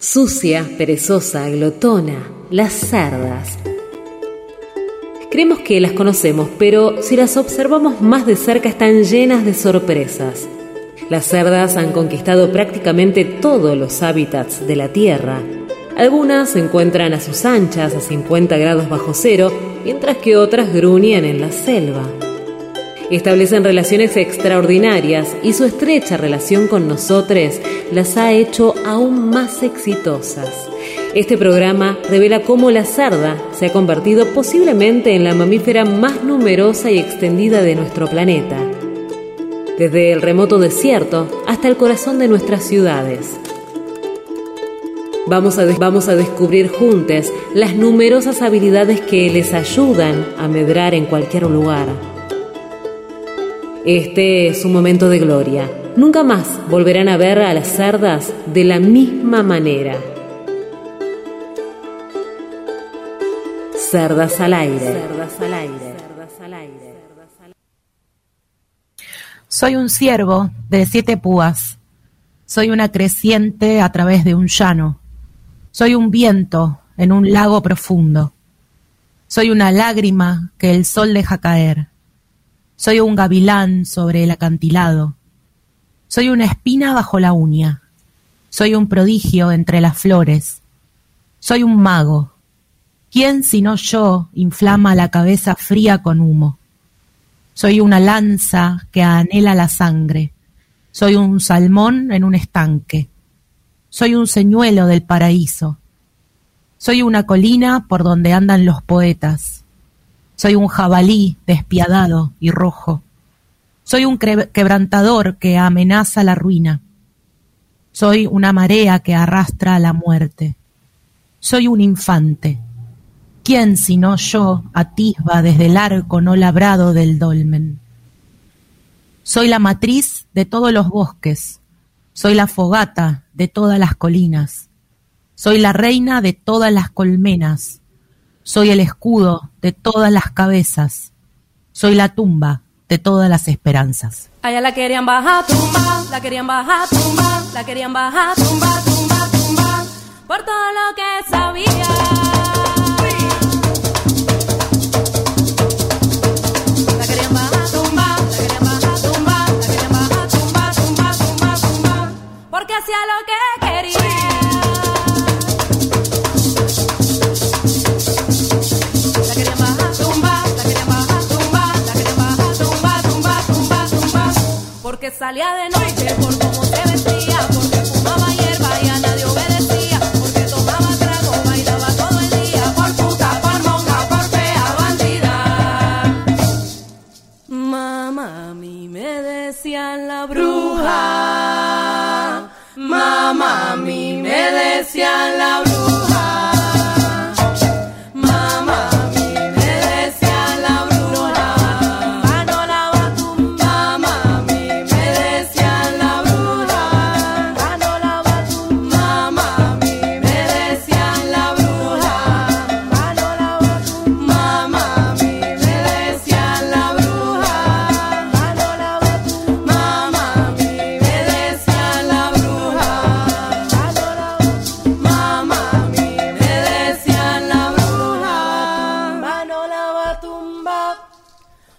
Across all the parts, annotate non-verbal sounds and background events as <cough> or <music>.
Sucia, perezosa, glotona, las cerdas. Creemos que las conocemos, pero si las observamos más de cerca están llenas de sorpresas. Las cerdas han conquistado prácticamente todos los hábitats de la Tierra. Algunas se encuentran a sus anchas a 50 grados bajo cero, mientras que otras gruñen en la selva establecen relaciones extraordinarias y su estrecha relación con nosotros las ha hecho aún más exitosas. Este programa revela cómo la sarda se ha convertido posiblemente en la mamífera más numerosa y extendida de nuestro planeta, desde el remoto desierto hasta el corazón de nuestras ciudades. Vamos a, vamos a descubrir juntos las numerosas habilidades que les ayudan a medrar en cualquier lugar. Este es un momento de gloria. Nunca más volverán a ver a las cerdas de la misma manera. Cerdas al aire. Cerdas al aire. Soy un ciervo de siete púas. Soy una creciente a través de un llano. Soy un viento en un lago profundo. Soy una lágrima que el sol deja caer. Soy un gavilán sobre el acantilado. Soy una espina bajo la uña. Soy un prodigio entre las flores. Soy un mago. ¿Quién sino yo inflama la cabeza fría con humo? Soy una lanza que anhela la sangre. Soy un salmón en un estanque. Soy un señuelo del paraíso. Soy una colina por donde andan los poetas. Soy un jabalí despiadado y rojo. Soy un quebrantador que amenaza la ruina. Soy una marea que arrastra a la muerte. Soy un infante. ¿Quién sino yo atisba desde el arco no labrado del dolmen? Soy la matriz de todos los bosques. Soy la fogata de todas las colinas. Soy la reina de todas las colmenas. Soy el escudo de todas las cabezas. Soy la tumba de todas las esperanzas. Allá la querían bajar, tumba, la querían bajar, tumba, la querían bajar, tumba, tumba, tumba, por todo lo que sabía. La querían bajar, tumba, la querían bajar, tumba, tumba, tumba, tumba, tumba, porque hacía lo que Porque salía de noche por cómo se vestía, porque fumaba hierba y a nadie obedecía, porque tomaba trago, bailaba todo el día, por puta, por monja, por fea bandida. Mamá, a me decían la bruja. Mamá, a me decían la bruja.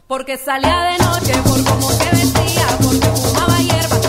Porque salía de noche por cómo se vestía, porque fumaba hierba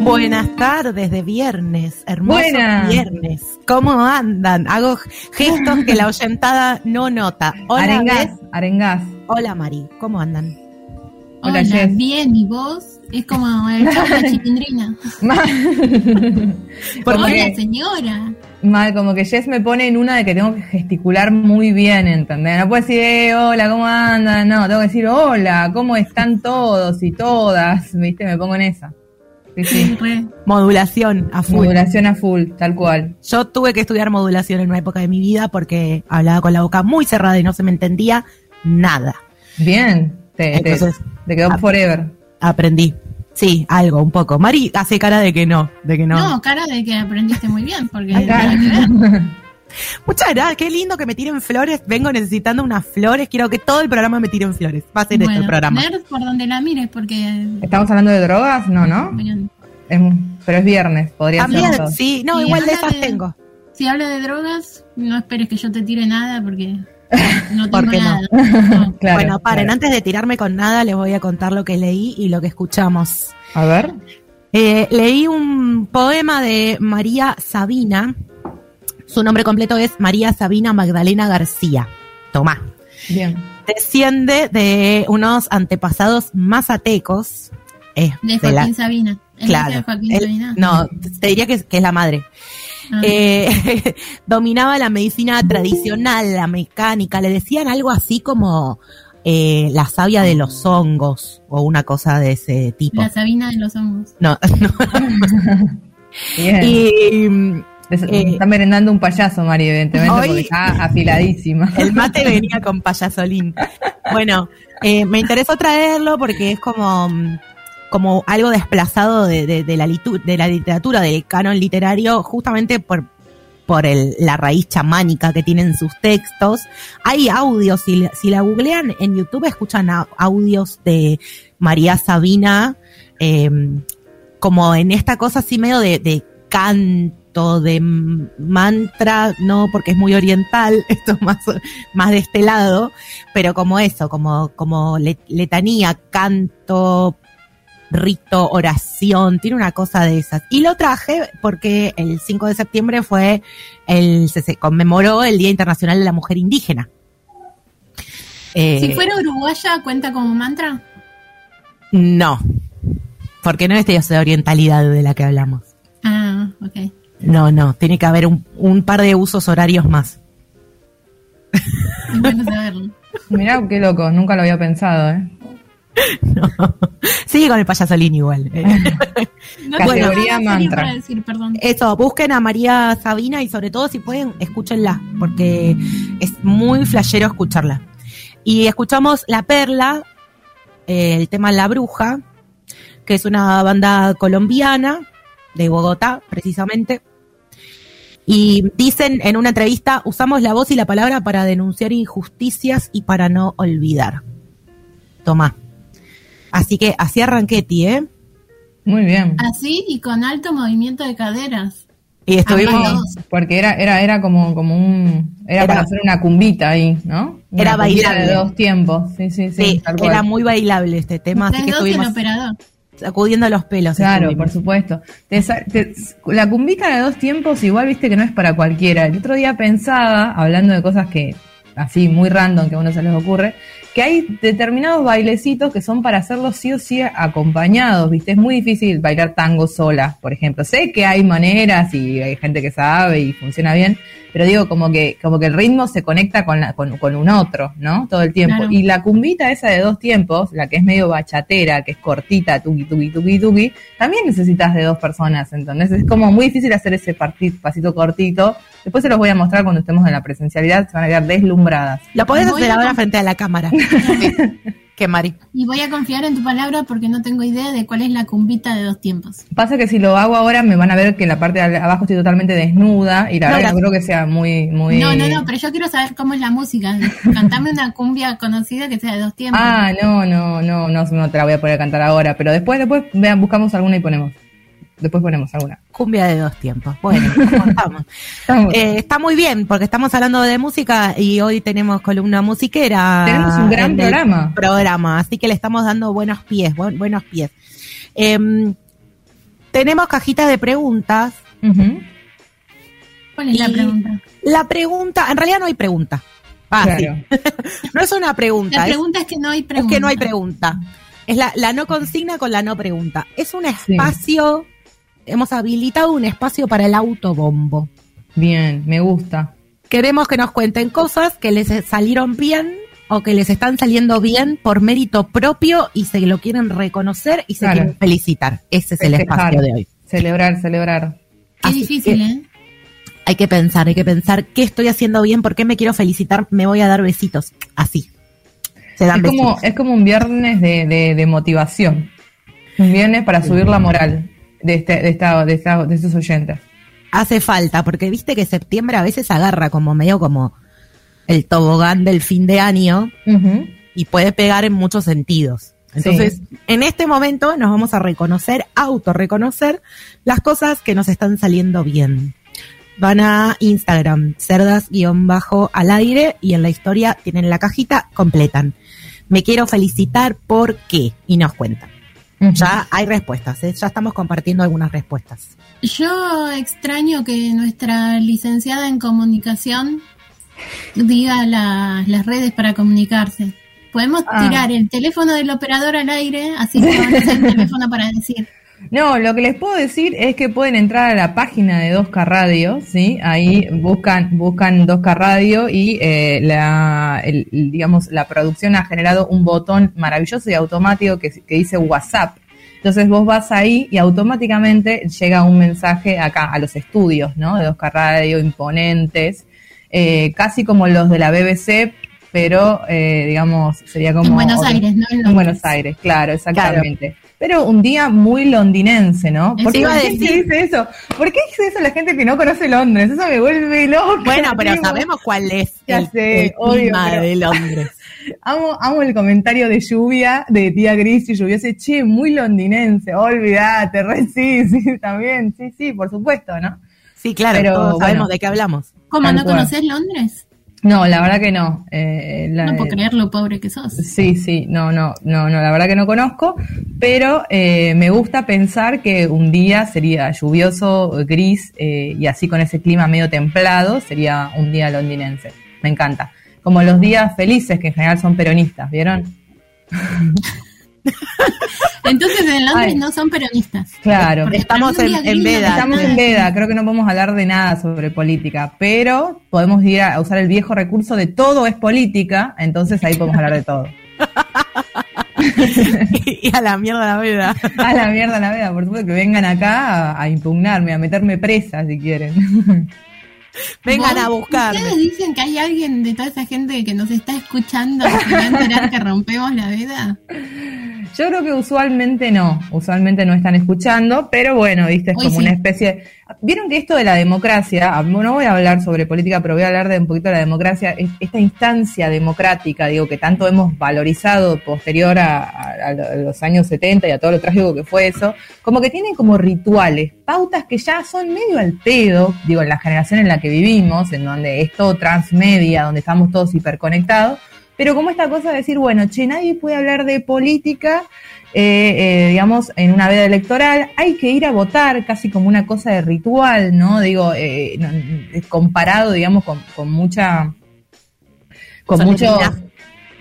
Buenas tardes de viernes, hermoso Buenas. viernes. ¿Cómo andan? Hago gestos que la oyentada no nota. Hola, Arengás, Beth. arengás. Hola Mari, ¿cómo andan? Hola, Hola, Jess. bien, ¿y vos? Es como el show de <laughs> Chilindrina. <laughs> Hola, señora. Mal, como que Jess me pone en una de que tengo que gesticular muy bien, ¿entendés? No puedo decir, eh, hola, ¿cómo andan? No, tengo que decir, hola, ¿cómo están todos y todas? ¿Viste? Me pongo en esa. Sí, sí. <laughs> Modulación a full. Modulación a full, tal cual. Yo tuve que estudiar modulación en una época de mi vida porque hablaba con la boca muy cerrada y no se me entendía nada. Bien. Te, te- Entonces, te quedó forever. Aprendí. Sí, algo, un poco. Mari hace cara de que no, de que no. No. cara de que aprendiste muy bien, porque. <laughs> Muchas gracias, qué lindo que me tiren flores. Vengo necesitando unas flores. Quiero que todo el programa me tiren flores. Va a ser este Bueno, el programa. ver por donde la mires, porque ¿Estamos hablando de drogas? No, ¿no? Es- pero es viernes, podría También, ser. sí, no, Sí, igual de esas de- tengo. si habla de drogas, no esperes que yo te tire nada, porque no ¿Por tengo nada. <laughs> No. Claro, bueno, paren, claro. antes de tirarme con nada, les voy a contar lo que leí y lo que escuchamos. A ver. Eh, leí un poema de María Sabina. Su nombre completo es María Sabina Magdalena García. Tomá. Bien. Desciende de unos antepasados mazatecos. eh, De de la- Joaquín Sabina. ¿Es claro. la de Joaquín Sabina? no, te diría que, es- que es la madre. Ah. Eh, <laughs> dominaba la medicina tradicional, la mecánica. Le decían algo así como eh, la savia de los hongos o una cosa de ese tipo. la Sabina de los hongos. No, <laughs> no. Bien. Y eh, está merendando un payaso, Mari, evidentemente, hoy- porque está afiladísima. <laughs> el mate venía con payasolín. Bueno, eh, me interesó traerlo porque es como, mm, como algo desplazado de, de- de la, de la literatura, del canon literario, justamente por, por el- la raíz chamánica que tienen sus textos. Hay audios, si, si la googlean en YouTube, escuchan audios de María Sabina, eh, como en esta cosa así medio de, canto, de mantra, no porque es muy oriental, <laughs> esto es más, más de este lado, pero como eso, como, como le- letanía, canto, rito, oración, tiene una cosa de esas. Y lo traje porque el 5 de septiembre fue el, se, se conmemoró el Día Internacional de la Mujer Indígena. Eh, Si fuera uruguaya, ¿cuenta como mantra? No, porque no es de esa orientalidad de la que hablamos. Ah, ok. No, no, tiene que haber un, un par de usos horarios más. Es bueno saberlo. Mirá qué loco, nunca lo había pensado, ¿eh? <laughs> Sigue con el payasolín igual. Eh, <laughs> No Categoría nada serio mantra. para decir, perdón. Eso, busquen a María Sabina y sobre todo si pueden, escúchenla, porque es muy flashero escucharla. Y escuchamos La Perla, eh, el tema La Bruja, que es una banda colombiana de Bogotá, precisamente. Y dicen en una entrevista, usamos la voz y la palabra para denunciar injusticias y para no olvidar. Tomá. Así que así arranqué, ¿eh? Muy bien. Así y con alto movimiento de caderas. Y estuvimos... Porque era, era, era como, como un, era, Era- para hacer una cumbita ahí, ¿no? Una Era bailable. de dos tiempos, sí, sí, sí. Sí, tal cual. era muy bailable este tema, así Ustedes que dos el estuvimos operador. sacudiendo los pelos. Claro, estuvimos. por supuesto. Te sa- te- la cumbita de dos tiempos igual viste que no es para cualquiera. El otro día pensaba, hablando de cosas que así muy random que a uno se les ocurre, que hay determinados bailecitos que son para hacerlos sí o sí acompañados, ¿viste? Es muy difícil bailar tango sola, por ejemplo. Sé que hay maneras y hay gente que sabe y funciona bien, pero digo como que como que el ritmo se conecta con, la, con, con un otro, ¿no? Todo el tiempo. Claro. Y la cumbita esa de dos tiempos, la que es medio bachatera, que es cortita, tuki, tuki, tuki, tuki, también necesitas de dos personas, entonces es como muy difícil hacer ese parti- pasito cortito. Después se los voy a mostrar cuando estemos en la presencialidad, se van a quedar deslumbradas. Lo podés hacer ahora frente a la cámara. <laughs> que Mari. Y voy a confiar en tu palabra porque no tengo idea de cuál es la cumbita de dos tiempos. Pasa que si lo hago ahora me van a ver que en la parte de abajo estoy totalmente desnuda y la No, verdad la- no creo que sea muy... muy... No, no, no, pero yo quiero saber cómo es la música. <laughs> Cantame una cumbia conocida que sea de dos tiempos. Ah, no, no, no, no, no te la voy a poder cantar ahora, pero después, después vean, buscamos alguna y ponemos. Después ponemos alguna. Cumbia de dos tiempos. Bueno, <laughs> ¿cómo estamos? Estamos- Eh, está muy bien, porque estamos hablando de música y hoy tenemos columna musiquera. Tenemos un gran programa. programa, así que le estamos dando buenos pies, buen- buenos pies. Em, tenemos cajita de preguntas. Ujú. ¿Cuál es la pregunta? La pregunta, en realidad no hay pregunta. Fácil. Claro. <laughs> No es una pregunta, La es- pregunta es que no hay es, pregunta. que no hay pregunta. Es la, la no consigna con la no pregunta. Es un espacio, hemos habilitado un espacio para el autobombo. Bien, me gusta. Queremos que nos cuenten cosas que les salieron bien o que les están saliendo bien por mérito propio y se lo quieren reconocer y se Claro. quieren felicitar. Ese es el Festejar. espacio de hoy. Celebrar, celebrar. Qué Así difícil, que- ¿eh? Hay que pensar, hay que pensar qué estoy haciendo bien, por qué me quiero felicitar, me voy a dar besitos. Así. Se dan Es como, besitos. es como un viernes de, de, de motivación. Un viernes para subir la moral de, este, de, esta, de, esta- de estos oyentes. Hace falta, porque viste que septiembre a veces agarra como medio como el tobogán del fin de año y puede pegar en muchos sentidos. Entonces, en este momento nos vamos a reconocer, autorreconocer las cosas que nos están saliendo bien. Van a Instagram, cerdas-al aire, y en la historia tienen la cajita, completan. Me quiero felicitar porque, y nos cuentan. Ya hay respuestas, ¿eh? ya estamos compartiendo algunas respuestas. Yo extraño que nuestra licenciada en comunicación diga la- las redes para comunicarse. Podemos Ah. tirar el teléfono del operador al aire, así que hacer el teléfono para decir. No, lo que les puedo decir es que pueden entrar a la página de 2K Radio, ¿sí? Ahí buscan, buscan 2K Radio y eh, la, el- digamos, la producción ha generado un botón maravilloso y automático que, que dice WhatsApp. Entonces vos vas ahí y automáticamente llega un mensaje acá a los estudios, ¿no? De 2K Radio, imponentes, eh, casi como los de la BBC, pero pero digamos, sería como... En Buenos Aires, ¿no? En. Buenos Aires, claro, exactamente. Pero un día muy londinense, ¿no? ¿Por qué la gente dice eso? ¿Por qué dice eso la gente que no conoce Londres? Eso me vuelve loco. Bueno, pero sabemos cuál es Ya el, sé, el obvio, clima pero- de Londres. <laughs> Amo, amo el comentario de lluvia, de tía Gris y lluviosa. Che, muy londinense, olvídate, re sí, <laughs> sí, también, sí, sí, por supuesto, ¿no? Sí, claro, Pero, sabemos bueno. de qué hablamos. ¿Cómo no conoces Londres? No, la verdad que no. Eh, la- No puedo creer lo pobre que sos. Sí, sí, no, no, no, no, la verdad que no conozco, pero eh, me gusta pensar que un día sería lluvioso, gris eh, y así con ese clima medio templado, sería un día londinense. Me encanta. Como los días felices, que en general son peronistas, ¿vieron? <laughs> <laughs> Entonces en Londres Ay. no son peronistas. Claro. Porque Estamos en- en veda. Estamos en veda, creo que no podemos hablar de nada sobre política, pero podemos ir a usar el viejo recurso de todo es política, entonces ahí podemos hablar de todo. <laughs> y a la mierda la vida. <laughs> A la mierda la veda, por supuesto que vengan acá a, a impugnarme, a meterme presa si quieren. Vengan ¿Vos- a buscarme. ¿Ustedes dicen que hay alguien de toda esa gente que nos está escuchando que va a enterar que rompemos la veda? Yo creo que usualmente no, usualmente no están escuchando, pero bueno, viste, es Hoy como sí. una especie. Vieron que esto de la democracia, ah, no voy a hablar sobre política, pero voy a hablar de un poquito de la democracia, es- esta instancia democrática, digo, que tanto hemos valorizado posterior a, a- a los años 70 y a todo lo trágico que fue eso, como que tienen como rituales, pautas que ya son medio al pedo, digo, en la generación en la que vivimos, en donde es todo transmedia, donde estamos todos hiperconectados, pero como esta cosa de decir, bueno, che, nadie puede hablar de política, eh, eh, digamos, en una veda electoral, hay que ir a votar casi como una cosa de ritual, ¿no? Digo, eh, no, eh, comparado, digamos, con, con mucha... Con mucho...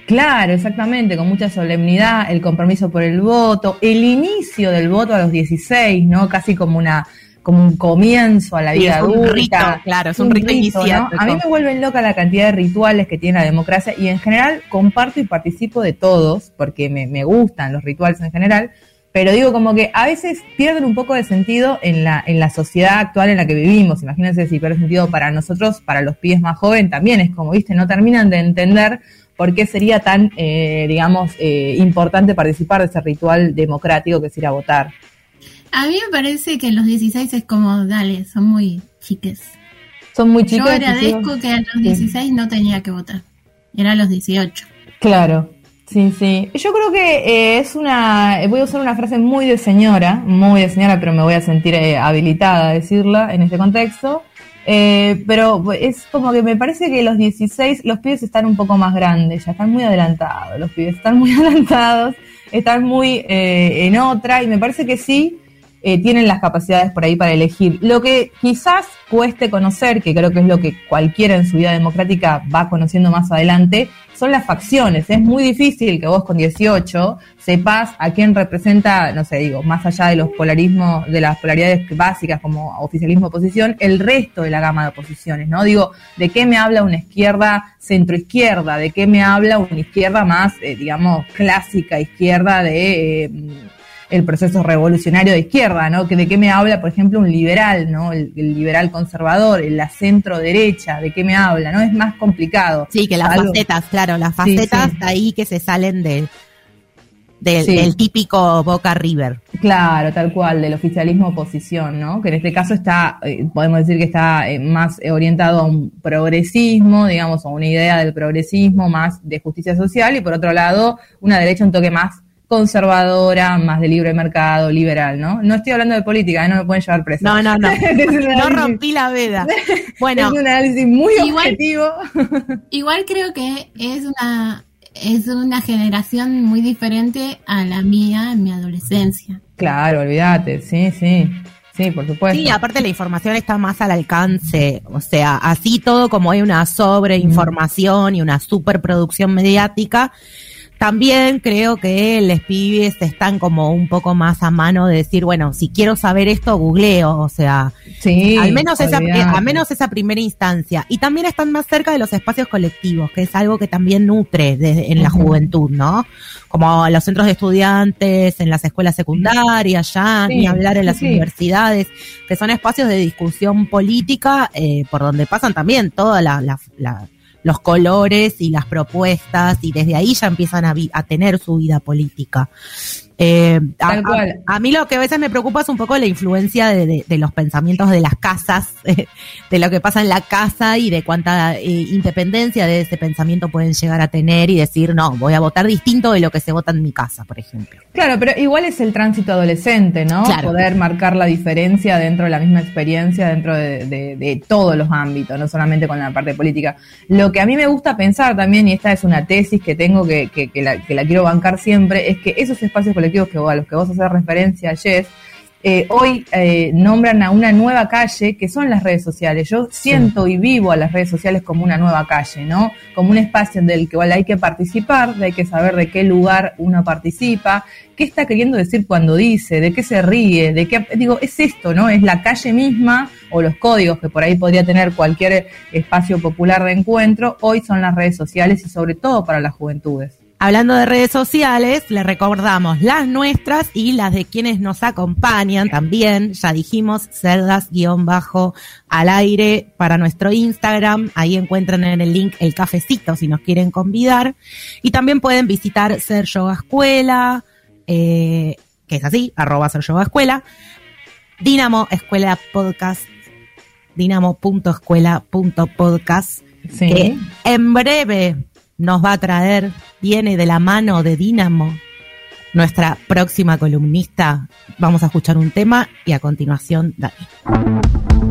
Claro, exactamente, con mucha solemnidad, el compromiso por el voto, el inicio del voto a los 16, ¿no? Casi como una como un comienzo a la Sí, vida es un rito, claro, es un rito ¿no? iniciático. A mí me vuelven loca la cantidad de rituales que tiene la democracia y en general comparto y participo de todos porque me, me gustan los rituales en general, pero digo como que a veces pierden un poco de sentido en la, en la sociedad actual en la que vivimos. Imagínense si pierde sentido para nosotros, para los pies más jóvenes también es como, viste, no terminan de entender por qué sería tan, eh, digamos, eh, importante participar de ese ritual democrático que es ir a votar. A mí me parece que los 16 es como, dale, son muy chiques. Son muy Yo chicos. agradezco que a los 16 no tenía que votar. Era a los 18. Claro. Sí, sí. Yo creo que eh, es una. Voy a usar una frase muy de señora, muy de señora, pero me voy a sentir eh, habilitada a decirla en este contexto. Eh, pero es como que me parece que los 16, los pibes están un poco más grandes, ya están muy adelantados. Los pibes están muy <laughs> adelantados, están muy eh, en otra, y me parece que sí eh, tienen las capacidades por ahí para elegir. Lo que quizás cueste conocer, que creo que es lo que cualquiera en su vida democrática va conociendo más adelante, son las facciones. Es muy difícil que vos con 18 sepas a quién representa, no sé, digo, más allá de los polarismos, de las polaridades básicas como oficialismo-oposición, el resto de la gama de oposiciones, ¿no? Digo, ¿de qué me habla una izquierda centroizquierda? ¿De qué me habla una izquierda más, eh, digamos, clásica izquierda de... Eh, el proceso revolucionario de izquierda, ¿no? Que de qué me habla, por ejemplo, un liberal, ¿no? El, el liberal conservador, la centro derecha, de qué me habla, ¿no? Es más complicado. Sí, que las Algo- facetas, claro, las facetas sí. ahí que se salen de, del- Sí. del típico Boca River. Claro, tal cual, del oficialismo oposición, ¿no? Que en este caso está, eh, podemos decir que está eh, más orientado a un progresismo, digamos, a una idea del progresismo, más de justicia social, y por otro lado, una derecha un toque más conservadora, más de libre mercado, liberal, ¿no? No estoy hablando de política, ¿eh? no me pueden llevar preso. No, no, no. <laughs> No rompí la veda. <laughs> Bueno, es un análisis muy Igual- objetivo. <laughs> Igual creo que es una es una generación muy diferente a la mía en mi adolescencia. Claro, olvídate, sí, sí, sí, por supuesto. Sí, aparte la información está más al alcance, o sea, así todo como hay una sobreinformación y una superproducción mediática, también creo que los pibes están como un poco más a mano de decir, bueno, si quiero saber esto, googleo, o sea, Sí, al menos esa, eh, al menos esa primera instancia. Y también están más cerca de los espacios colectivos, que es algo que también nutre de- en la juventud, ¿no? Como los centros de estudiantes, en las escuelas secundarias, ya, Sí, ni hablar en las sí. universidades, que son espacios de discusión política, eh, por donde pasan también todas la- la- la- los colores y las propuestas, y desde ahí ya empiezan a, a tener su vida política. Eh, a, mí lo que a veces me preocupa es un poco la influencia de, de- de los pensamientos de las casas, <laughs> de lo que pasa en la casa y de cuánta eh, independencia de ese pensamiento pueden llegar a tener y decir, no, voy a votar distinto de lo que se vota en mi casa, por ejemplo. Claro, pero igual es el tránsito adolescente, ¿no? Claro. Poder marcar la diferencia dentro de la misma experiencia, dentro de, de- de todos los ámbitos, no solamente con la parte política. Lo que a mí me gusta pensar también, y esta es una tesis que tengo que, que, que la, que la quiero bancar siempre, es que esos espacios colectivos que a los que vos haces referencia, Jess, eh, hoy eh, nombran a una nueva calle que son las redes sociales. Yo siento y vivo a las redes sociales como una nueva calle, ¿no? Como un espacio del que hay que participar, de hay que saber de qué lugar uno participa, qué está queriendo decir cuando dice, de qué se ríe, de qué, digo, es esto, ¿no? Es la calle misma o los códigos que por ahí podría tener cualquier espacio popular de encuentro, hoy son las redes sociales y sobre todo para las juventudes. Hablando de redes sociales, les recordamos las nuestras y las de quienes nos acompañan también. Ya dijimos, cerdas-bajo al aire para nuestro Instagram. Ahí encuentran en el link el cafecito si nos quieren convidar. Y también pueden visitar Ser Yoga Escuela, eh, que es así, arroba Ser Yoga Escuela. Dinamo Escuela Podcast, dinamo.escuela.podcast Sí. que en breve nos va a traer, viene de la mano de Dinamo, nuestra próxima columnista. Vamos a escuchar un tema y a continuación, Dani.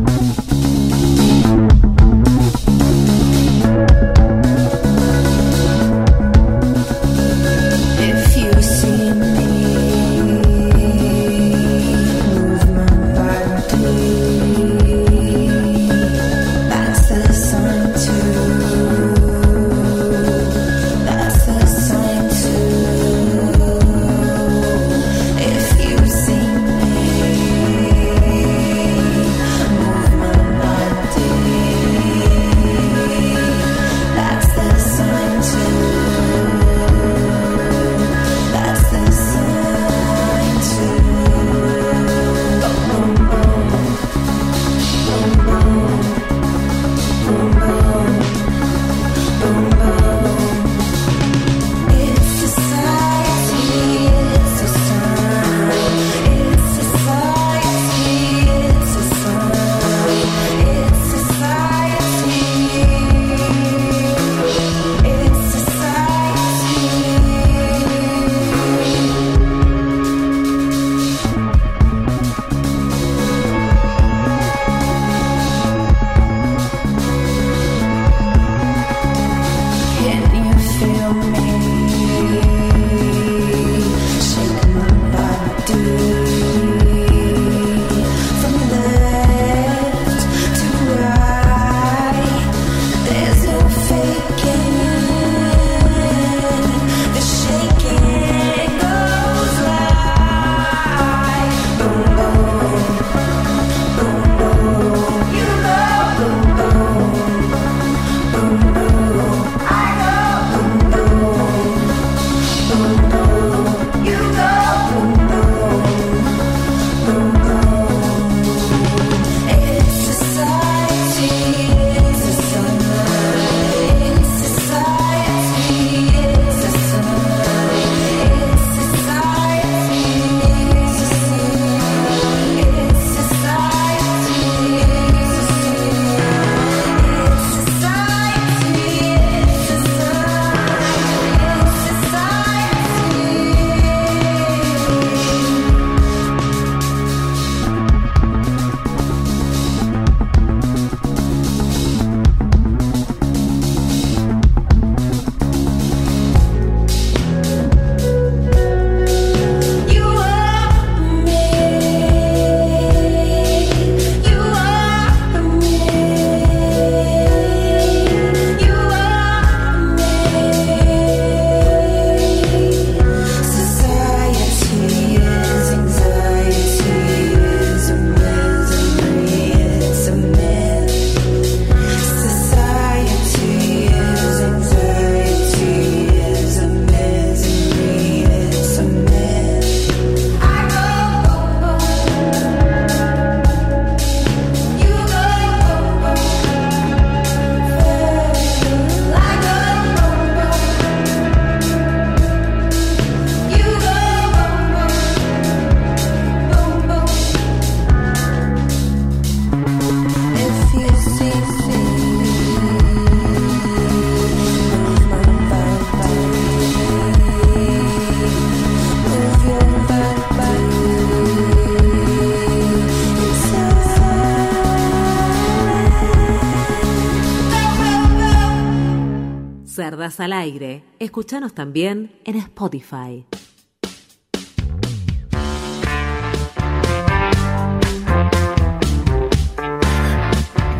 Al aire. Escuchanos también en Spotify.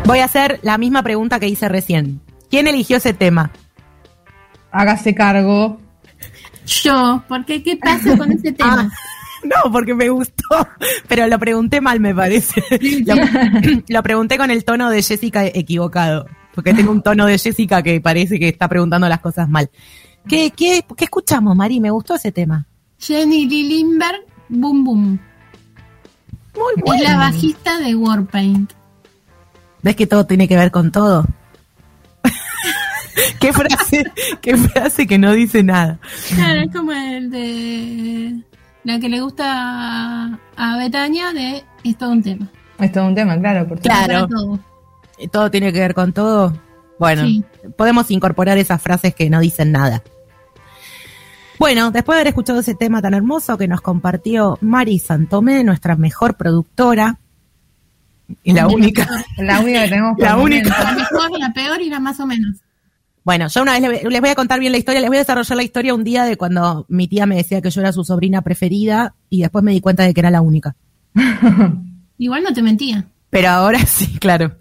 Voy a hacer la misma pregunta que hice recién. ¿Quién eligió ese tema? Hágase cargo. Yo, porque ¿qué pasa con ese <laughs> tema? No, porque me gustó, pero lo pregunté mal, me parece. Lo, <laughs> lo pregunté con el tono de Jessica equivocado, porque tengo un tono de Jessica que parece que está preguntando las cosas mal. ¿Qué, qué, qué escuchamos, Mari? Me gustó ese tema. Jenny Lindbergh, Boom Boom. Muy Es la bajista de Warpaint. ¿Ves que todo tiene que ver con todo? <laughs> ¿Qué frase, qué frase que no dice nada? Claro, es como el de la que le gusta a, Betania de Es todo un tema. Es todo un tema, claro. Por Claro. Todo. ¿Todo tiene que ver con todo? Bueno, Sí. podemos incorporar esas frases que no dicen nada. Bueno, después de haber escuchado ese tema tan hermoso que nos compartió Mari Santomé, nuestra mejor productora, y la única. La única que tenemos <laughs> La única. La mejor, la peor y la más o menos. Bueno, yo una vez le- les voy a contar bien la historia, les voy a desarrollar la historia un día de cuando mi tía me decía que yo era su sobrina preferida y después me di cuenta de que era la única. <laughs> Igual no te mentía. Pero ahora <laughs> sí, claro.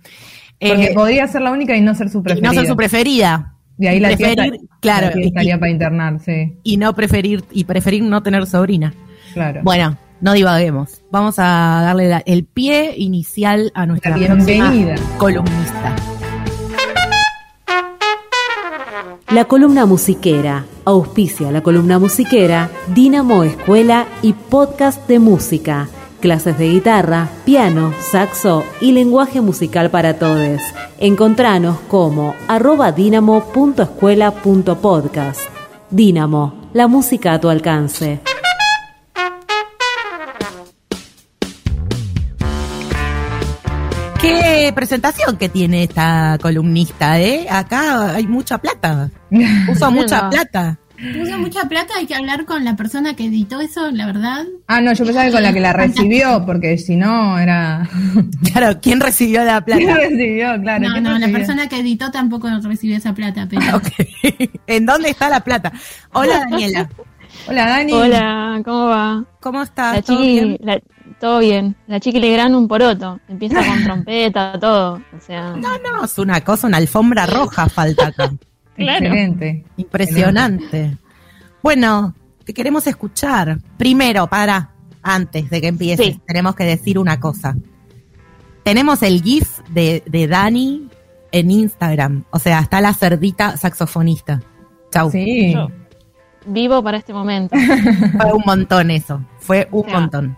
Porque Eh, podría ser la única y no ser su y preferida. no ser su preferida. De ahí la preferir, claro, la tía y- estaría para internar, sí. y no preferir y preferir no tener sobrina. Claro. Bueno, no divaguemos. Vamos a darle la- el pie inicial a nuestra La bienvenida. columnista. La columna musiquera. Auspicia la columna musiquera Dinamo Escuela y Podcast de Música. Clases de guitarra, piano, saxo y lenguaje musical para todos. Encontranos como arroba dinamo.escuela.podcast. Dinamo, la música a tu alcance. Qué presentación que tiene esta columnista, ¿eh? Acá hay mucha plata. <laughs> Puso mucha plata. Puso mucha plata, hay que hablar con la persona que editó eso, la verdad. Ah, no, yo pensaba que con la que la recibió, porque si no era. <laughs> Claro, ¿quién recibió la ¿Quién plata? recibió? Claro. no, ¿quién no, la persona que editó tampoco recibió esa plata, pero <laughs> Ok. ¿En dónde está la plata? Hola, Daniela. Hola, Dani. Hola, ¿cómo va? ¿Cómo estás? La ¿Todo chiqui, bien? la- todo bien. La chiqui le gran un poroto. Empieza con <laughs> trompeta, todo. O sea, No, no, es una cosa, una alfombra roja falta acá. Claro. Excelente. Impresionante. Bueno, te queremos escuchar. Primero, para, antes de que empieces, Sí. tenemos que decir una cosa. Tenemos el GIF de, de Dani en Instagram. O sea, está la cerdita saxofonista. Chau. Sí. Yo. vivo para este momento. <laughs> Fue un montón eso. Fue un O sea, montón.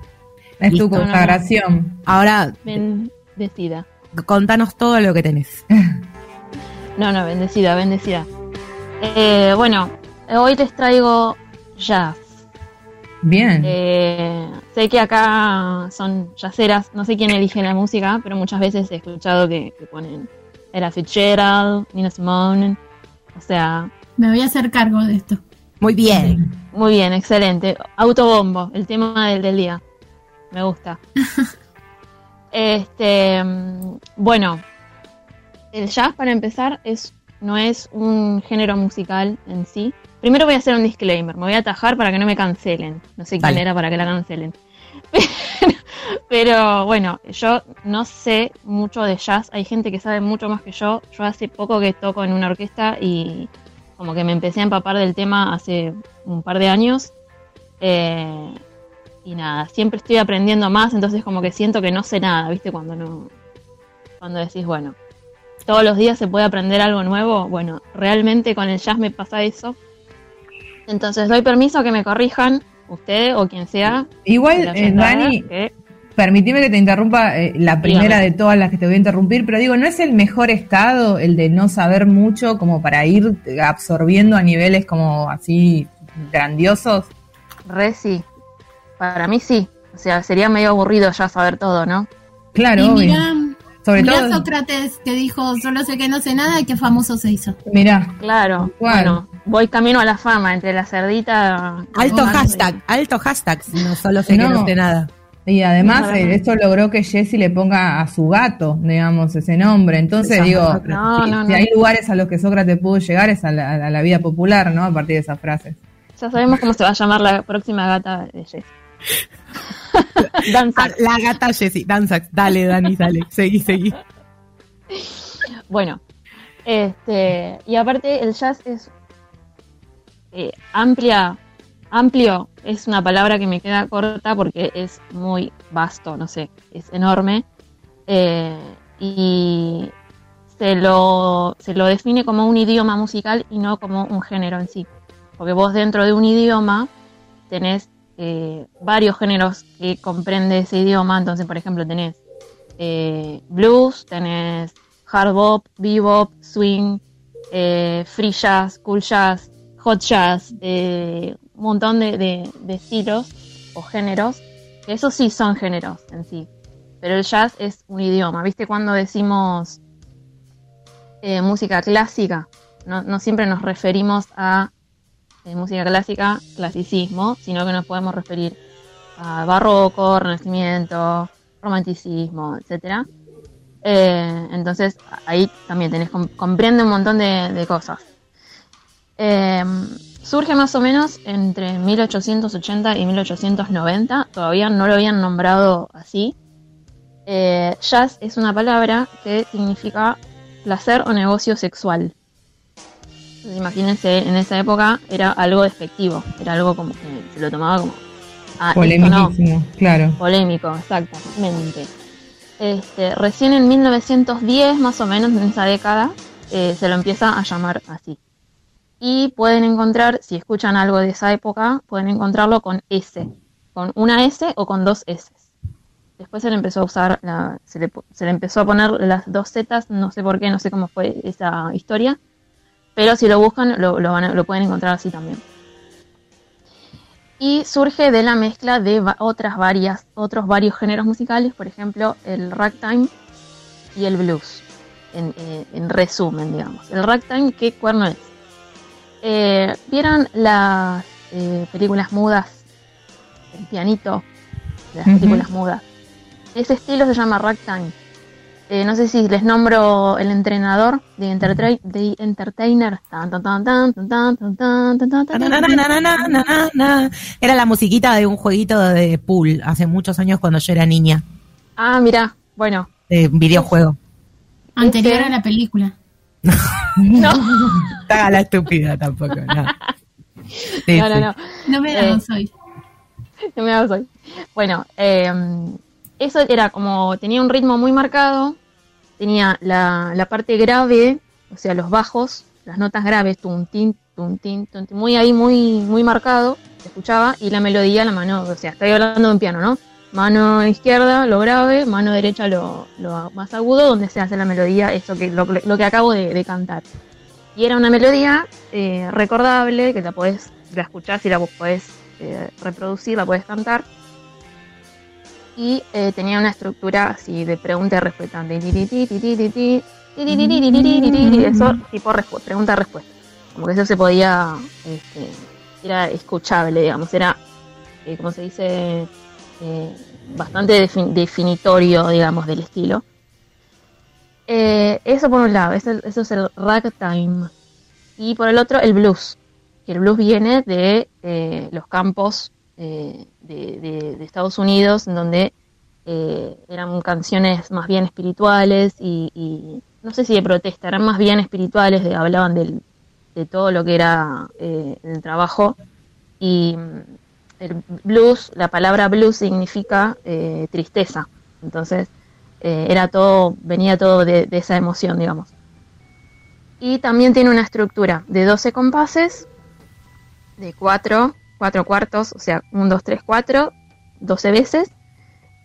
Es tu consagración. Ahora, Bendecida. contanos todo lo que tenés. <laughs> No, no, bendecida, bendecida. Eh, bueno, hoy les traigo jazz. Bien. Eh, sé que acá son jazzeras, no sé quién elige la música, pero muchas veces he escuchado que, que ponen Era Fitzgerald, Nina Simone, o sea, me voy a hacer cargo de esto. Muy bien. muy bien, excelente. Autobombo, el tema del, del día, me gusta. <laughs> este, mm, bueno, el jazz para empezar es no es un género musical en sí. Primero voy a hacer un disclaimer, me voy a atajar para que no me cancelen. No sé quién Dale. era para que la cancelen. Pero, <laughs> pero, bueno, yo no sé mucho de jazz, hay gente que sabe mucho más que yo. Yo hace poco que toco en una orquesta y como que me empecé a empapar del tema hace un par de años. Eh, y nada, siempre estoy aprendiendo más, entonces como que siento que no sé nada, ¿viste? Cuando no cuando decís, bueno, todos los días se puede aprender algo nuevo, bueno, realmente con el jazz me pasa eso. Entonces doy permiso a que me corrijan ustedes o quien sea. Igual, eh, Dani, que- permitime que te interrumpa eh, la primera Dígame. de todas las que te voy a interrumpir, pero digo, ¿no es el mejor estado el de no saber mucho como para ir absorbiendo a niveles como así grandiosos? Re sí. Para mí sí. O sea, sería medio aburrido ya saber todo, ¿no? Claro, y obvio. mirá, Sobre mirá todo, Sócrates que dijo, solo sé que no sé nada y qué famoso se hizo. mirá, Claro. Bueno, voy camino a la fama entre la cerdita. Alto Oh, hashtag, alto hashtag. No solo sé que No. sé nada. Y además No, eh, esto logró que Jesse le ponga a su gato, digamos, ese nombre. Entonces digo, si, no, si no. hay lugares a los que Sócrates pudo llegar es a la, a la vida popular, ¿no? A partir de esas frases. Ya sabemos cómo se va a llamar la próxima gata de Jess. <laughs> Danza. Ah, La gata Jessie, Danzax. Dale, Dani, dale. Seguí, seguí. Bueno, este, y aparte el jazz es eh, amplia, amplio, es una palabra que me queda corta porque es muy vasto, no sé, es enorme. eh, y se lo, se lo define como un idioma musical y no como un género en sí. Porque vos dentro de un idioma tenés eh, varios géneros que comprende ese idioma. Entonces, por ejemplo, tenés eh, blues, tenés hard bop, bebop, swing, eh, free jazz, cool jazz, hot jazz, eh, un montón de, estilos o géneros, que esos sí son géneros en sí. Pero el jazz es un idioma. ¿Viste cuando decimos música clásica? No siempre nos referimos a eh, música clásica, clasicismo, sino que nos podemos referir a barroco, renacimiento, romanticismo, etcétera. Eh, entonces ahí también tenés com- comprende un montón de, de cosas. Eh, surge más o menos entre 1880 y 1890. Todavía no lo habían nombrado así. Eh, jazz es una palabra que significa placer o negocio sexual. Entonces, imagínense, en esa época era algo despectivo, era algo como que se lo tomaba como ah, no, claro. polémico, exactamente. Este, recién en 1910, más o menos en esa década, eh, se lo empieza a llamar así. Y pueden encontrar, si escuchan algo de esa época, pueden encontrarlo con S, con una S o con dos S. Después se le empezó a usar, la- se, le, se le empezó a poner las dos Z, no sé por qué, no sé cómo fue esa historia, pero si lo buscan lo, lo van a- lo pueden encontrar así también. Y surge de la mezcla de va- otras varias, otros varios géneros musicales, por ejemplo, el ragtime y el blues, en, eh, en resumen, digamos. El ragtime, ¿qué cuerno es? Eh, ¿Vieron las eh, películas mudas? El pianito de las películas mudas. Ese estilo se llama ragtime. Eh, no sé si les nombro el entrenador de, Entertainer. Era la musiquita de un jueguito de pool hace muchos años cuando yo era niña. Ah, mira, bueno. De videojuego. Anterior a la película. no. Estaba la estúpida tampoco. No. No, no, no. Me hagas eh, hoy. No me hagas hoy. Bueno, eh eso era como, tenía un ritmo muy marcado, tenía la, la parte grave, o sea, los bajos, las notas graves, tuntín, tuntín, tuntín, muy ahí, muy, muy marcado, escuchaba, y la melodía, la mano, o sea, estoy hablando de un piano, ¿no? Mano izquierda, lo grave, mano derecha, lo, lo más agudo, donde se hace la melodía, eso que lo, que acabo de, de cantar. Y era una melodía eh, recordable, que la podés, la escuchás y la podés eh, reproducir, la puedes cantar y tenía una estructura así de pregunta y respuesta. Eso tipo pregunta-respuesta. Como que eso se podía, este, era escuchable, digamos, era, eh, como se dice, bastante definitorio, digamos, del estilo. eso por un lado, eso, es el ragtime. Y por el otro, el blues. Que el blues viene de los campos de, de- Estados Unidos, en donde eh, eran canciones más bien espirituales y, no sé si de protesta, eran más bien espirituales, hablaban del- de todo lo que era eh, el trabajo. Y mm, el blues, la palabra blues significa eh, tristeza. Entonces, eh, era todo, venía todo de, de esa emoción, digamos. Y también tiene una estructura de 12 compases, de 4, 4 cuartos, o sea, 1, 2, 3, 4, 12 veces,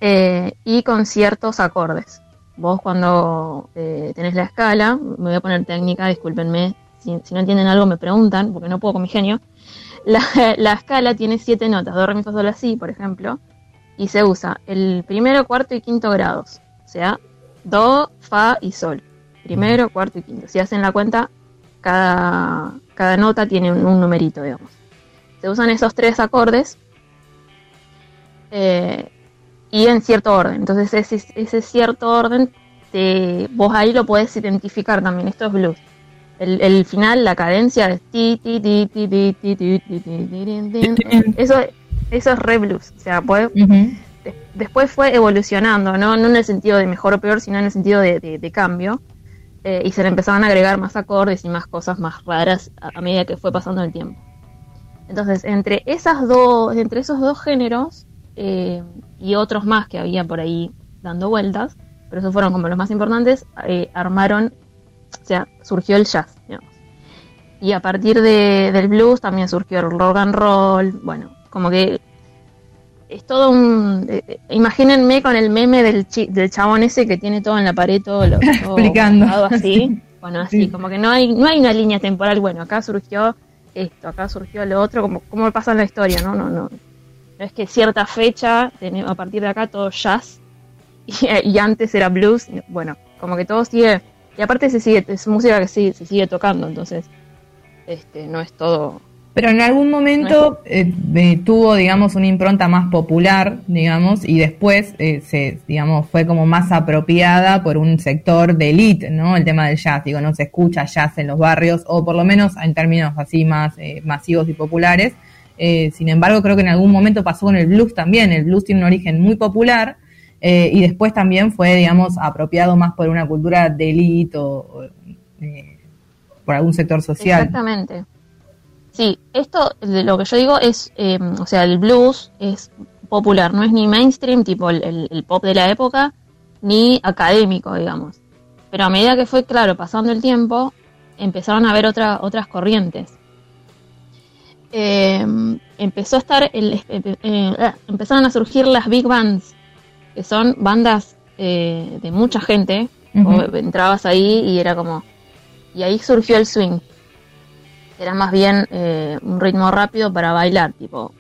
eh, y con ciertos acordes. Vos cuando eh, tenés la escala, me voy a poner técnica, discúlpenme, si, no entienden algo me preguntan, porque no puedo con mi genio. La, <laughs> la escala tiene 7 notas, do, re, mi, fa, sol, si, por ejemplo, y se usa el primero, cuarto y quinto grados, o sea, do, fa y sol. Primero, cuarto y quinto. Si hacen la cuenta, cada, cada nota tiene un, un numerito, digamos. Se usan esos tres acordes. eh, y en cierto orden. Entonces ese, ese cierto orden, te, vos ahí lo podés identificar también, esto es blues. El, el final, la cadencia es ti, ti, ti, ti, ti, ti, ti, ti, ti, ti. Eso, eso es re blues. O sea, de- después fue evolucionando, ¿no? no en el sentido de mejor o peor, sino en el sentido de, de- de cambio. Eh, y se le empezaban a agregar más acordes y más cosas más raras a, a medida que fue pasando el tiempo. Entonces, entre esas dos, entre esos dos géneros eh, y otros más que había por ahí dando vueltas, pero esos fueron como los más importantes, eh, armaron, o sea, surgió el jazz, digamos. Y a partir de- del blues también surgió el rock and roll, bueno, como que es todo un... eh, eh, imagínense con el meme del, chi- del chabón ese que tiene todo en la pared, todo lo <laughs> todo Explicando. así. Bueno, así, Sí. como que no hay, no hay una línea temporal, bueno, acá surgió esto, acá surgió lo otro, como, como pasa en la historia, ¿no? No, no. Es que cierta fecha, a partir de acá todo jazz, <laughs> y, antes era blues, bueno, como que todo sigue, y aparte se sigue, es música que sigue, se sigue tocando, entonces, este, no es todo, Pero en algún momento eh, eh, tuvo, digamos, una impronta más popular, digamos, y después eh, se, digamos, fue como más apropiada por un sector de élite, ¿no? El tema del jazz, digo, no se escucha jazz en los barrios, o por lo menos en términos así más eh, masivos y populares. Eh, sin embargo, creo que en algún momento pasó con el blues también. El blues tiene un origen muy popular y después también fue, digamos, apropiado más por una cultura de élite o, por algún sector social. Exactamente. Sí, esto lo que yo digo es, eh, o sea, el blues es popular, no es ni mainstream, tipo el, el- el pop de la época, ni académico, digamos. Pero a medida que fue, claro, pasando el tiempo, empezaron a haber otra, otras corrientes. Eh, empezó a estar, el, eh, eh, empezaron a surgir las big bands, que son bandas eh, de mucha gente. Entrabas ahí y era como, y ahí surgió el swing. Era más bien eh, un ritmo rápido para bailar, tipo.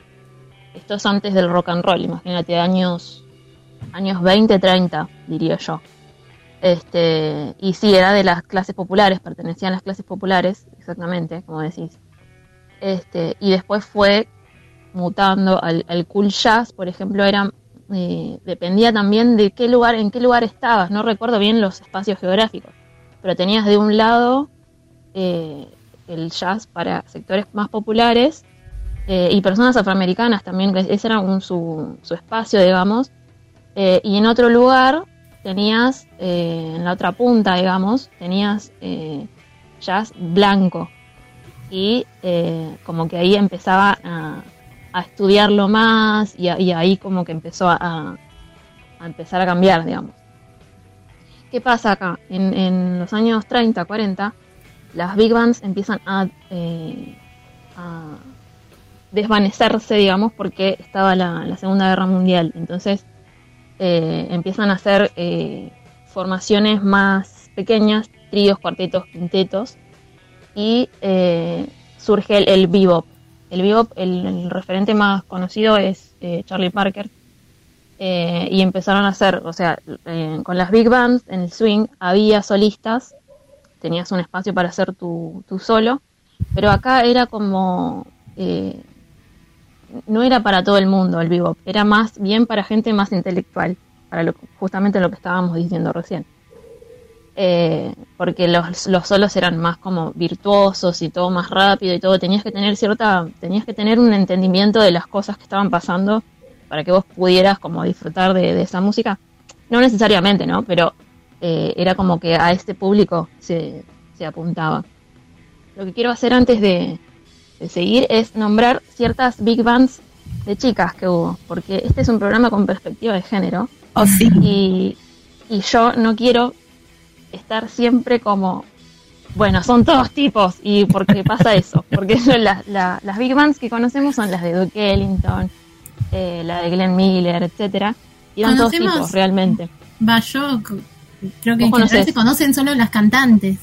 Esto es antes del rock and roll, imagínate, años, años 20, 30, diría yo. Este, y sí, era de las clases populares, pertenecían a las clases populares, exactamente, como decís. Este, y después fue mutando al, al cool jazz, por ejemplo, era eh, dependía también de qué lugar, en qué lugar estabas, no recuerdo bien los espacios geográficos, pero tenías de un lado eh, el jazz para sectores más populares eh, y personas afroamericanas también, ese era un, su, su espacio, digamos, eh, y en otro lugar tenías, eh, en la otra punta, digamos, tenías eh, jazz blanco y eh, como que ahí empezaba a, a estudiarlo más y, a- y ahí como que empezó a, a empezar a cambiar, digamos. ¿Qué pasa acá? En, en los años 30, 40, las big bands empiezan a, eh, a desvanecerse, digamos, porque estaba la, Segunda Guerra Mundial. Entonces eh, empiezan a hacer eh, formaciones más pequeñas, tríos, cuartetos, quintetos, y surge el, bebop. El bebop, el, referente más conocido es Charlie Parker. Y empezaron a hacer, o sea, con las big bands en el swing había solistas, tenías un espacio para hacer tu, tu solo, pero acá era como, eh, no era para todo el mundo el bebop, era más bien para gente más intelectual, para justamente lo que estábamos diciendo recién. Eh, porque los, los solos eran más como virtuosos y todo más rápido y todo, tenías que tener cierta, tenías que tener un entendimiento de las cosas que estaban pasando para que vos pudieras como disfrutar de, de esa música. No necesariamente, ¿no? Pero eh, era como que a este público se, se apuntaba. Lo que quiero hacer antes de, de seguir es nombrar ciertas big bands de chicas que hubo, porque este es un programa con perspectiva de género Oh, sí. y, y yo no quiero estar siempre como, bueno, son todos tipos y porque pasa eso, porque <laughs> las- la- las big bands que conocemos son las de Duke Ellington, eh, la de Glenn Miller, etcétera, y eran todos tipos realmente. Va, yo c- creo que en general se conocen solo las cantantes.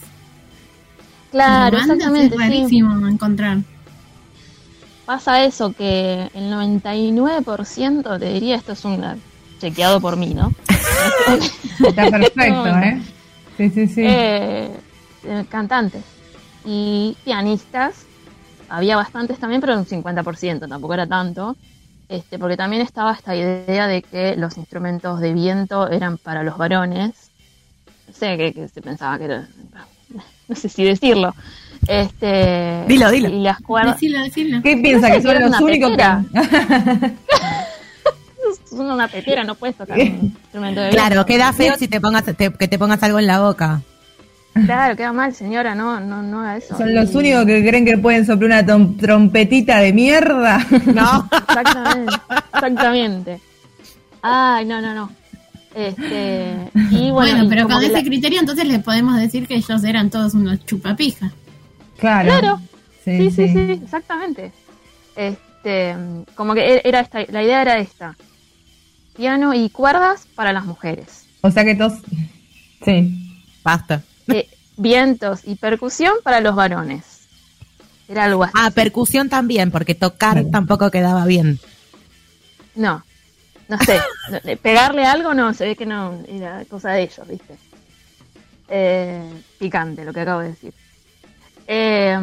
Claro, Las exactamente, Es sí. rarísimo encontrar. Pasa eso que el 99% te diría esto es un chequeado por mí, ¿no? <laughs> Está perfecto, ¿eh? Sí, sí, sí. eh, eh, cantantes y pianistas. Había bastantes también, pero un 50%, tampoco era tanto. este, porque también estaba esta idea de que los instrumentos de viento eran para los varones. Sé, que, que se pensaba que era, no sé si decirlo. Este, Dilo, dilo. Y las cuerdas, Decilo, decilo. ¿Qué piensa? sé, que son que era los únicos que. es <laughs> una petera, no puedes tocar un instrumento de viento. Claro, queda feo si te pongas, te- que te pongas algo en la boca. Claro, queda mal, señora, no, no, no haga eso. Son los Y- únicos que creen que pueden soplar una trompetita de mierda. No. Exactamente, exactamente. Ay, no, no, no. Este, y <laughs> bueno, Bueno, pero como con ese la- criterio entonces le podemos decir que ellos eran todos unos chupapijas. Claro. Claro. Sí, sí, sí, exactamente. Este, como que era esta, la idea era esta. Piano y cuerdas para las mujeres. O sea que todos. Sí. Basta. Eh, vientos y percusión para los varones. Era algo así. Ah, percusión también, porque tocar tampoco quedaba bien. No, no sé. Pegarle algo no, se ve que no, era cosa de ellos, ¿viste? Eh, picante lo que acabo de decir. Eh,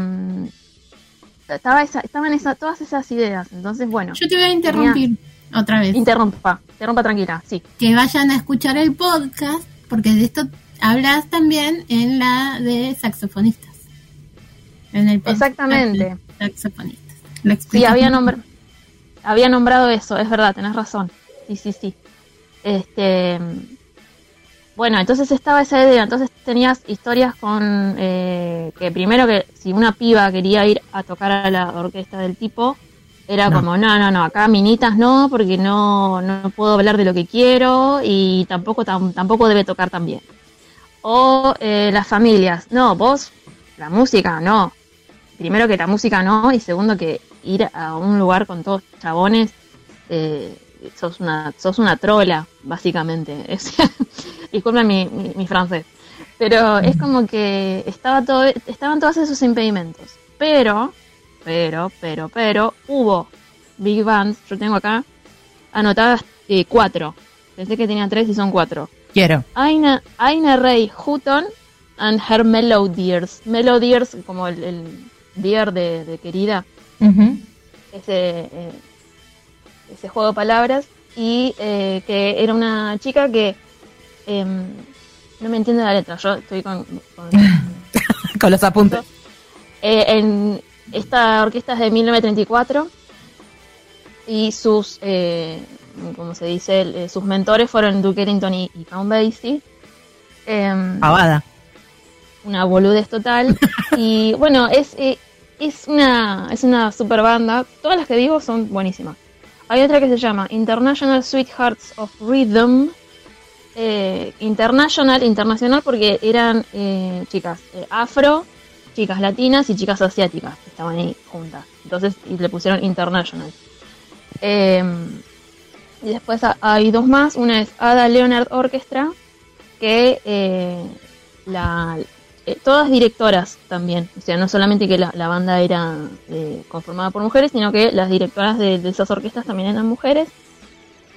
estaba esa, estaban esa, todas esas ideas, entonces bueno, Yo te voy a interrumpir otra vez. interrumpa, interrumpa tranquila, sí. que vayan a escuchar el podcast, porque de esto hablas también en la de saxofonistas. En el podcast Exactamente. de saxofonistas. Sí, había, muy nombr- había nombrado eso, es verdad, tenés razón. Sí, sí, sí. Este, bueno, entonces estaba esa idea, entonces tenías historias con eh, que primero que si una piba quería ir a tocar a la orquesta del tipo, era No. como, no, no, no, acá minitas no, porque no, no puedo hablar de lo que quiero y tampoco, tam- tampoco debe tocar tan bien. O eh, las familias, no, vos, la música, no. Primero que la música no, y segundo que ir a un lugar con todos chabones, eh, sos una, sos una trola, básicamente. <laughs> O sea, disculpen mi, mi, mi francés. Pero es como que estaba todo, estaban todos esos impedimentos. Pero, pero, pero, pero, hubo big bands, yo tengo acá anotadas eh, cuatro. Pensé que tenía tres y son cuatro. Quiero. Aina, Aina Ray Hutton and her Melodiers. Melodiers, como el, el deer de, de querida, ese, eh, ese juego de palabras. Y eh, que era una chica que em, no me entiende la letra. Yo estoy con. con- <laughs> Con los apuntes. eh, en esta orquesta es de 1934 y sus, eh, como se dice, sus mentores fueron Duke Ellington y, y Count Basie. Em, una boludez total. <laughs> y bueno, es, eh, es una es una super banda. Todas las que digo son buenísimas. Hay otra que se llama International Sweethearts of Rhythm. Eh, international, internacional porque eran eh, chicas eh, afro, chicas latinas y chicas asiáticas que estaban ahí juntas. Entonces y le pusieron international. Eh, y después ha- hay dos más. Una es Ada Leonard Orchestra, que eh, la, eh, todas directoras también. O sea, no solamente que la, la banda era eh, conformada por mujeres, sino que las directoras de, de esas orquestas también eran mujeres.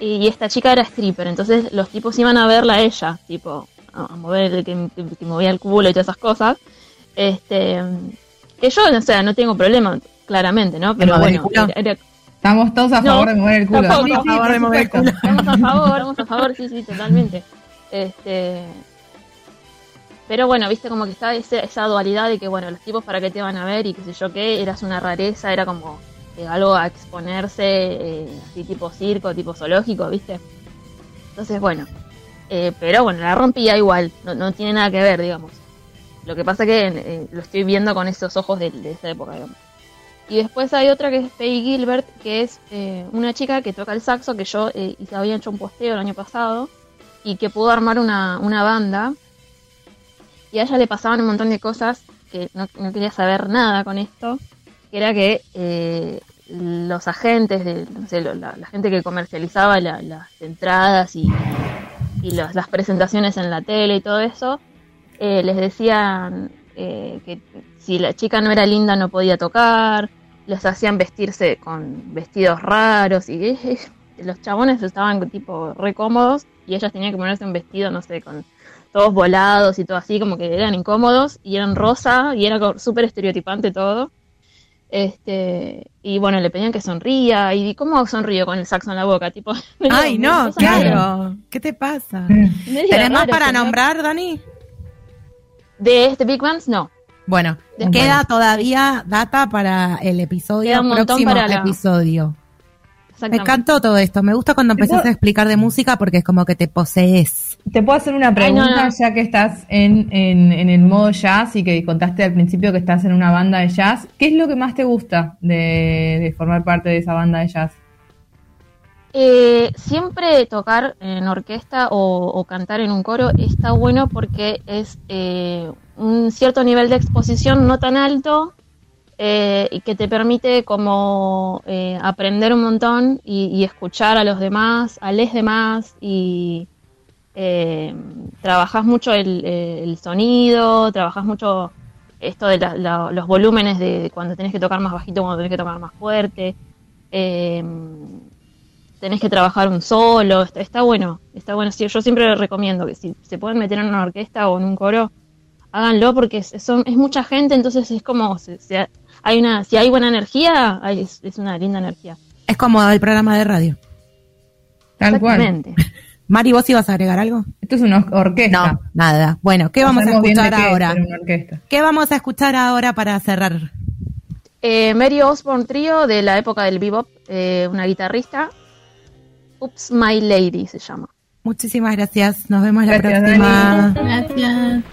Y, esta chica era stripper, entonces los tipos iban a verla a ella, tipo, a, a mover, el que, que- que movía el culo y todas esas cosas. Este, que yo, o sea, no tengo problema, claramente, ¿no? Pero bueno, culo? era- era- Estamos todos a No, favor de mover el culo. Sí, a favor de mover el supuesto. Estamos a favor, vamos a favor, sí, sí, totalmente. Este, pero bueno, viste como que está esa dualidad de que, bueno, los tipos para qué te van a ver y qué sé yo qué, eras una rareza, era como eh, algo a exponerse, eh, así tipo circo, tipo zoológico, viste. Entonces, bueno, eh, pero bueno, la rompía igual, no, no tiene nada que ver, digamos. Lo que pasa que eh, lo estoy viendo con esos ojos de, esa época, digamos. Y después hay otra que es Peggy Gilbert, que es una chica que toca el saxo, que yo había hecho un posteo el año pasado, y que pudo armar una, una banda. Y a ella le pasaban un montón de cosas que no, quería saber nada con esto, que era que eh, los agentes, de, no sé, la, la gente que comercializaba la- las entradas y, y los- las presentaciones en la tele y todo eso, eh, les decían eh, que si la chica no era linda no podía tocar, les hacían vestirse con vestidos raros y los chabones estaban tipo re cómodos y ellas tenían que ponerse un vestido, no sé, con todos volados y todo así, como que eran incómodos y eran rosa y era súper estereotipante todo. Este, y bueno, le pedían que sonría. ¿Y cómo sonrío con el saxo en la boca? Tipo, <laughs> Ay, no, rara. claro. ¿Qué te pasa? Medio ¿Tenés más para señor. nombrar, Dani? De este Big Bands, no. Bueno, Después. queda todavía data para el episodio, Queda un montón próximo para la- episodio. Me encantó todo esto. Me gusta cuando ¿Te empezás a explicar de música porque es como que te posees. Te puedo hacer una pregunta, Ay, no, no. ya que estás en, en, en el modo jazz y que contaste al principio que estás en una banda de jazz. ¿Qué es lo que más te gusta de, de formar parte de esa banda de jazz? Eh, siempre tocar en orquesta o, o cantar en un coro está bueno porque es eh, un cierto nivel de exposición no tan alto eh, y que te permite como eh, aprender un montón y, y escuchar a los demás, a les demás y eh, trabajas mucho el, eh, el sonido, trabajas mucho esto de la- la- los volúmenes de cuando tenés que tocar más bajito, cuando tenés que tocar más fuerte. Eh, tenés que trabajar un solo, está, está bueno, está bueno. Sí, yo siempre recomiendo que si se pueden meter en una orquesta o en un coro, háganlo porque es, son, es mucha gente, entonces es como, se- se- hay una, si hay buena energía, hay- es, es una linda energía. Es como el programa de radio. Tal cual. <laughs> Mari, ¿vos ibas a agregar algo? Esto es una or- orquesta. No, nada. Bueno, ¿qué vamos a escuchar qué es, ahora? orquesta. ¿Qué vamos a escuchar ahora para cerrar? Eh, Mary Osborne Trio de la época del bebop, eh, una guitarrista. Oops, My Lady se llama. Muchísimas gracias. Nos vemos la próxima. Gracias.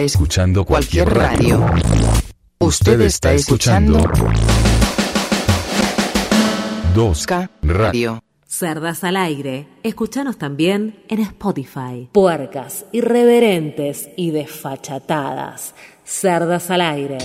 Está escuchando cualquier radio. Usted está escuchando 2K Radio. Cerdas al aire. Escúchanos también en Spotify. Puercas, irreverentes y desfachatadas. Cerdas al aire.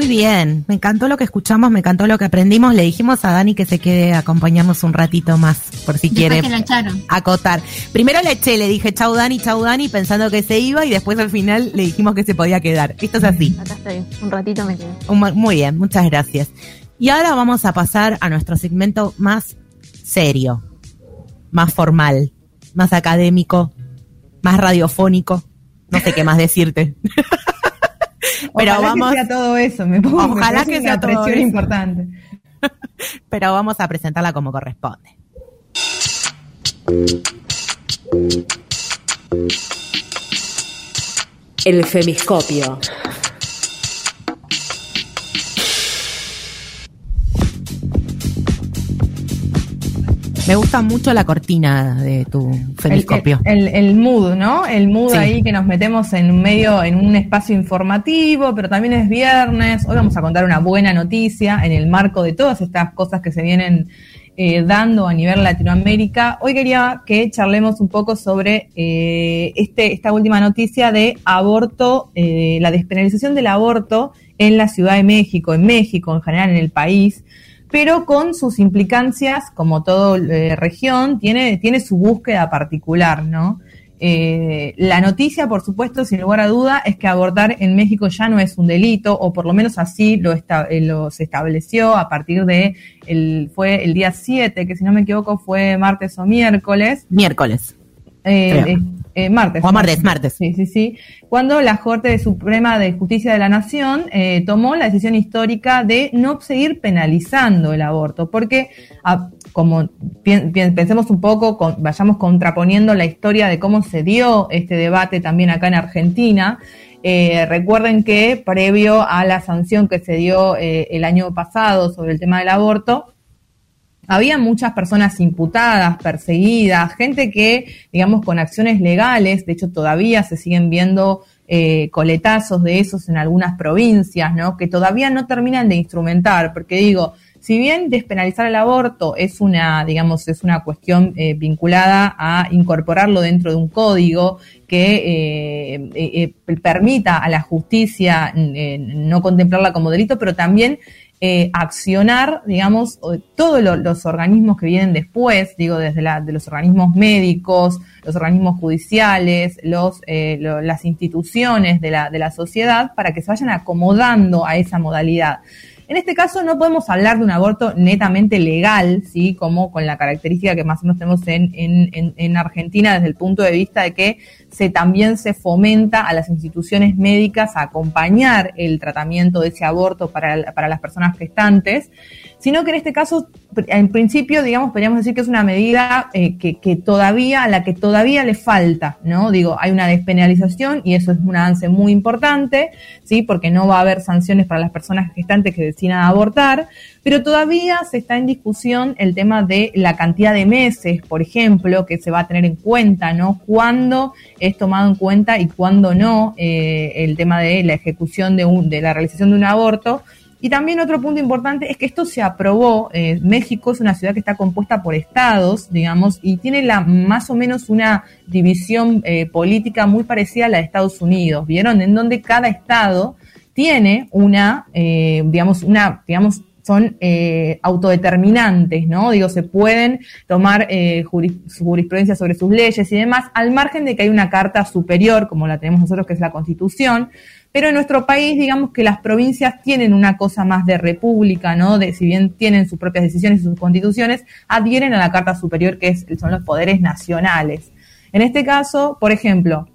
Muy bien, me encantó lo que escuchamos, me encantó lo que aprendimos. Le dijimos a Dani que se quede acompañarnos un ratito más, por si Después quiere acotar. Primero le eché, le dije chau Dani, chau Dani, pensando que se iba y después al final le dijimos que se podía quedar. Esto es así. Acá estoy, un ratito me quedé. Un- Muy bien, muchas gracias. Y ahora vamos a pasar a nuestro segmento más serio, más formal, más académico, más radiofónico. No sé qué más decirte. <laughs> Pero Ojalá vamos, que sea todo eso, me pongo Ojalá que una sea todo presión eso. importante. <laughs> pero vamos a presentarla como corresponde. El femiscopio. Me gusta mucho la cortina de tu femiscopio. El, el, el mood, ¿no? El mood Sí. ahí que nos metemos en un medio, en un espacio informativo, pero también es viernes. Hoy vamos a contar una buena noticia en el marco de todas estas cosas que se vienen eh, dando a nivel Latinoamérica. Hoy quería que charlemos un poco sobre eh, este, esta última noticia de aborto, eh, la despenalización del aborto en la Ciudad de México, en México en general, en el país pero con sus implicancias, como toda región, tiene, tiene su búsqueda particular, ¿no? Eh, la noticia, por supuesto, sin lugar a duda, es que abortar en México ya no es un delito, o por lo menos así lo, esta- eh, lo se estableció a partir de, el, fue el día 7, que si no me equivoco fue martes o miércoles, Miércoles. Eh, eh, eh, martes. O martes, martes. Sí, sí, sí. Cuando la Corte Suprema de Justicia de la Nación eh, tomó la decisión histórica de no seguir penalizando el aborto, porque ah, como pensemos un poco, con- vayamos contraponiendo la historia de cómo se dio este debate también acá en Argentina. Eh, recuerden que previo a la sanción que se dio eh, el año pasado sobre el tema del aborto, había muchas personas imputadas, perseguidas, gente que, digamos, con acciones legales, de hecho todavía se siguen viendo eh, coletazos de esos en algunas provincias, ¿no? Que todavía no terminan de instrumentar, porque digo, si bien despenalizar el aborto es una, digamos, es una cuestión eh, vinculada a incorporarlo dentro de un código que eh, eh, eh, permita a la justicia eh, no contemplarla como delito, pero también eh, accionar, digamos, todos lo- los organismos que vienen después, digo, desde la, de los organismos médicos, los organismos judiciales, los, eh, lo- las instituciones de la, de la sociedad, para que se vayan acomodando a esa modalidad. En este caso no podemos hablar de un aborto netamente legal, ¿sí? Como con la característica que más o menos tenemos en, en, en- en Argentina desde el punto de vista de que se también se fomenta a las instituciones médicas a acompañar el tratamiento de ese aborto para, para las personas gestantes, sino que en este caso, en principio, digamos, podríamos decir que es una medida eh, que, que todavía, a la que todavía le falta, ¿no? Digo, hay una despenalización y eso es un avance muy importante, ¿sí? Porque no va a haber sanciones para las personas gestantes que decidan abortar, pero todavía se está en discusión el tema de la cantidad de meses, por ejemplo, que se va a tener en cuenta, ¿no? Cuándo es tomado en cuenta y cuándo no eh, el tema de la ejecución de, un, de la realización de un aborto. Y también otro punto importante es que esto se aprobó. eh, México es una ciudad que está compuesta por estados, digamos, y tiene la más o menos una división eh, política muy parecida a la de Estados Unidos. ¿Vieron? En donde cada estado tiene una, eh, digamos, una, digamos, son eh, autodeterminantes, ¿no? Digo, se pueden tomar eh, jurisprudencia sobre sus leyes y demás, al margen de que hay una carta superior, como la tenemos nosotros, que es la Constitución, pero en nuestro país, digamos que las provincias tienen una cosa más de república, ¿no? De, si bien tienen sus propias decisiones y sus constituciones, adhieren a la Carta Superior, que es, son los poderes nacionales. En este caso, por ejemplo,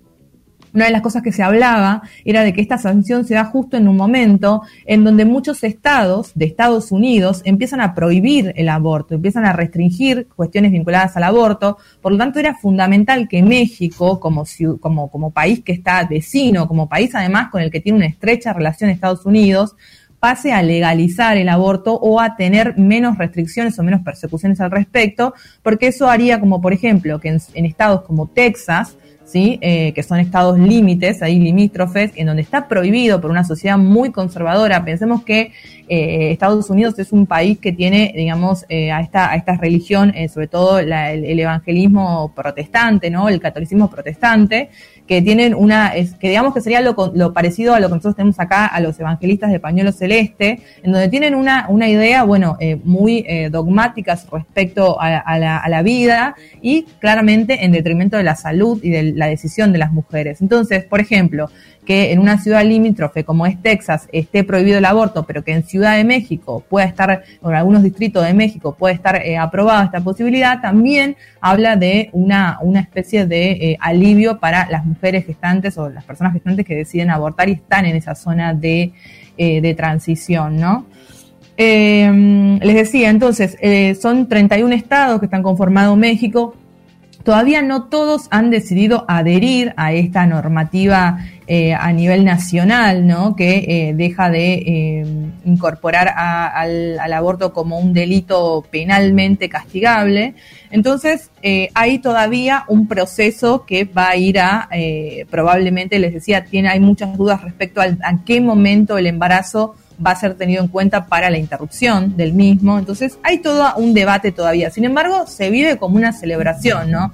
una de las cosas que se hablaba era de que esta sanción se da justo en un momento en donde muchos estados de Estados Unidos empiezan a prohibir el aborto, empiezan a restringir cuestiones vinculadas al aborto. Por lo tanto, era fundamental que México, como, como, como país que está vecino, como país además con el que tiene una estrecha relación Estados Unidos, pase a legalizar el aborto o a tener menos restricciones o menos persecuciones al respecto, porque eso haría como, por ejemplo, que en, en estados como Texas, ¿sí? Eh, que son estados límites, ahí limítrofes, en donde está prohibido por una sociedad muy conservadora. Pensemos que eh, Estados Unidos es un país que tiene, digamos, eh, a, esta, religión, eh, sobre todo el, el evangelismo protestante, ¿no? El catolicismo protestante, que tienen una, que digamos que sería lo, lo parecido a lo que nosotros tenemos acá a los evangelistas de pañuelo celeste, en donde tienen una, idea, bueno, eh, muy eh, dogmática respecto a la vida y claramente en detrimento de la salud y de la decisión de las mujeres. Entonces, por ejemplo, que en una ciudad limítrofe como es Texas esté prohibido el aborto, pero que en Ciudad de México pueda estar, o en algunos distritos de México puede estar eh, aprobada esta posibilidad, también habla de una, una especie de eh, alivio para las mujeres gestantes o las personas gestantes que deciden abortar y están en esa zona de, eh, de transición, ¿no? Les decía, entonces, son 31 estados que están conformados México. Todavía no todos han decidido adherir a esta normativa eh, a nivel nacional, ¿no? Que eh, deja de eh, incorporar a- al, aborto como un delito penalmente castigable. Entonces, eh, hay todavía un proceso que va a ir a, probablemente, les decía, tiene, hay muchas dudas respecto al, a qué momento el embarazo va a ser tenido en cuenta para la interrupción del mismo. Entonces, hay todo un debate todavía. Sin embargo, se vive como una celebración, ¿no?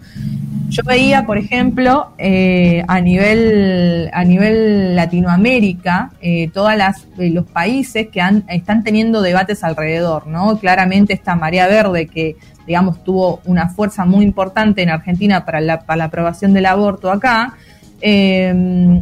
Yo veía, por ejemplo, eh, a nivel a nivel Latinoamérica, eh, todas las eh, los países que han, están teniendo debates alrededor, ¿no? Claramente esta marea verde que digamos tuvo una fuerza muy importante en Argentina para la, para la aprobación del aborto acá, eh,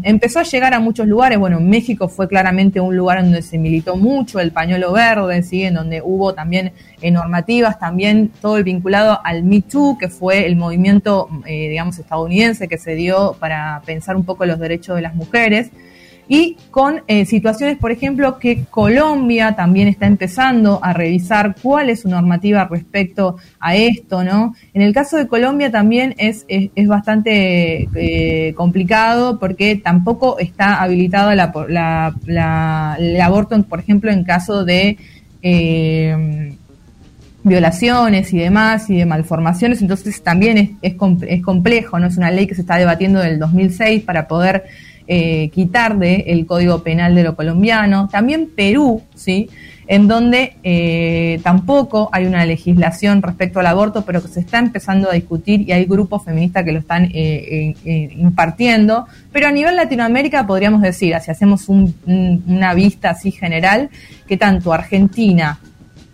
empezó a llegar a muchos lugares. Bueno, México fue claramente un lugar donde se militó mucho el pañuelo verde, ¿sí? en donde hubo también eh, normativas, también todo el vinculado al Me Too, que fue el movimiento, eh, digamos, estadounidense que se dio para pensar un poco los derechos de las mujeres. Y con eh, situaciones, por ejemplo, que Colombia también está empezando a revisar cuál es su normativa respecto a esto, ¿no? En el caso de Colombia también es, es, bastante eh, complicado porque tampoco está habilitado la, la- la- el aborto, por ejemplo, en caso de eh, violaciones y demás y de malformaciones, entonces también es, es complejo, ¿no? Es una ley que se está debatiendo del 2006 para poder eh, quitar del Código Penal de lo colombiano. También Perú, ¿sí? En donde eh, tampoco hay una legislación respecto al aborto, pero que se está empezando a discutir y hay grupos feministas que lo están eh, impartiendo. Pero a nivel Latinoamérica podríamos decir, si hacemos un- una vista así general, que tanto Argentina,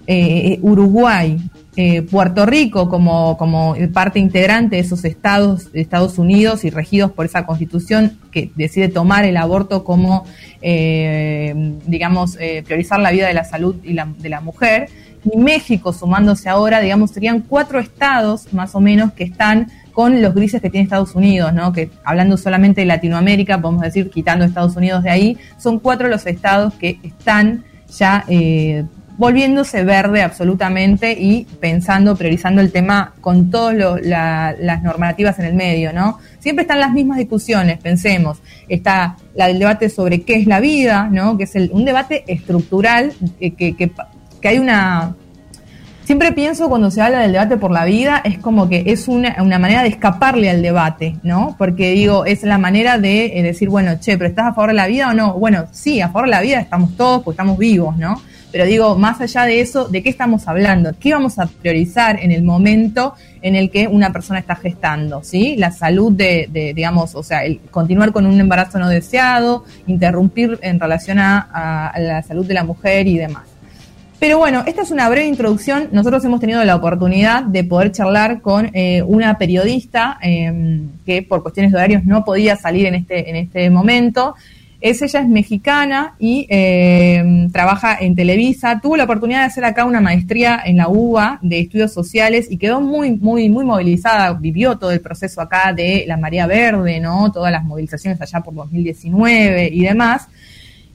eh, Uruguay, eh, Puerto Rico como, como parte integrante de esos estados de Estados Unidos y regidos por esa constitución que decide tomar el aborto como, eh, digamos, priorizar la vida de la salud y la, de la mujer. Y México sumándose ahora, digamos, serían cuatro estados más o menos que están con los grises que tiene Estados Unidos, ¿no? Que hablando solamente de Latinoamérica, podemos decir, quitando Estados Unidos de ahí, son cuatro los estados que están ya volviéndose verde absolutamente y pensando, priorizando el tema con todas las normativas en el medio, ¿no? Siempre están las mismas discusiones, pensemos, está la del debate sobre qué es la vida, ¿no? Que es el- un debate estructural, eh, que, que, que hay una... Siempre pienso cuando se habla del debate por la vida, es como que es una, una manera de escaparle al debate, ¿no? Porque digo, es la manera de eh, decir, bueno, che, pero ¿estás a favor de la vida o no? Bueno, sí, a favor de la vida estamos todos, porque estamos vivos, ¿no? Pero digo, más allá de eso, ¿de qué estamos hablando? ¿Qué vamos a priorizar en el momento en el que una persona está gestando? ¿Sí? La salud de, de, digamos, o sea, el continuar con un embarazo no deseado, interrumpir en relación a, la salud de la mujer y demás. Pero bueno, esta es una breve introducción. Nosotros hemos tenido la oportunidad de poder charlar con eh, una periodista eh, que por cuestiones de horarios no podía salir en este, en este momento. Es, ella es mexicana y eh, trabaja en Televisa. Tuvo la oportunidad de hacer acá una maestría en la UBA de estudios sociales y quedó muy, muy, muy movilizada. Vivió todo el proceso acá de la María Verde, ¿no? Todas las movilizaciones allá por 2019 y demás.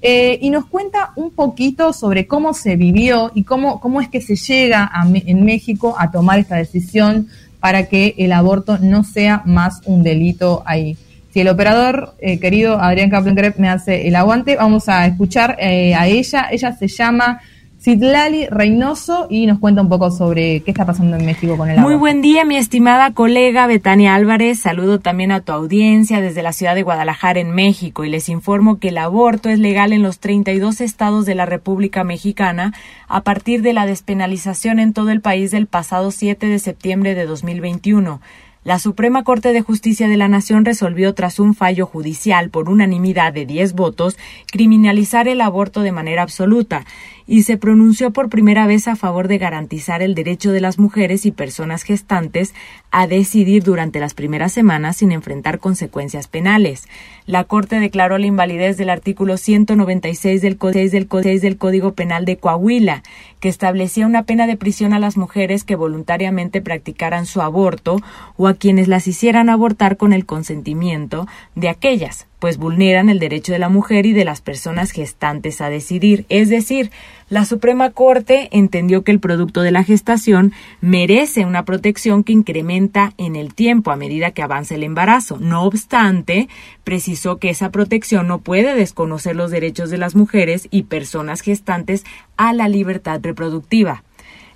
Eh, y nos cuenta un poquito sobre cómo se vivió y cómo, cómo es que se llega en México a tomar esta decisión para que el aborto no sea más un delito ahí. Si el operador, eh, querido Adrián Kaplan me hace el aguante, vamos a escuchar eh, a ella. Ella se llama Citlali Reynoso y nos cuenta un poco sobre qué está pasando en México con el agua. Muy buen día, mi estimada colega Betania Álvarez. Saludo también a tu audiencia desde la ciudad de Guadalajara, en México, y les informo que el aborto es legal en los 32 estados de la República Mexicana a partir de la despenalización en todo el país del pasado 7 de septiembre de 2021. La Suprema Corte de Justicia de la Nación resolvió tras un fallo judicial por unanimidad de 10 votos criminalizar el aborto de manera absoluta y se pronunció por primera vez a favor de garantizar el derecho de las mujeres y personas gestantes a decidir durante las primeras semanas sin enfrentar consecuencias penales. La Corte declaró la invalidez del artículo 196 del, del, del Código Penal de Coahuila, que establecía una pena de prisión a las mujeres que voluntariamente practicaran su aborto o a quienes las hicieran abortar con el consentimiento de aquellas, pues vulneran el derecho de la mujer y de las personas gestantes a decidir. Es decir, la Suprema Corte entendió que el producto de la gestación merece una protección que incrementa en el tiempo a medida que avanza el embarazo. No obstante, precisó que esa protección no puede desconocer los derechos de las mujeres y personas gestantes a la libertad reproductiva.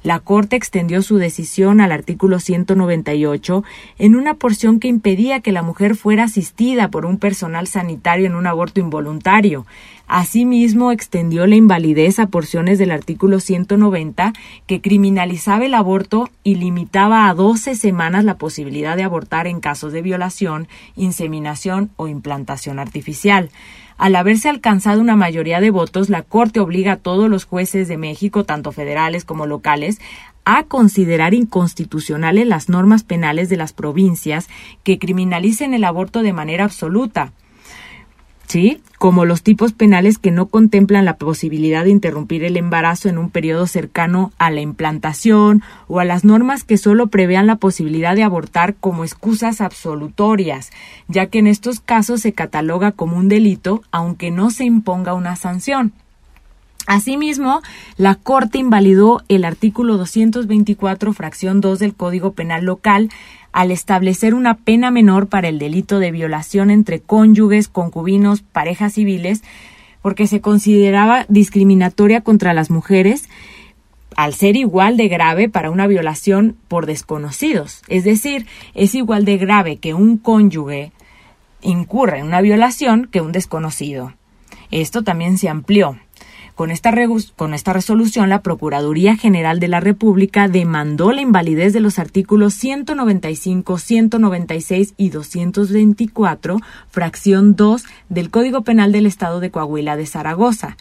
La Corte extendió su decisión al artículo 198 en una porción que impedía que la mujer fuera asistida por un personal sanitario en un aborto involuntario. Asimismo, extendió la invalidez a porciones del artículo 190 que criminalizaba el aborto y limitaba a 12 semanas la posibilidad de abortar en casos de violación, inseminación o implantación artificial. Al haberse alcanzado una mayoría de votos, la Corte obliga a todos los jueces de México, tanto federales como locales, a considerar inconstitucionales las normas penales de las provincias que criminalicen el aborto de manera absoluta. ¿Sí? Como los tipos penales que no contemplan la posibilidad de interrumpir el embarazo en un periodo cercano a la implantación o a las normas que solo prevean la posibilidad de abortar como excusas absolutorias, ya que en estos casos se cataloga como un delito aunque no se imponga una sanción. Asimismo, la Corte invalidó el artículo 224, fracción 2 del Código Penal local, al establecer una pena menor para el delito de violación entre cónyuges, concubinos, parejas civiles, porque se consideraba discriminatoria contra las mujeres al ser igual de grave para una violación por desconocidos. Es decir, es igual de grave que un cónyuge incurra en una violación que un desconocido. Esto también se amplió. Con esta, resolución, la Procuraduría General de la República demandó la invalidez de los artículos 195, 196 y 224, fracción 2 del Código Penal del Estado de Coahuila de Zaragoza.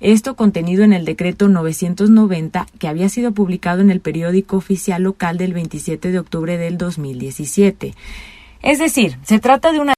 Esto contenido en el decreto 990 que había sido publicado en el periódico oficial local del 27 de octubre del 2017. Es decir, se trata de una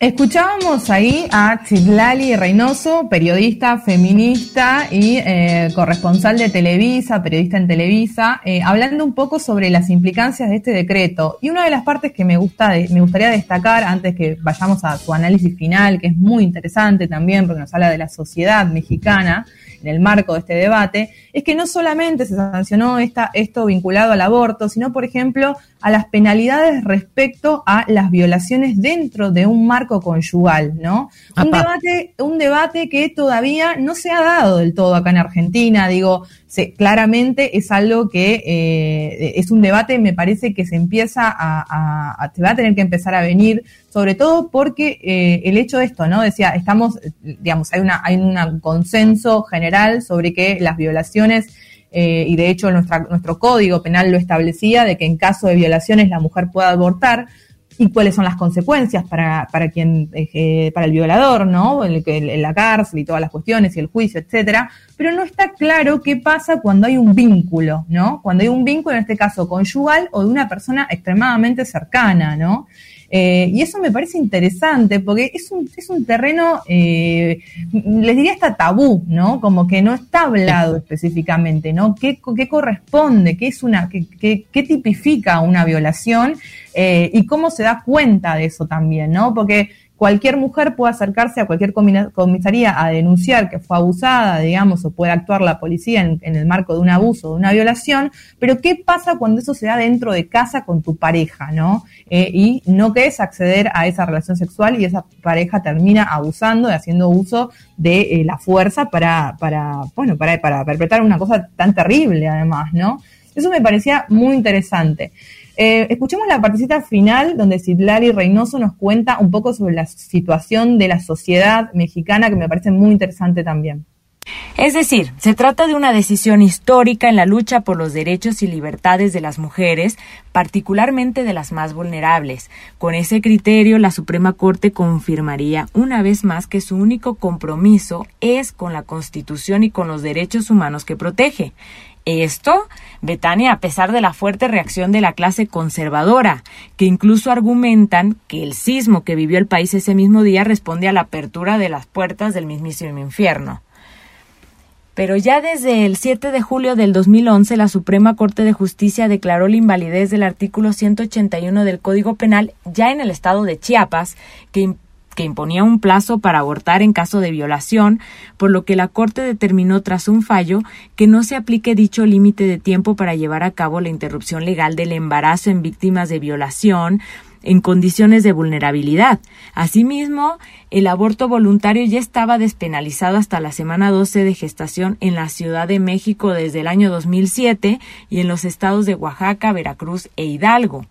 Escuchábamos ahí a Chitlali Reynoso, periodista, feminista y eh, corresponsal de Televisa, periodista en Televisa, eh, hablando un poco sobre las implicancias de este decreto. Y una de las partes que me, gusta de, me gustaría destacar antes que vayamos a su análisis final, que es muy interesante también porque nos habla de la sociedad mexicana en el marco de este debate, es que no solamente se sancionó esta, esto vinculado al aborto, sino, por ejemplo, a las penalidades respecto a las violaciones dentro de un marco conyugal, ¿no? Un debate, un debate que todavía no se ha dado del todo acá en Argentina, digo, se, claramente es algo que eh, es un debate, me parece que se empieza a, a, se va a tener que empezar a venir, sobre todo porque eh, el hecho de esto, ¿no? Decía, estamos, digamos, hay una, hay un consenso general sobre que las violaciones eh, y de hecho nuestra, nuestro código penal lo establecía, de que en caso de violaciones la mujer pueda abortar y cuáles son las consecuencias para, para quien, eh, para el violador, ¿no? El, el, la cárcel y todas las cuestiones y el juicio, etcétera. Pero no está claro qué pasa cuando hay un vínculo, ¿no? Cuando hay un vínculo, en este caso conyugal o de una persona extremadamente cercana, ¿no? Eh, y eso me parece interesante porque es un, es un terreno, eh, les diría hasta tabú, ¿no? Como que no está hablado específicamente, ¿no? ¿Qué, qué corresponde? ¿Qué es una, qué, qué, qué tipifica una violación? Eh, y cómo se da cuenta de eso también, ¿no? Porque cualquier mujer puede acercarse a cualquier comisaría a denunciar que fue abusada, digamos, o puede actuar la policía en, en el marco de un abuso de una violación, pero ¿qué pasa cuando eso se da dentro de casa con tu pareja, no? Eh, y no que es acceder a esa relación sexual y esa pareja termina abusando y haciendo uso de eh, la fuerza para, para, bueno, para perpetrar una cosa tan terrible además, ¿no? Eso me parecía muy interesante. Eh, escuchemos la partecita final donde Citlali Reynoso nos cuenta un poco sobre la situación de la sociedad mexicana que me parece muy interesante también. Es decir, se trata de una decisión histórica en la lucha por los derechos y libertades de las mujeres, particularmente de las más vulnerables. Con ese criterio, la Suprema Corte confirmaría una vez más que su único compromiso es con la Constitución y con los derechos humanos que protege. Esto, Betania, a pesar de la fuerte reacción de la clase conservadora, que incluso argumentan que el sismo que vivió el país ese mismo día responde a la apertura de las puertas del mismísimo infierno. Pero ya desde el 7 de julio del 2011, la Suprema Corte de Justicia declaró la invalidez del artículo 181 del Código Penal ya en el estado de Chiapas, que, que imponía un plazo para abortar en caso de violación, por lo que la Corte determinó tras un fallo que no se aplique dicho límite de tiempo para llevar a cabo la interrupción legal del embarazo en víctimas de violación, en condiciones de vulnerabilidad. Asimismo, el aborto voluntario ya estaba despenalizado hasta la semana 12 de gestación en la Ciudad de México desde el año 2007 y en los estados de Oaxaca, Veracruz e Hidalgo.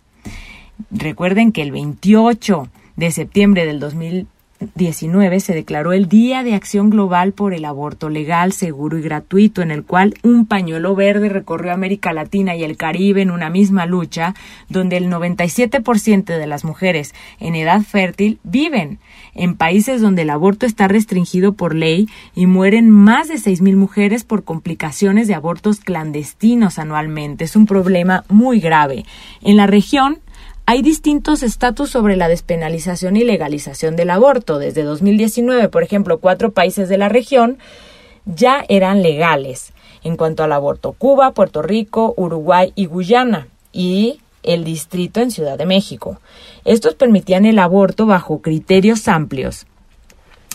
Recuerden que el 28 de septiembre del 2019 se declaró el Día de Acción Global por el Aborto Legal, Seguro y Gratuito, en el cual un pañuelo verde recorrió América Latina y el Caribe en una misma lucha, donde el 97% de las mujeres en edad fértil viven en países donde el aborto está restringido por ley y mueren más de 6.000 mujeres por complicaciones de abortos clandestinos anualmente. Es un problema muy grave. En la región, hay distintos estatus sobre la despenalización y legalización del aborto. Desde 2019, por ejemplo, cuatro países de la región ya eran legales en cuanto al aborto. Cuba, Puerto Rico, Uruguay y Guyana. Y el distrito en Ciudad de México. Estos permitían el aborto bajo criterios amplios.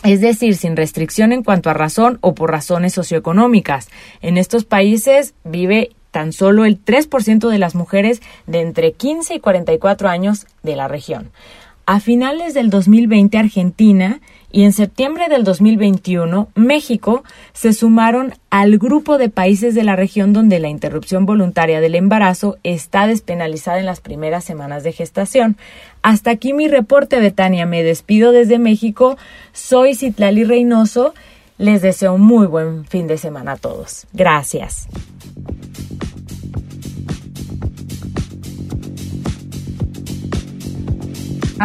Es decir, sin restricción en cuanto a razón o por razones socioeconómicas. En estos países vive tan solo el 3% de las mujeres de entre 15 y 44 años de la región. A finales del 2020 Argentina y en septiembre del 2021 México se sumaron al grupo de países de la región donde la interrupción voluntaria del embarazo está despenalizada en las primeras semanas de gestación. Hasta aquí mi reporte, Betania. Me despido desde México. Soy Citlali Reynoso. Les deseo un muy buen fin de semana a todos. Gracias.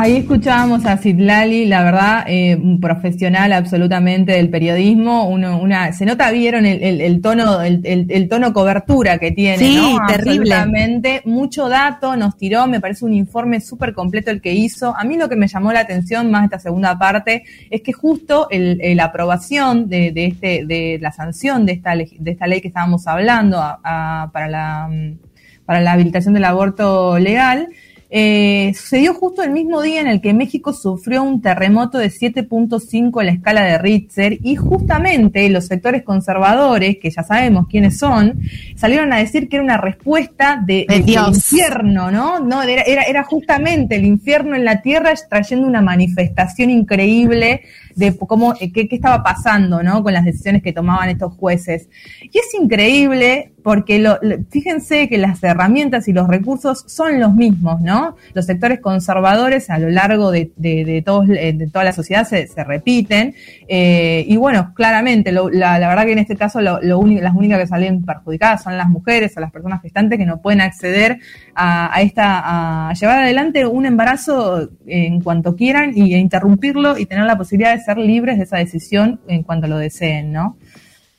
Ahí escuchábamos a Citlali, la verdad, eh, un profesional absolutamente del periodismo. Uno, una, se nota, vieron el, el- el tono, el, el- tono cobertura que tiene, Sí, ¿no? terrible. Absolutamente. Mucho dato nos tiró, me parece un informe súper completo el que hizo. A mí lo que me llamó la atención más esta segunda parte es que justo el, el- la aprobación de, de este, de la sanción de esta, de esta ley que estábamos hablando a- a- para la, mm, para la habilitación del aborto legal, eh, sucedió justo el mismo día en el que México sufrió un terremoto de 7.5 en la escala de Richter y justamente los sectores conservadores, que ya sabemos quiénes son, salieron a decir que era una respuesta de, infierno, ¿no? No, era, era, era justamente el infierno en la tierra trayendo una manifestación increíble de cómo, eh, qué, qué estaba pasando, ¿no? Con las decisiones que tomaban estos jueces. Y es increíble porque lo, fíjense que las herramientas y los recursos son los mismos, ¿no? Los sectores conservadores a lo largo de, de, de todos, eh, de toda la sociedad se, se repiten. Eh, y bueno, claramente, lo- la, la verdad que en este caso lo, único- las únicas que salen perjudicadas son las mujeres o las personas gestantes que no pueden acceder a, a esta, a llevar adelante un embarazo en cuanto quieran y interrumpirlo y tener la posibilidad de ser libres de esa decisión en cuanto lo deseen, ¿no?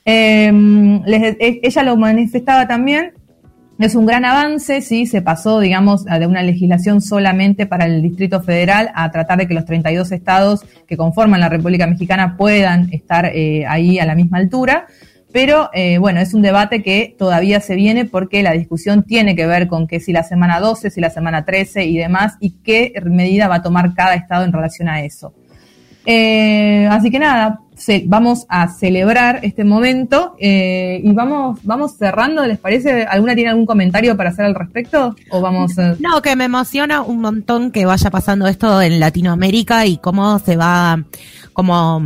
Eh, les- e- ella lo manifestaba también. Es un gran avance, sí, se pasó, digamos, de una legislación solamente para el Distrito Federal a tratar de que los 32 estados que conforman la República Mexicana puedan estar eh, ahí a la misma altura. Pero eh, bueno, es un debate que todavía se viene porque la discusión tiene que ver con que si la semana 12, si la semana 13 y demás, y qué medida va a tomar cada estado en relación a eso. Eh, así que nada, ce- vamos a celebrar este momento eh, y vamos, vamos cerrando, ¿les parece? ¿Alguna tiene algún comentario para hacer al respecto? ¿O vamos a... No, que me emociona un montón que vaya pasando esto en Latinoamérica y cómo se va como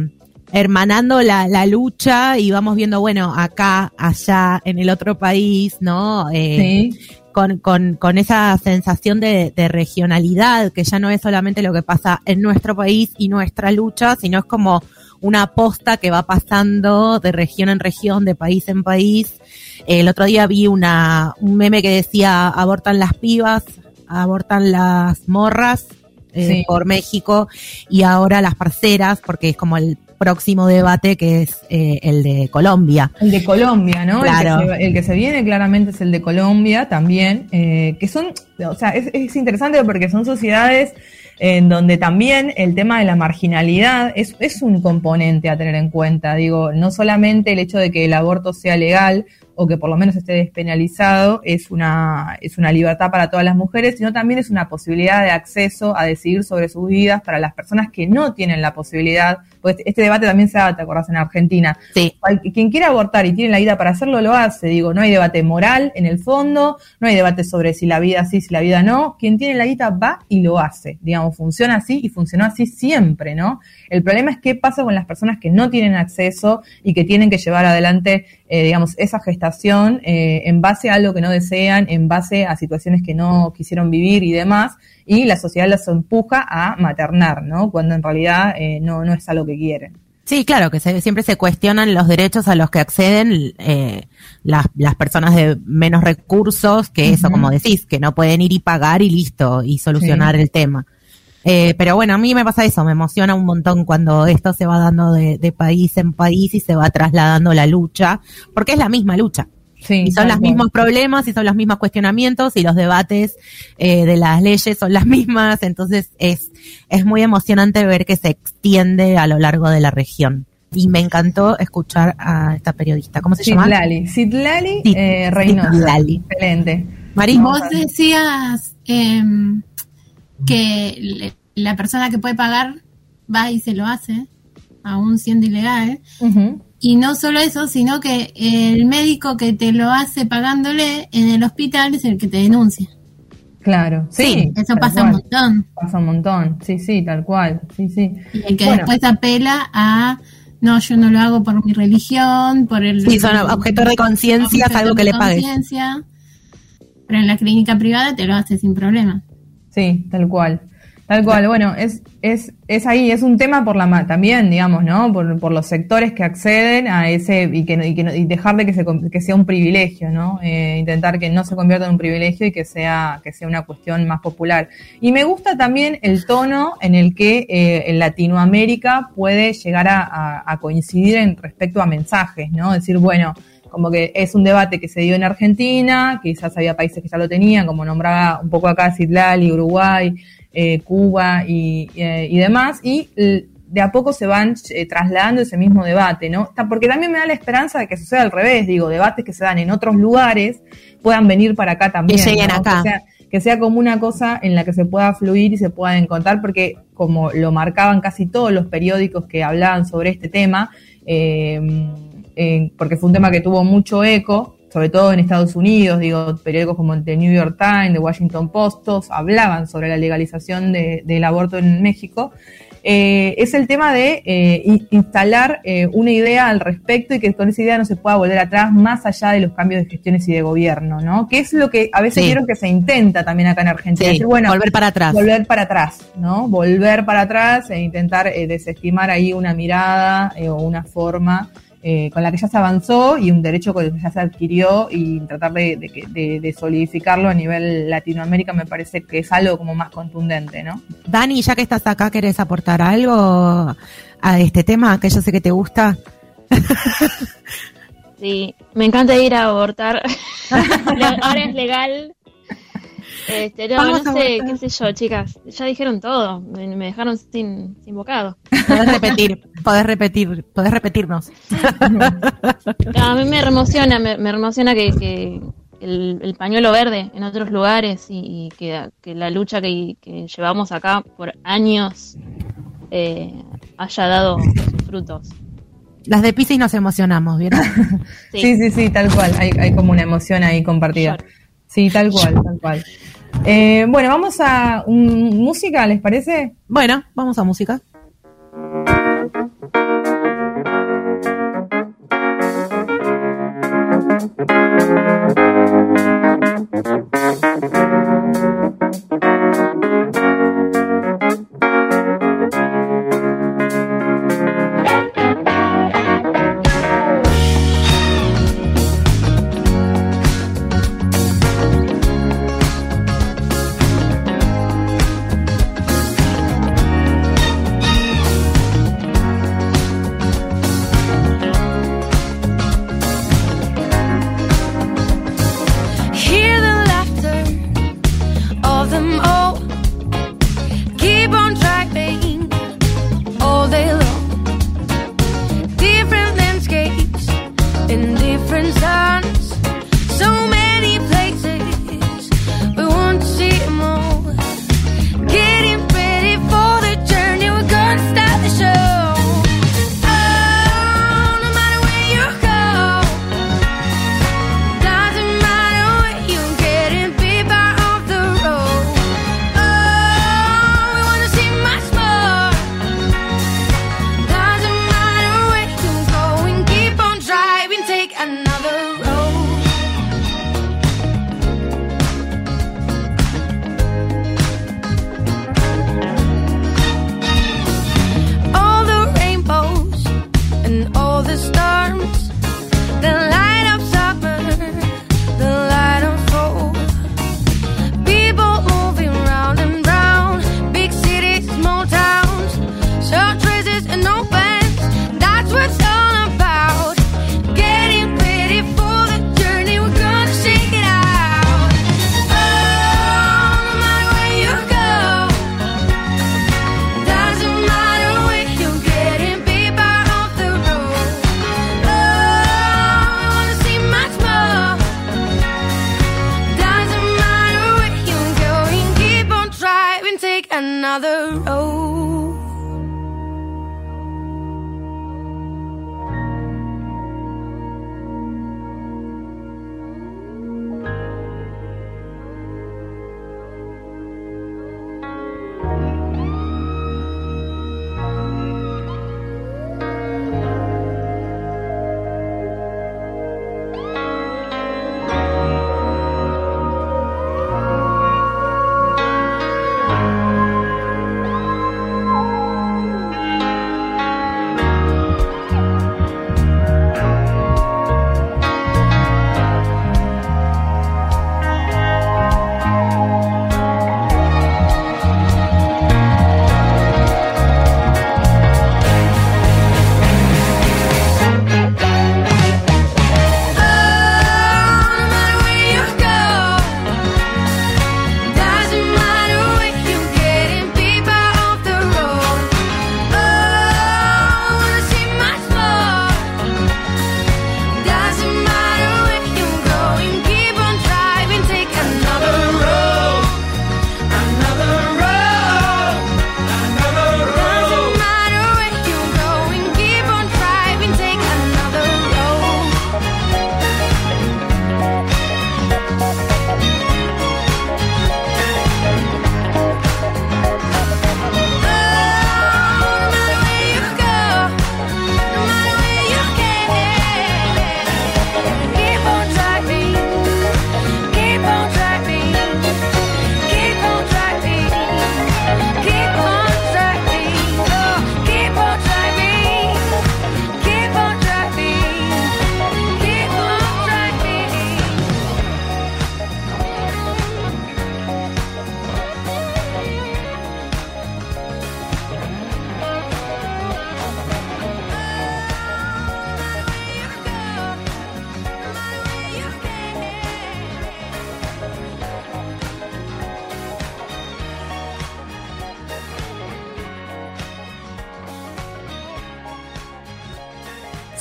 hermanando la, la lucha y vamos viendo, bueno, acá, allá, en el otro país, ¿no? Eh, Sí, con, con, con esa sensación de, de regionalidad, que ya no es solamente lo que pasa en nuestro país y nuestra lucha, sino es como una posta que va pasando de región en región, de país en país. El otro día vi una, un meme que decía abortan las pibas, abortan las morras eh, Sí. por México y ahora las parceras, porque es como el próximo debate que es eh, el de Colombia. el de Colombia, ¿no? Claro. El, que se, el que se viene claramente es el de Colombia también, eh, que son, o sea, es, es interesante porque son sociedades en donde también el tema de la marginalidad es, es un componente a tener en cuenta. Digo, no solamente el hecho de que el aborto sea legal o que por lo menos esté despenalizado es una, es una libertad para todas las mujeres, sino también es una posibilidad de acceso a decidir sobre sus vidas para las personas que no tienen la posibilidad. Pues este debate también se da, ¿te acordás? En Argentina. Sí. Quien quiera abortar y tiene la vida para hacerlo, lo hace. Digo, no hay debate moral en el fondo, no hay debate sobre si la vida sí, si la vida no. Quien tiene la guita va y lo hace. Digamos, funciona así y funcionó así siempre, ¿no? El problema es qué pasa con las personas que no tienen acceso y que tienen que llevar adelante, eh, digamos, esa gestación eh, en base a algo que no desean, en base a situaciones que no quisieron vivir y demás. Y la sociedad las empuja a maternar, ¿no? Cuando en realidad eh, no, no es algo que quieren. Sí, claro, que se- siempre se cuestionan los derechos a los que acceden eh, las, las personas de menos recursos, que eso, como decís, que no pueden ir y pagar y listo, y solucionar Sí. el tema. Eh, pero bueno, a mí me pasa eso, me emociona un montón cuando esto se va dando de, de país en país y se va trasladando la lucha, porque es la misma lucha. Sí, Y son los mismos problemas y son los mismos cuestionamientos y los debates eh, de las leyes son las <laughs> mismas. Entonces es, es muy emocionante ver que se extiende a lo largo de la región. Y me encantó escuchar a esta periodista. ¿Cómo se llama? Citlali, Citlali Cit- eh, Reynosa. Citlali. Excelente. Mari. Vos decías em, que le- la persona que puede pagar va y se lo hace, aún siendo ilegal. Y no solo eso, sino que el médico que te lo hace pagándole en el hospital es el que te denuncia. Claro, sí. Sí, Eso pasa un montón. Pasa un montón, sí, sí, tal cual, sí, sí. Y el que Bueno. después apela a, no, yo no lo hago por mi religión, por el... Sí, son objetos de conciencia, algo que le pagues. Pero en la clínica privada te lo hace sin problema. Sí, tal cual. Tal cual, bueno, es, es, es ahí, es un tema por la también, digamos, ¿no? Por, por los sectores que acceden a ese y que, y que y dejar de que, se, que sea un privilegio, ¿no? Eh, intentar que no se convierta en un privilegio y que sea, que sea una cuestión más popular. Y me gusta también el tono en el que eh, Latinoamérica puede llegar a- a coincidir en respecto a mensajes, ¿no? Decir, bueno, como que es un debate que se dio en Argentina, quizás había países que ya lo tenían, como nombraba un poco acá Citlali, Uruguay, eh, Cuba y, eh, y demás, y de a poco se van eh, trasladando ese mismo debate, ¿no? Porque también me da la esperanza de que suceda al revés, digo, debates que se dan en otros lugares puedan venir para acá también. Que lleguen ¿no? acá. Que sea, que sea como una cosa en la que se pueda fluir y se pueda encontrar, porque como lo marcaban casi todos los periódicos que hablaban sobre este tema, eh, eh, porque fue un tema que tuvo mucho eco, sobre todo en Estados Unidos, digo, periódicos como el The New York Times, The Washington Post, todos hablaban sobre la legalización de- del aborto en México, eh, es el tema de eh, in- instalar eh, una idea al respecto y que con esa idea no se pueda volver atrás más allá de los cambios de gestiones y de gobierno, ¿no? Que es lo que a veces Sí. vieron que se intenta también acá en Argentina. Sí, Decir, bueno, volver para atrás. volver para atrás, ¿no? Volver para atrás e intentar eh, desestimar ahí una mirada eh, o una forma eh, con la que ya se avanzó y un derecho que ya se adquirió y tratar de, de que- de- de solidificarlo a nivel Latinoamérica me parece que es algo como más contundente, ¿no? Dani, ya que estás acá, ¿querés aportar algo a este tema que yo sé que te gusta? <laughs> Sí, me encanta ir a abortar. <laughs> Ahora es legal. Este, no, sé, qué sé yo, chicas. Ya dijeron todo. Me, dejaron sin, sin bocado. Podés repetir, podés repetir, podés repetirnos. A mí me emociona, me, emociona que, que el, pañuelo verde en otros lugares y, que, que, la lucha que, que, llevamos acá por años eh, haya dado sus frutos. Las de Pisces nos emocionamos, ¿vieron? Sí. sí, sí, tal cual. Hay, hay como una emoción ahí compartida. Sí, tal cual, tal cual. Eh, bueno, vamos a um, música, ¿les parece? Bueno, vamos a música.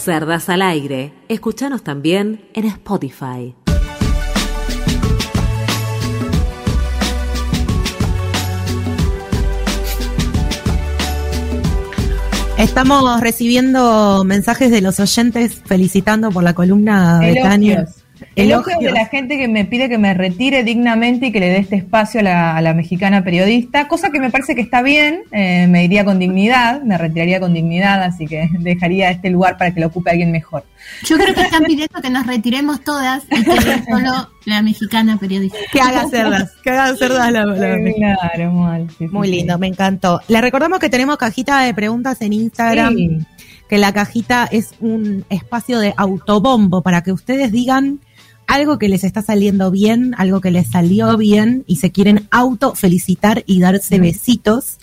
Cerdas al aire. Escuchanos también en Spotify. Estamos recibiendo mensajes de los oyentes felicitando por la columna de Tania. Elogios. Elogios de la gente que me pide que me retire dignamente y que le dé este espacio a la, a la mexicana periodista, cosa que me parece que está bien, eh, me iría con dignidad, me retiraría con dignidad, así que <laughs> dejaría este lugar para que lo ocupe alguien mejor. Yo creo que están pidiendo que nos retiremos todas y que solo la mexicana periodista. Que haga cerdas, que haga cerdas la, la- Claro, mal. sí, Muy sí. lindo, me encantó. Le recordamos que tenemos cajita de preguntas en Instagram, Sí. que la cajita es un espacio de autobombo para que ustedes digan algo que les está saliendo bien, algo que les salió bien y se quieren auto felicitar y darse besitos.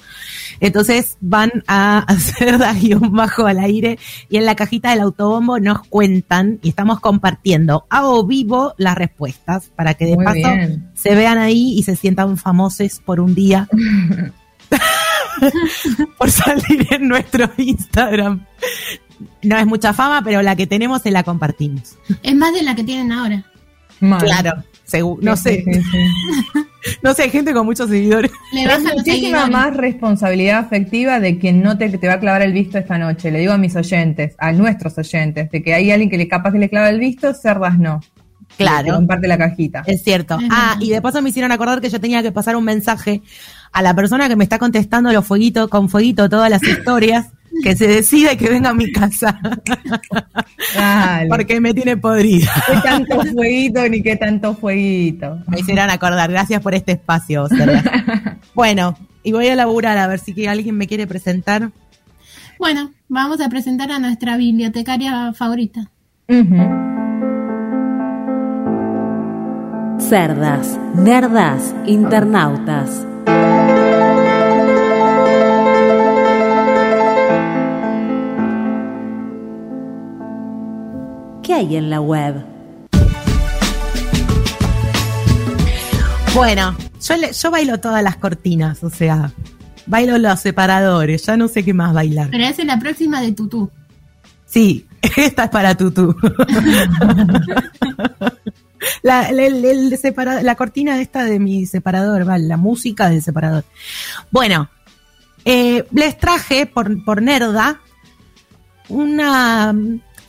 Entonces van a <laughs> hacer un bajo al aire y en la cajita del autobombo nos cuentan y estamos compartiendo a o vivo las respuestas para que de Muy paso bien. se vean ahí y se sientan famosos por un día <laughs> por salir en nuestro Instagram. No es mucha fama, pero la que tenemos se la compartimos. Es más de la que tienen ahora. Mal. Claro, seguro. No sé, Sí, sí, sí. <laughs> no sé, hay gente con muchos seguidores. Le bajan los muchísima más responsabilidad afectiva de quien no te, te va a clavar el visto esta noche. Le digo a mis oyentes, a nuestros oyentes, de que hay alguien que le capaz que le clava el visto, cerdas no. Que Claro, comparte la cajita. es cierto. Ah, y de paso me hicieron acordar que yo tenía que pasar un mensaje a la persona que me está contestando los fueguitos, con fueguito todas las historias, que se decida y que venga a mi casa, Dale. porque me tiene podrida. ¿Qué tanto fueguito ni qué tanto fueguito? Me hicieron acordar. Gracias por este espacio, Serra. Bueno, y voy a laburar a ver si que alguien me quiere presentar. Bueno, vamos a presentar a nuestra bibliotecaria favorita. Ujú. Cerdas, nerdas, internautas. ¿Qué hay en la web? Bueno, yo, le- yo bailo todas las cortinas, o sea, bailo los separadores, ya no sé qué más bailar. Pero esa es la próxima de Tutú. Sí, <laughs> esta es para Tutu. <laughs> La, la- el- el separa- la cortina esta de mi separador, vale, la música del separador. Bueno, eh, les traje por, por Nerda una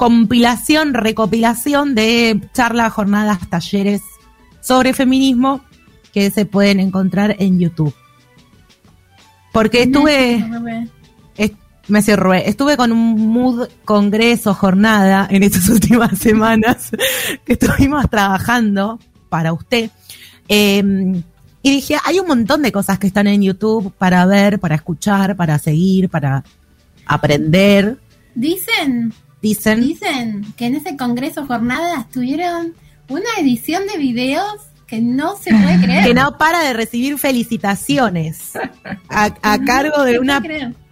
compilación, recopilación de charlas, jornadas, talleres sobre feminismo que se pueden encontrar en YouTube. Porque estuve... Est- me cerré. Estuve con un mood congreso, jornada en estas <laughs> últimas semanas que estuvimos trabajando para usted. Eh, y dije, hay un montón de cosas que están en YouTube para ver, para escuchar, para seguir, para aprender. Dicen, Dicen, dicen que en ese congreso jornadas tuvieron una edición de videos que no se puede <laughs> creer. que no para de recibir felicitaciones a, a <laughs> cargo de una,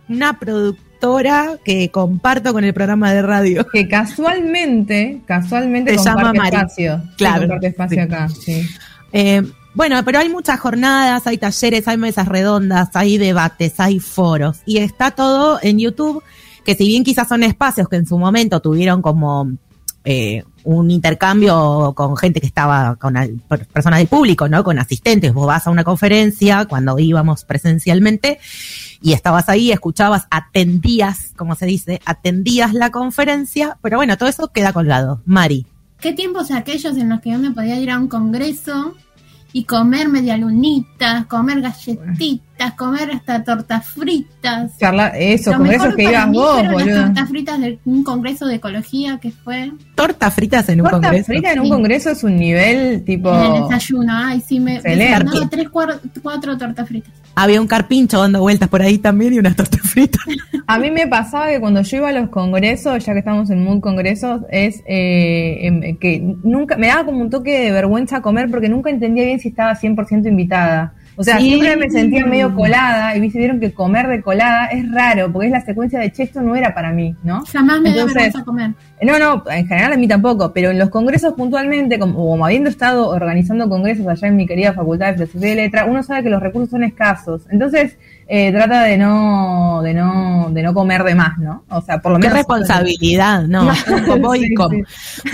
una productora que comparto con el programa de radio. Que casualmente, casualmente Se llama Mari. espacio. Sí, Claro, comparte espacio sí. acá, sí. Eh, bueno, pero hay muchas jornadas, hay talleres, hay mesas redondas, hay debates, hay foros y está todo en YouTube, que si bien quizás son espacios que en su momento tuvieron como eh, un intercambio con gente que estaba con personas del público, ¿no? Con asistentes. Vos vas a una conferencia cuando íbamos presencialmente y estabas ahí, escuchabas, atendías, como se dice, atendías la conferencia, pero bueno, todo eso queda colgado. Mari. ¿Qué tiempos aquellos en los que yo me podía ir a un congreso y comer medialunitas, comer galletitas, comer hasta tortas fritas? Charla, eso, Lo congresos mejor que para ibas mí vos, las boludo. tortas fritas de un congreso de ecología que fue Tortas fritas en un Torta congreso. frita en un Sí. congreso es un nivel tipo. en el desayuno. Ay, sí, me, me tres, cuar- cuatro tortas fritas. Había un carpincho dando vueltas por ahí también y unas tortas fritas. A mí me pasaba que cuando yo iba a los congresos, ya que estamos en Mood Congresos, es eh, em, que nunca me daba como un toque de vergüenza comer porque nunca entendía bien si estaba 100% invitada. O sea, Sí. siempre me sentía medio colada y viste, vieron que comer de colada es raro porque es la secuencia de che, esto no era para mí, ¿no? Jamás me dio Entonces, vergüenza comer. No, no, en general a mí tampoco, pero en los congresos puntualmente, como, como habiendo estado organizando congresos allá en mi querida facultad de filosofía y letra, uno sabe que los recursos son escasos. Entonces, eh, trata de no, de no, de no comer de más, ¿no? O sea, por lo Qué menos. responsabilidad, no. <laughs> Voy y Sí, como. sí.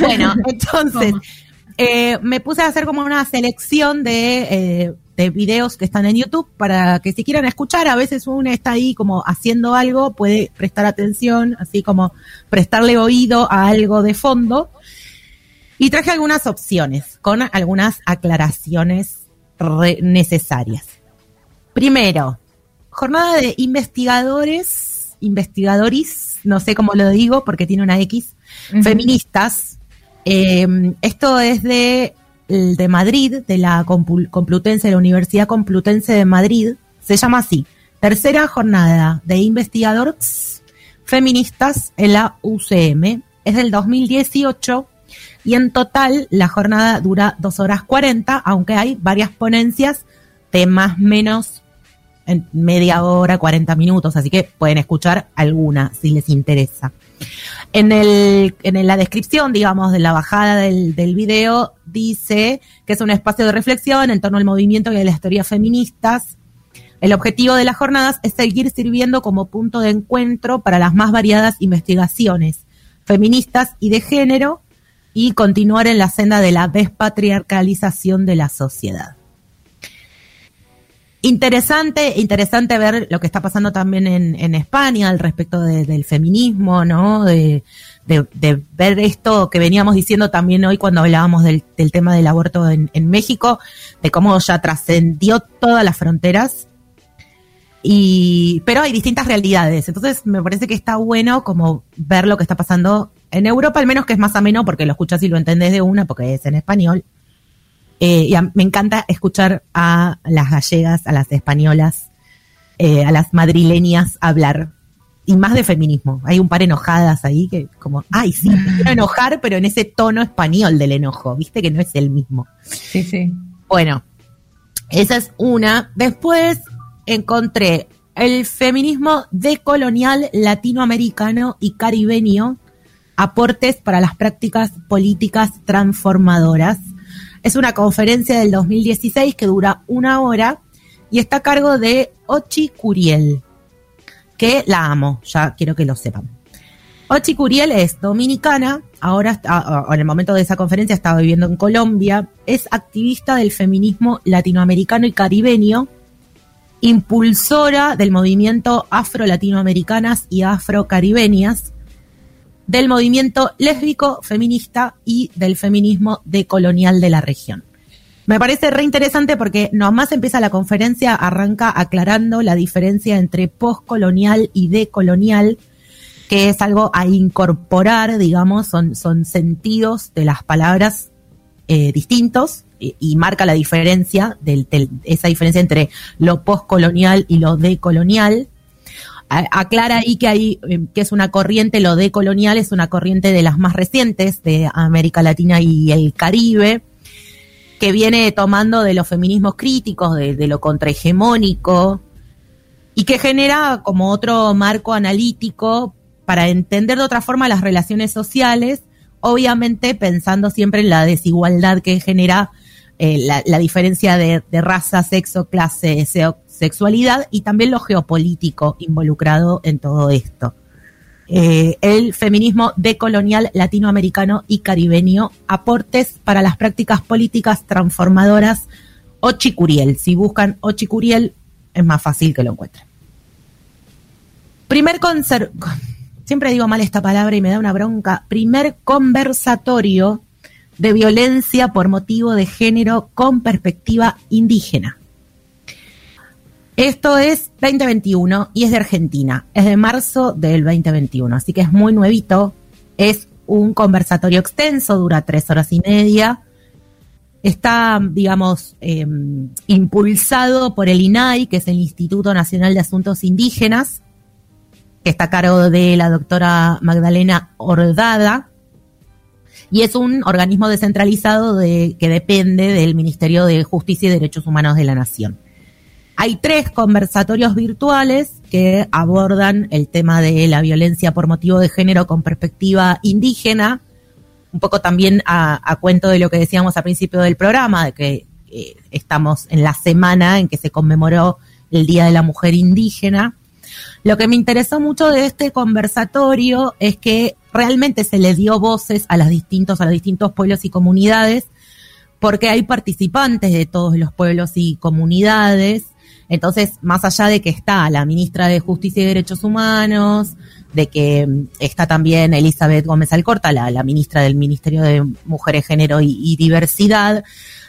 Bueno, entonces, eh, me puse a hacer como una selección de eh, de videos que están en YouTube para que si quieran escuchar, a veces uno está ahí como haciendo algo, puede prestar atención, así como prestarle oído a algo de fondo. Y traje algunas opciones con algunas aclaraciones re- necesarias. Primero, jornada de investigadores, investigadores, no sé cómo lo digo porque tiene una X, feministas. Eh, esto es de, el de Madrid, de la Complutense, de la Universidad Complutense de Madrid. Se llama así, tercera jornada de investigadores feministas en la UCM. Es del 2018 y en total la jornada dura dos horas 40, aunque hay varias ponencias de más menos en media hora, 40 minutos, así que pueden escuchar alguna si les interesa. En, el, en la descripción, digamos, de la bajada del, del video, dice que es un espacio de reflexión en torno al movimiento y a las teorías feministas. El objetivo de las jornadas es seguir sirviendo como punto de encuentro para las más variadas investigaciones feministas y de género y continuar en la senda de la despatriarcalización de la sociedad. Interesante, interesante ver lo que está pasando también en, en España al respecto de- del feminismo, ¿no? De, de- de ver esto que veníamos diciendo también hoy cuando hablábamos del, del tema del aborto en, en México, de cómo ya trascendió todas las fronteras. Y, pero hay distintas realidades. Entonces me parece que está bueno como ver lo que está pasando en Europa, al menos que es más ameno porque lo escuchas y lo entendés de una, porque es en español. Eh, y a- me encanta escuchar a las gallegas, a las españolas, eh, a las madrileñas hablar. Y más de feminismo. Hay un par enojadas ahí que como, ay, sí, me quiero enojar, pero en ese tono español del enojo, viste que no es el mismo. Sí, sí. Bueno, esa es una. Después encontré el feminismo decolonial latinoamericano y caribeño, aportes para las prácticas políticas transformadoras. Es una conferencia del 2016 que dura una hora y está a cargo de Ochi Curiel, que la amo, ya quiero que lo sepan. Ochi Curiel es dominicana, ahora está- a- a- en el momento de esa conferencia estaba viviendo en Colombia, es activista del feminismo latinoamericano y caribeño, impulsora del movimiento afro-latinoamericanas y afro-caribeñas, del movimiento lésbico feminista y del feminismo decolonial de la región. Me parece re interesante porque nomás empieza la conferencia, arranca aclarando la diferencia entre postcolonial y decolonial, que es algo a incorporar, digamos, son, son sentidos de las palabras eh, distintos y, y marca la diferencia, del, del- esa diferencia entre lo postcolonial y lo decolonial. Aclara ahí que hay, eh, que es una corriente, lo decolonial es una corriente de las más recientes de América Latina y el Caribe, que viene tomando de los feminismos críticos, de, lo contrahegemónico, y que genera como otro marco analítico para entender de otra forma las relaciones sociales, obviamente pensando siempre en la desigualdad que genera eh, la, diferencia de, de raza, sexo, clase, sexualidad y también lo geopolítico involucrado en todo esto. Eh, el feminismo decolonial latinoamericano y caribeño, aportes para las prácticas políticas transformadoras, Ochicuriel. Si buscan Ochicuriel, es más fácil que lo encuentren. Primer siempre digo mal esta palabra y me da una bronca. Primer conversatorio de violencia por motivo de género con perspectiva indígena. Esto es 2021 y es de Argentina. Es de marzo del 2021, así que es muy nuevito. Es un conversatorio extenso, dura tres horas y media. Está, digamos, eh, impulsado por el INAI, que es el Instituto Nacional de Asuntos Indígenas, que está a cargo de la doctora Magdalena Ordada, y es un organismo descentralizado de, que depende del Ministerio de Justicia y Derechos Humanos de la Nación. Hay tres conversatorios virtuales que abordan el tema de la violencia por motivo de género con perspectiva indígena, un poco también a, cuento de lo que decíamos al principio del programa, de que eh, estamos en la semana en que se conmemoró el Día de la Mujer Indígena. Lo que me interesó mucho de este conversatorio es que realmente se le dio voces a los distintos, a los distintos pueblos y comunidades, porque hay participantes de todos los pueblos y comunidades. Entonces, más allá de que está la ministra de Justicia y Derechos Humanos, de que mm, está también Elizabeth Gómez Alcorta, la, ministra del Ministerio de Mujeres, Género y, Diversidad,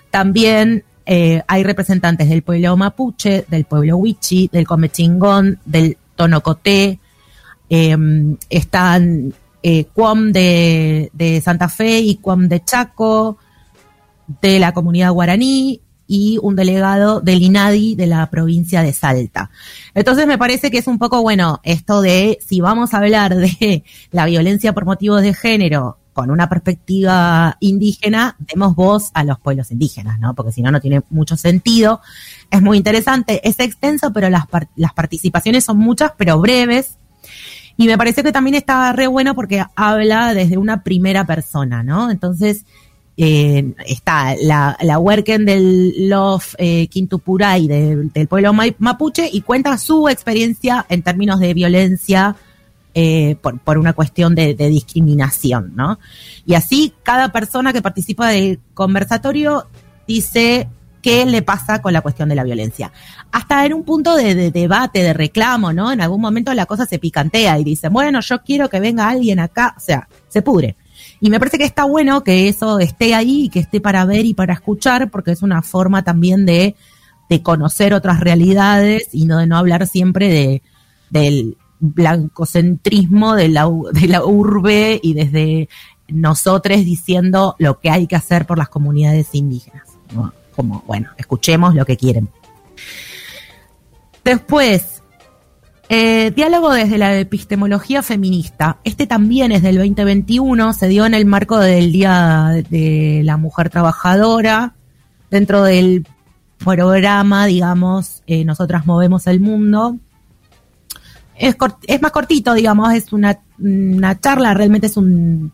también eh, hay representantes del pueblo mapuche, del pueblo huichi, del comechingón, del tonocoté, eh, están eh, de, de Santa Fe y Cuom de Chaco, de la comunidad guaraní y un delegado del INADI de la provincia de Salta. Entonces me parece que es un poco bueno esto de si vamos a hablar de la violencia por motivos de género con una perspectiva indígena, demos voz a los pueblos indígenas, ¿no? Porque si no, no tiene mucho sentido. Es muy interesante, es extenso, pero las, las participaciones son muchas, pero breves. Y me parece que también está re bueno porque habla desde una primera persona, ¿no? Entonces, está la, la Huerquen del Love eh, Quintupuray de- del pueblo ma- mapuche y cuenta su experiencia en términos de violencia eh, por, por una cuestión de, discriminación, ¿no? Y así cada persona que participa del conversatorio dice qué le pasa con la cuestión de la violencia. Hasta en un punto de, de debate, de reclamo, ¿no? En algún momento la cosa se picantea y dicen, bueno, yo quiero que venga alguien acá, o sea, se pudre. Y me parece que está bueno que eso esté ahí que esté para ver y para escuchar, porque es una forma también de, de conocer otras realidades y no de no hablar siempre de, del blancocentrismo de la, de la urbe y desde nosotros diciendo lo que hay que hacer por las comunidades indígenas. Como, bueno, escuchemos lo que quieren. Después, eh, diálogo desde la epistemología feminista. Este también es del 2021, se dio en el marco del Día de la Mujer Trabajadora, dentro del programa, digamos, eh, Nosotras Movemos el Mundo. Es, más cortito, digamos, es una, una charla, realmente es un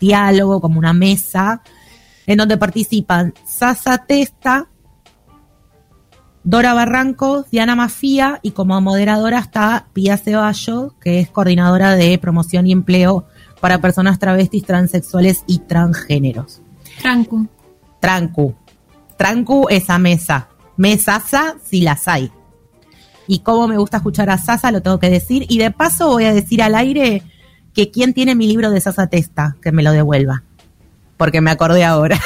diálogo, como una mesa, en donde participan Sasa Testa, Dora Barranco, Diana Mafía y como moderadora está Pía Ceballo, que es coordinadora de promoción y empleo para personas travestis, transexuales y transgéneros. Trancu. Trancu. Trancu esa mesa. Mesasa si las hay. Y cómo me gusta escuchar a Sasa, lo tengo que decir. Y de paso voy a decir al aire que quién tiene mi libro de Sasa Testa, que me lo devuelva. Porque me acordé ahora.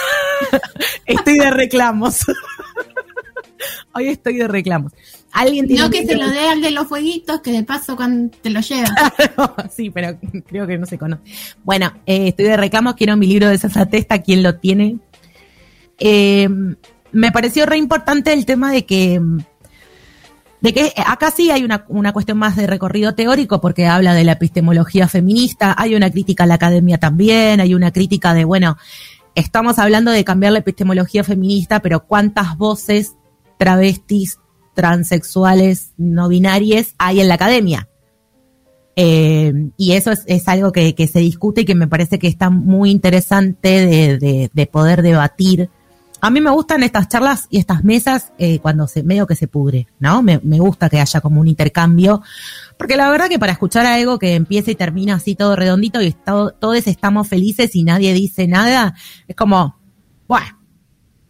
<laughs> estoy de reclamos. <laughs> <laughs> Hoy estoy de reclamos. Alguien tiene No que se lo dé al de los fueguitos, que de paso cuando te lo lleva. <laughs> sí, pero creo que no se conoce. Bueno, eh, estoy de reclamos, quiero mi libro de Sasa Testa, ¿quién lo tiene? Eh, me pareció re importante el tema de que de que acá sí hay una, una cuestión más de recorrido teórico porque habla de la epistemología feminista, hay una crítica a la academia también, hay una crítica de, bueno, estamos hablando de cambiar la epistemología feminista, pero ¿cuántas voces travestis, transexuales, no binarias hay en la academia? Eh, y eso es, algo que, se discute y que me parece que está muy interesante de, de- de poder debatir. A mí me gustan estas charlas y estas mesas eh, cuando se medio que se pudre, ¿no? Me, me gusta que haya como un intercambio, porque la verdad que para escuchar algo que empieza y termina así todo redondito y todo- todos estamos felices y nadie dice nada, es como, bueno,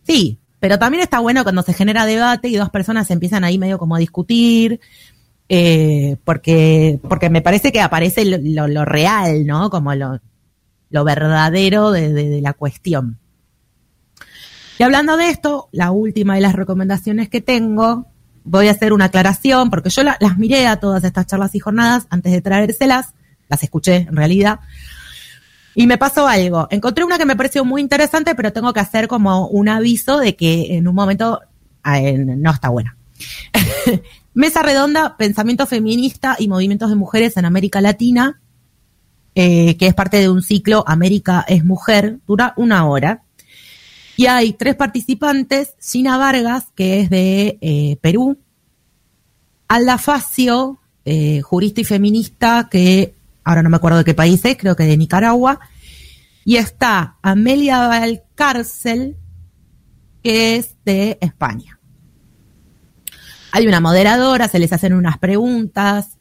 sí, pero también está bueno cuando se genera debate y dos personas empiezan ahí medio como a discutir, eh, porque, porque me parece que aparece lo, lo- real, ¿no? Como lo, lo verdadero de, de- la cuestión. Y hablando de esto, la última de las recomendaciones que tengo, voy a hacer una aclaración, porque yo la- las miré a todas estas charlas y jornadas antes de traérselas, las escuché en realidad, y me pasó algo. Encontré una que me pareció muy interesante, pero tengo que hacer como un aviso de que en un momento eh, no está buena. <laughs> Mesa redonda, pensamiento feminista y movimientos de mujeres en América Latina, eh, que es parte de un ciclo América es Mujer, dura una hora. Y hay tres participantes, Gina Vargas, que es de eh, Perú, Alda Facio, eh, jurista y feminista, que ahora no me acuerdo de qué país es, creo que de Nicaragua, y está Amelia Valcárcel, que es de España. Hay una moderadora, se les hacen unas preguntas,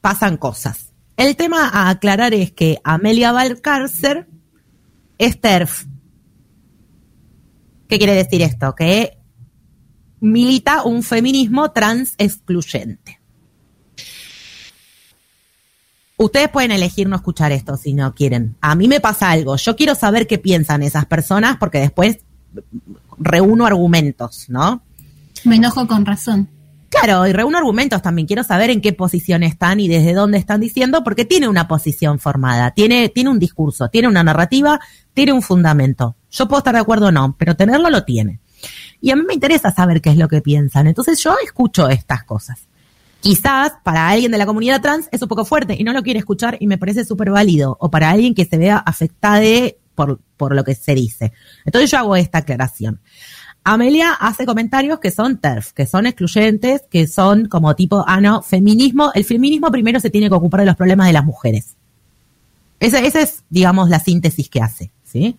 pasan cosas. El tema a aclarar es que Amelia Valcárcel es TERF, ¿Qué quiere decir esto? Que milita un feminismo trans excluyente. Ustedes pueden elegir no escuchar esto si no quieren. A mí me pasa algo. Yo quiero saber qué piensan esas personas porque después reúno argumentos, ¿no? Me enojo con razón. Claro, y reúno argumentos también. Quiero saber en qué posición están y desde dónde están diciendo, porque tiene una posición formada, tiene, tiene un discurso, tiene una narrativa, tiene un fundamento. Yo puedo estar de acuerdo o no, pero tenerlo lo tiene. Y a mí me interesa saber qué es lo que piensan. Entonces yo escucho estas cosas. Quizás para alguien de la comunidad trans es un poco fuerte y no lo quiere escuchar y me parece súper válido. O para alguien que se vea afectada por, por lo que se dice. Entonces yo hago esta aclaración. Amelia hace comentarios que son TERF, que son excluyentes, que son como tipo, ah, no, feminismo. El feminismo primero se tiene que ocupar de los problemas de las mujeres. Esa, esa es, digamos, la síntesis que hace, ¿sí?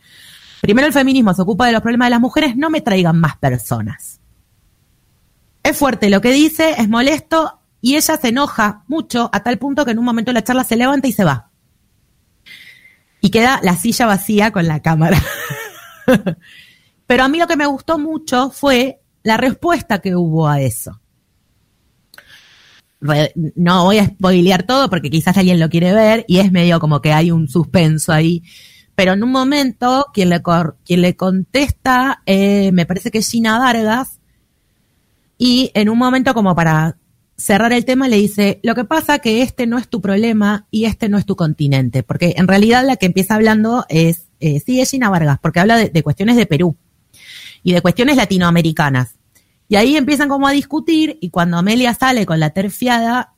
Primero el feminismo se ocupa de los problemas de las mujeres, no me traigan más personas. Es fuerte lo que dice, es molesto, y ella se enoja mucho a tal punto que en un momento la charla se levanta y se va. Y queda la silla vacía con la cámara. <laughs> Pero a mí lo que me gustó mucho fue la respuesta que hubo a eso. No voy a spoilear todo porque quizás alguien lo quiere ver y es medio como que hay un suspenso ahí. Pero en un momento, quien le, quien le contesta, eh, me parece que es Gina Vargas, y en un momento como para cerrar el tema le dice, lo que pasa que este no es tu problema y este no es tu continente, porque en realidad la que empieza hablando es, eh, sí, es Gina Vargas, porque habla de, cuestiones de Perú y de cuestiones latinoamericanas. Y ahí empiezan como a discutir y cuando Amelia sale con la terfiada,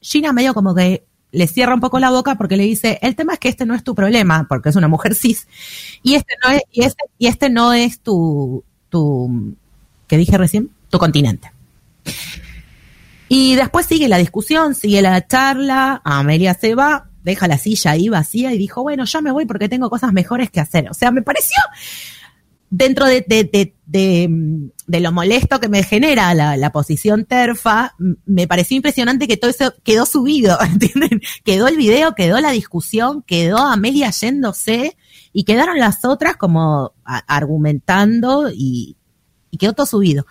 Gina medio como que le cierra un poco la boca porque le dice, el tema es que este no es tu problema, porque es una mujer <laughs> cis, y este no es, y este, este no es tu, tu, que dije recién, tu continente. Y después sigue la discusión, sigue la charla, Amelia se va, deja la silla ahí vacía y dijo, bueno, yo me voy porque tengo cosas mejores que hacer. O sea, me pareció, dentro de, de, de, de, lo molesto que me genera la, posición terfa, me pareció impresionante que todo eso quedó subido, <laughs> ¿entienden? Quedó el video, quedó la discusión, quedó Amelia yéndose y quedaron las otras como argumentando y quedó todo subido.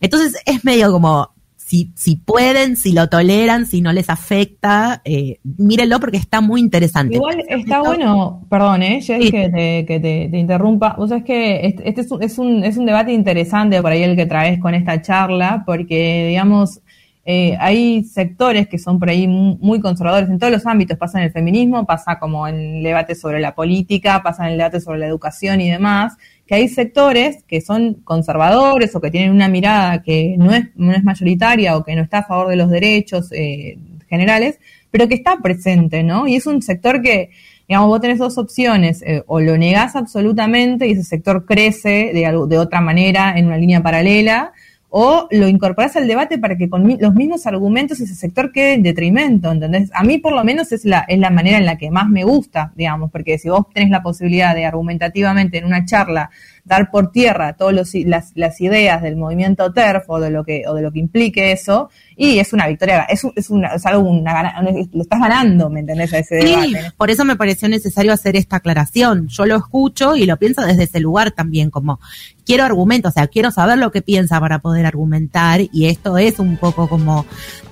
Entonces es medio como, si, si pueden, si lo toleran, si no les afecta, eh, mírenlo porque está muy interesante. Igual está bueno, perdón, ¿eh? Jess, Sí. que, te, que te, te interrumpa. Vos sabés que este, este es, un, es, un, es un debate interesante por ahí el que traes con esta charla, porque, digamos, eh, hay sectores que son por ahí mu- muy conservadores en todos los ámbitos. Pasa en el feminismo, pasa como en el debate sobre la política, pasa en el debate sobre la educación y demás, que hay sectores que son conservadores o que tienen una mirada que no es, no es mayoritaria o que no está a favor de los derechos eh, generales, pero que está presente, ¿no? Y es un sector que, digamos, vos tenés dos opciones, eh, o lo negás absolutamente y ese sector crece de, algo, de otra manera en una línea paralela, o lo incorporás al debate para que con los mismos argumentos ese sector quede en detrimento, ¿entendés? A mí por lo menos es la, es la manera en la que más me gusta, digamos, porque si vos tenés la posibilidad de argumentativamente en una charla dar por tierra todas las, las ideas del movimiento TERF o de lo que, o de lo que implique eso, y es una victoria, es, es, una, es algo, una, gana- lo estás ganando, ¿me entendés? A ese Sí, debate. por eso me pareció necesario hacer esta aclaración. Yo lo escucho y lo pienso desde ese lugar también, como quiero argumentos, o sea, quiero saber lo que piensa para poder argumentar y esto es un poco como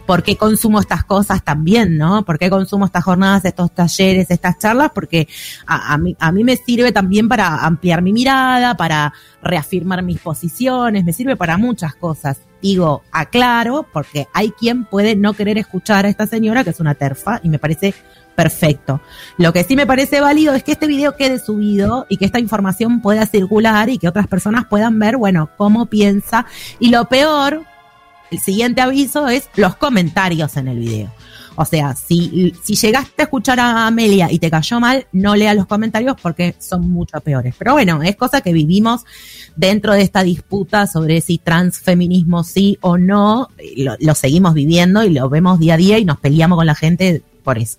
por qué consumo estas cosas también, ¿no? ¿Por qué consumo estas jornadas, estos talleres, estas charlas? Porque a, a mí, a mí me sirve también para ampliar mi mirada, para reafirmar mis posiciones, me sirve para muchas cosas. Digo, aclaro, porque hay quien puede no querer escuchar a esta señora, que es una terfa, y me parece perfecto. Lo que sí me parece válido es que este video quede subido y que esta información pueda circular y que otras personas puedan ver, bueno, cómo piensa. Y lo peor, el siguiente aviso es los comentarios en el video. O sea, si, si llegaste a escuchar a Amelia y te cayó mal, no leas los comentarios porque son mucho peores. Pero bueno, es cosa que vivimos dentro de esta disputa sobre si transfeminismo sí o no. Lo, lo seguimos viviendo y lo vemos día a día y nos peleamos con la gente por eso.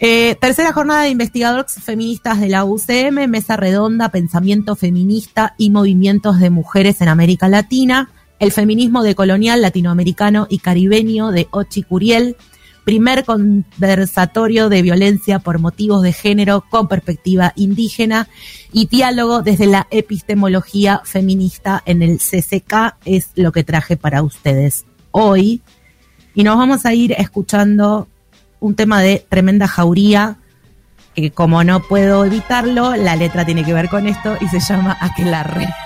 Eh, tercera jornada de investigadores feministas de la UCM, mesa redonda, pensamiento feminista y movimientos de mujeres en América Latina, el feminismo decolonial latinoamericano y caribeño de Ochi Curiel, primer conversatorio de violencia por motivos de género con perspectiva indígena y diálogo desde la epistemología feminista en el CCK es lo que traje para ustedes hoy. Y nos vamos a ir escuchando un tema de tremenda jauría, que como no puedo evitarlo, la letra tiene que ver con esto y se llama Aquelarre.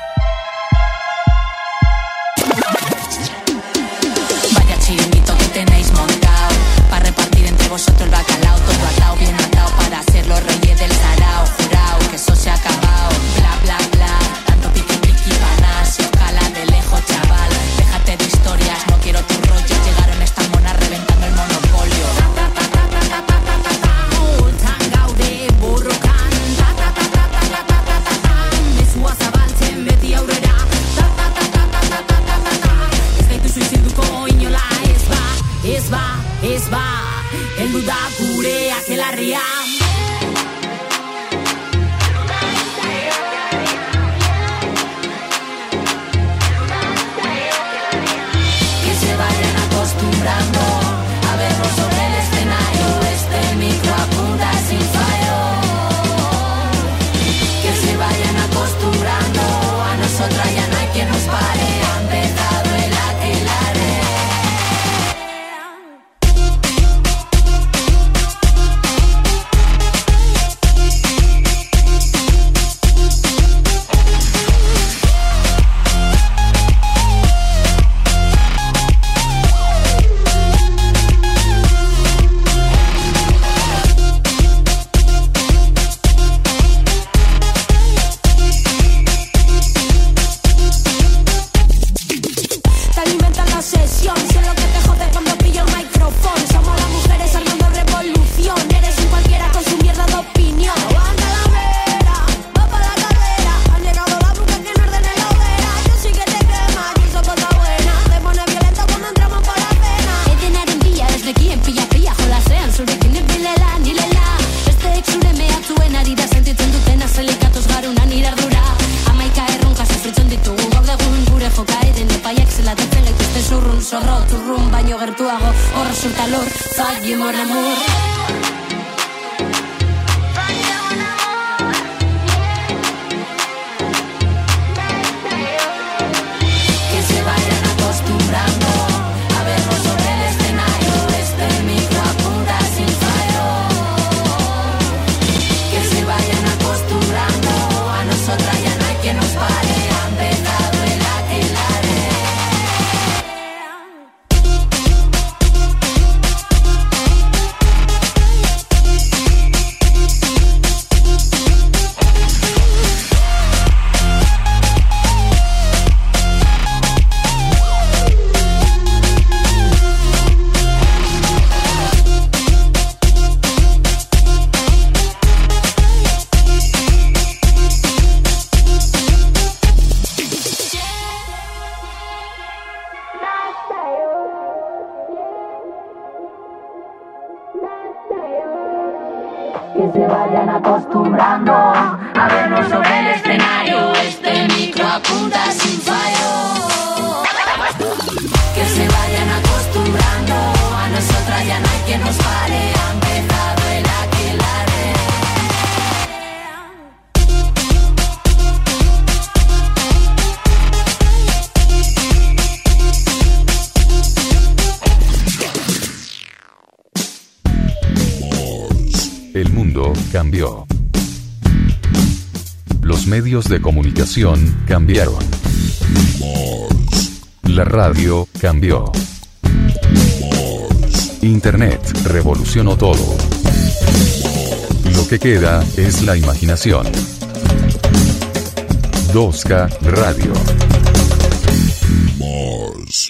Que se vayan acostumbrando a vernos sobre el escenario. Este micro apunta sin fallo. Que se vayan acostumbrando a nosotras ya no hay quien nos pare. Medios de comunicación cambiaron. La radio cambió. Internet revolucionó todo. Lo que queda es la imaginación. 2K Radio.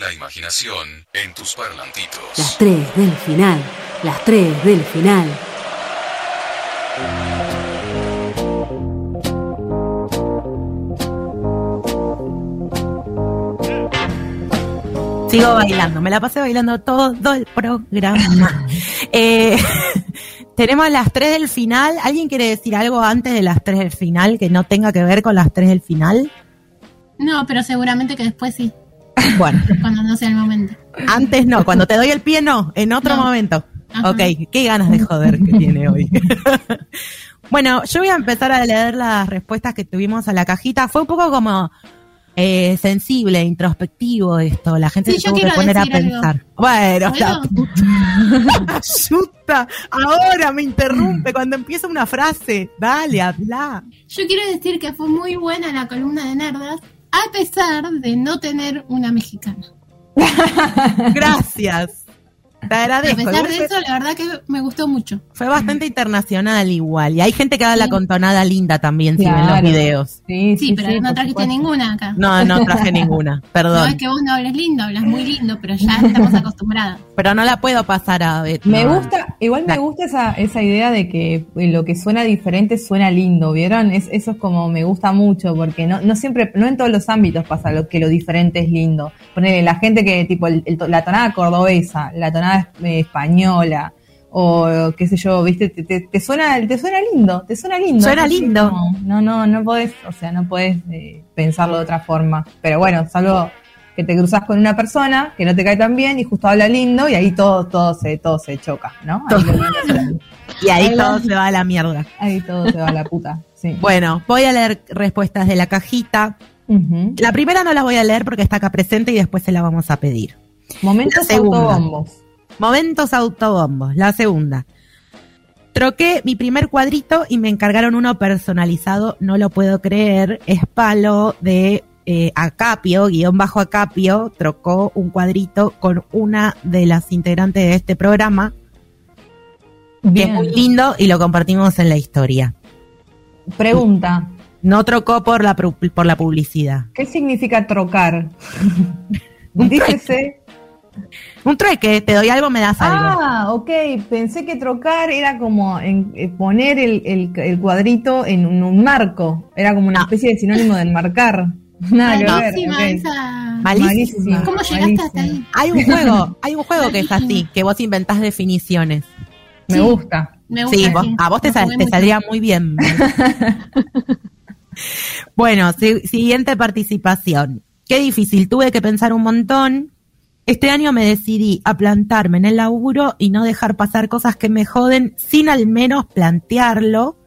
La imaginación en tus parlantitos. Las tres del final. Las tres del final. Sigo bailando, me la pasé bailando todo el programa. <laughs> Eh, <laughs> tenemos las tres del final. ¿Alguien quiere decir algo antes de las tres del final que no tenga que ver con las tres del final? No, pero seguramente que después sí, <laughs> Bueno, cuando no sea el momento. antes no, cuando te doy el pie no, en otro No. momento. Ajá. Ok, qué ganas de joder que tiene hoy. bueno, yo voy a empezar a leer las respuestas que tuvimos a la cajita. Fue un poco como eh, sensible, introspectivo esto. La gente Sí, se tuvo que poner a algo. pensar. Bueno, la puta. <laughs> Ahora me interrumpe cuando empieza una frase. Dale, habla. Yo quiero decir que fue muy buena la columna de Nerdas, a pesar de no tener una mexicana. <laughs> Gracias. Te A agradezco. pesar Igual de eso, la verdad que me gustó mucho. Fue bastante internacional igual. Y hay gente que da la Sí. contonada linda también, si ven los Claro. videos. Sí, Sí, pero no trajiste supuesto. ninguna acá. No, no traje ninguna, <laughs> No perdón. es que vos no hables lindo, hablas muy lindo, pero ya estamos acostumbradas. Pero no la puedo pasar a Beth. Me no. gusta, igual me La- gusta esa, esa idea de que eh, lo que suena diferente suena lindo, ¿vieron? Es, eso es como me gusta mucho, porque no, no siempre, no en todos los ámbitos pasa lo que lo diferente es lindo. Ponele, la gente que, tipo, el- el la tonada cordobesa, la tonada eh, española, o qué sé yo, viste, te, te- te suena, te suena lindo, te suena lindo. Suena lindo. No, no, no podés, o sea, no podés eh, pensarlo de otra forma. Pero bueno, salvo que te cruzas con una persona que no te cae tan bien y justo habla lindo y ahí todo, todo se, todo se choca, ¿no? Ahí, <laughs> Y ahí Ahí todo la- se va a la mierda. ahí todo se va a la puta. Sí. Bueno, voy a leer respuestas de la cajita. La primera no la voy a leer porque está acá presente y después se la vamos a pedir. Momentos autobombos. Momentos autobombos. La segunda. Troqué mi primer cuadrito y me encargaron uno personalizado, no lo puedo creer. Es palo de eh, Acapio, guion bajo Acapio, trocó un cuadrito con una de las integrantes de este programa, que es Bien. muy lindo y lo compartimos en la historia. Pregunta. No trocó por la, por la publicidad. ¿Qué significa trocar? <laughs> Dícese. Un trueque, te doy algo, me das algo. Ah, ok. Pensé que trocar era como en- eh, poner el, el- el cuadrito en un, un marco. Era como una No. especie de sinónimo de enmarcar. <laughs> Nada que ver. Malísima esa. Malísima. ¿Cómo llegaste hasta ahí? Hay un juego, <laughs> hay un juego que es así, que vos inventás definiciones. Me Sí. gusta. Me gusta. Sí, vos- a vos te, sal- te saldría muy bien. <laughs> bueno, si- siguiente participación. Qué difícil, tuve que pensar un montón. Este año me decidí a plantarme en el laburo y no dejar pasar cosas que me joden sin al menos plantearlo.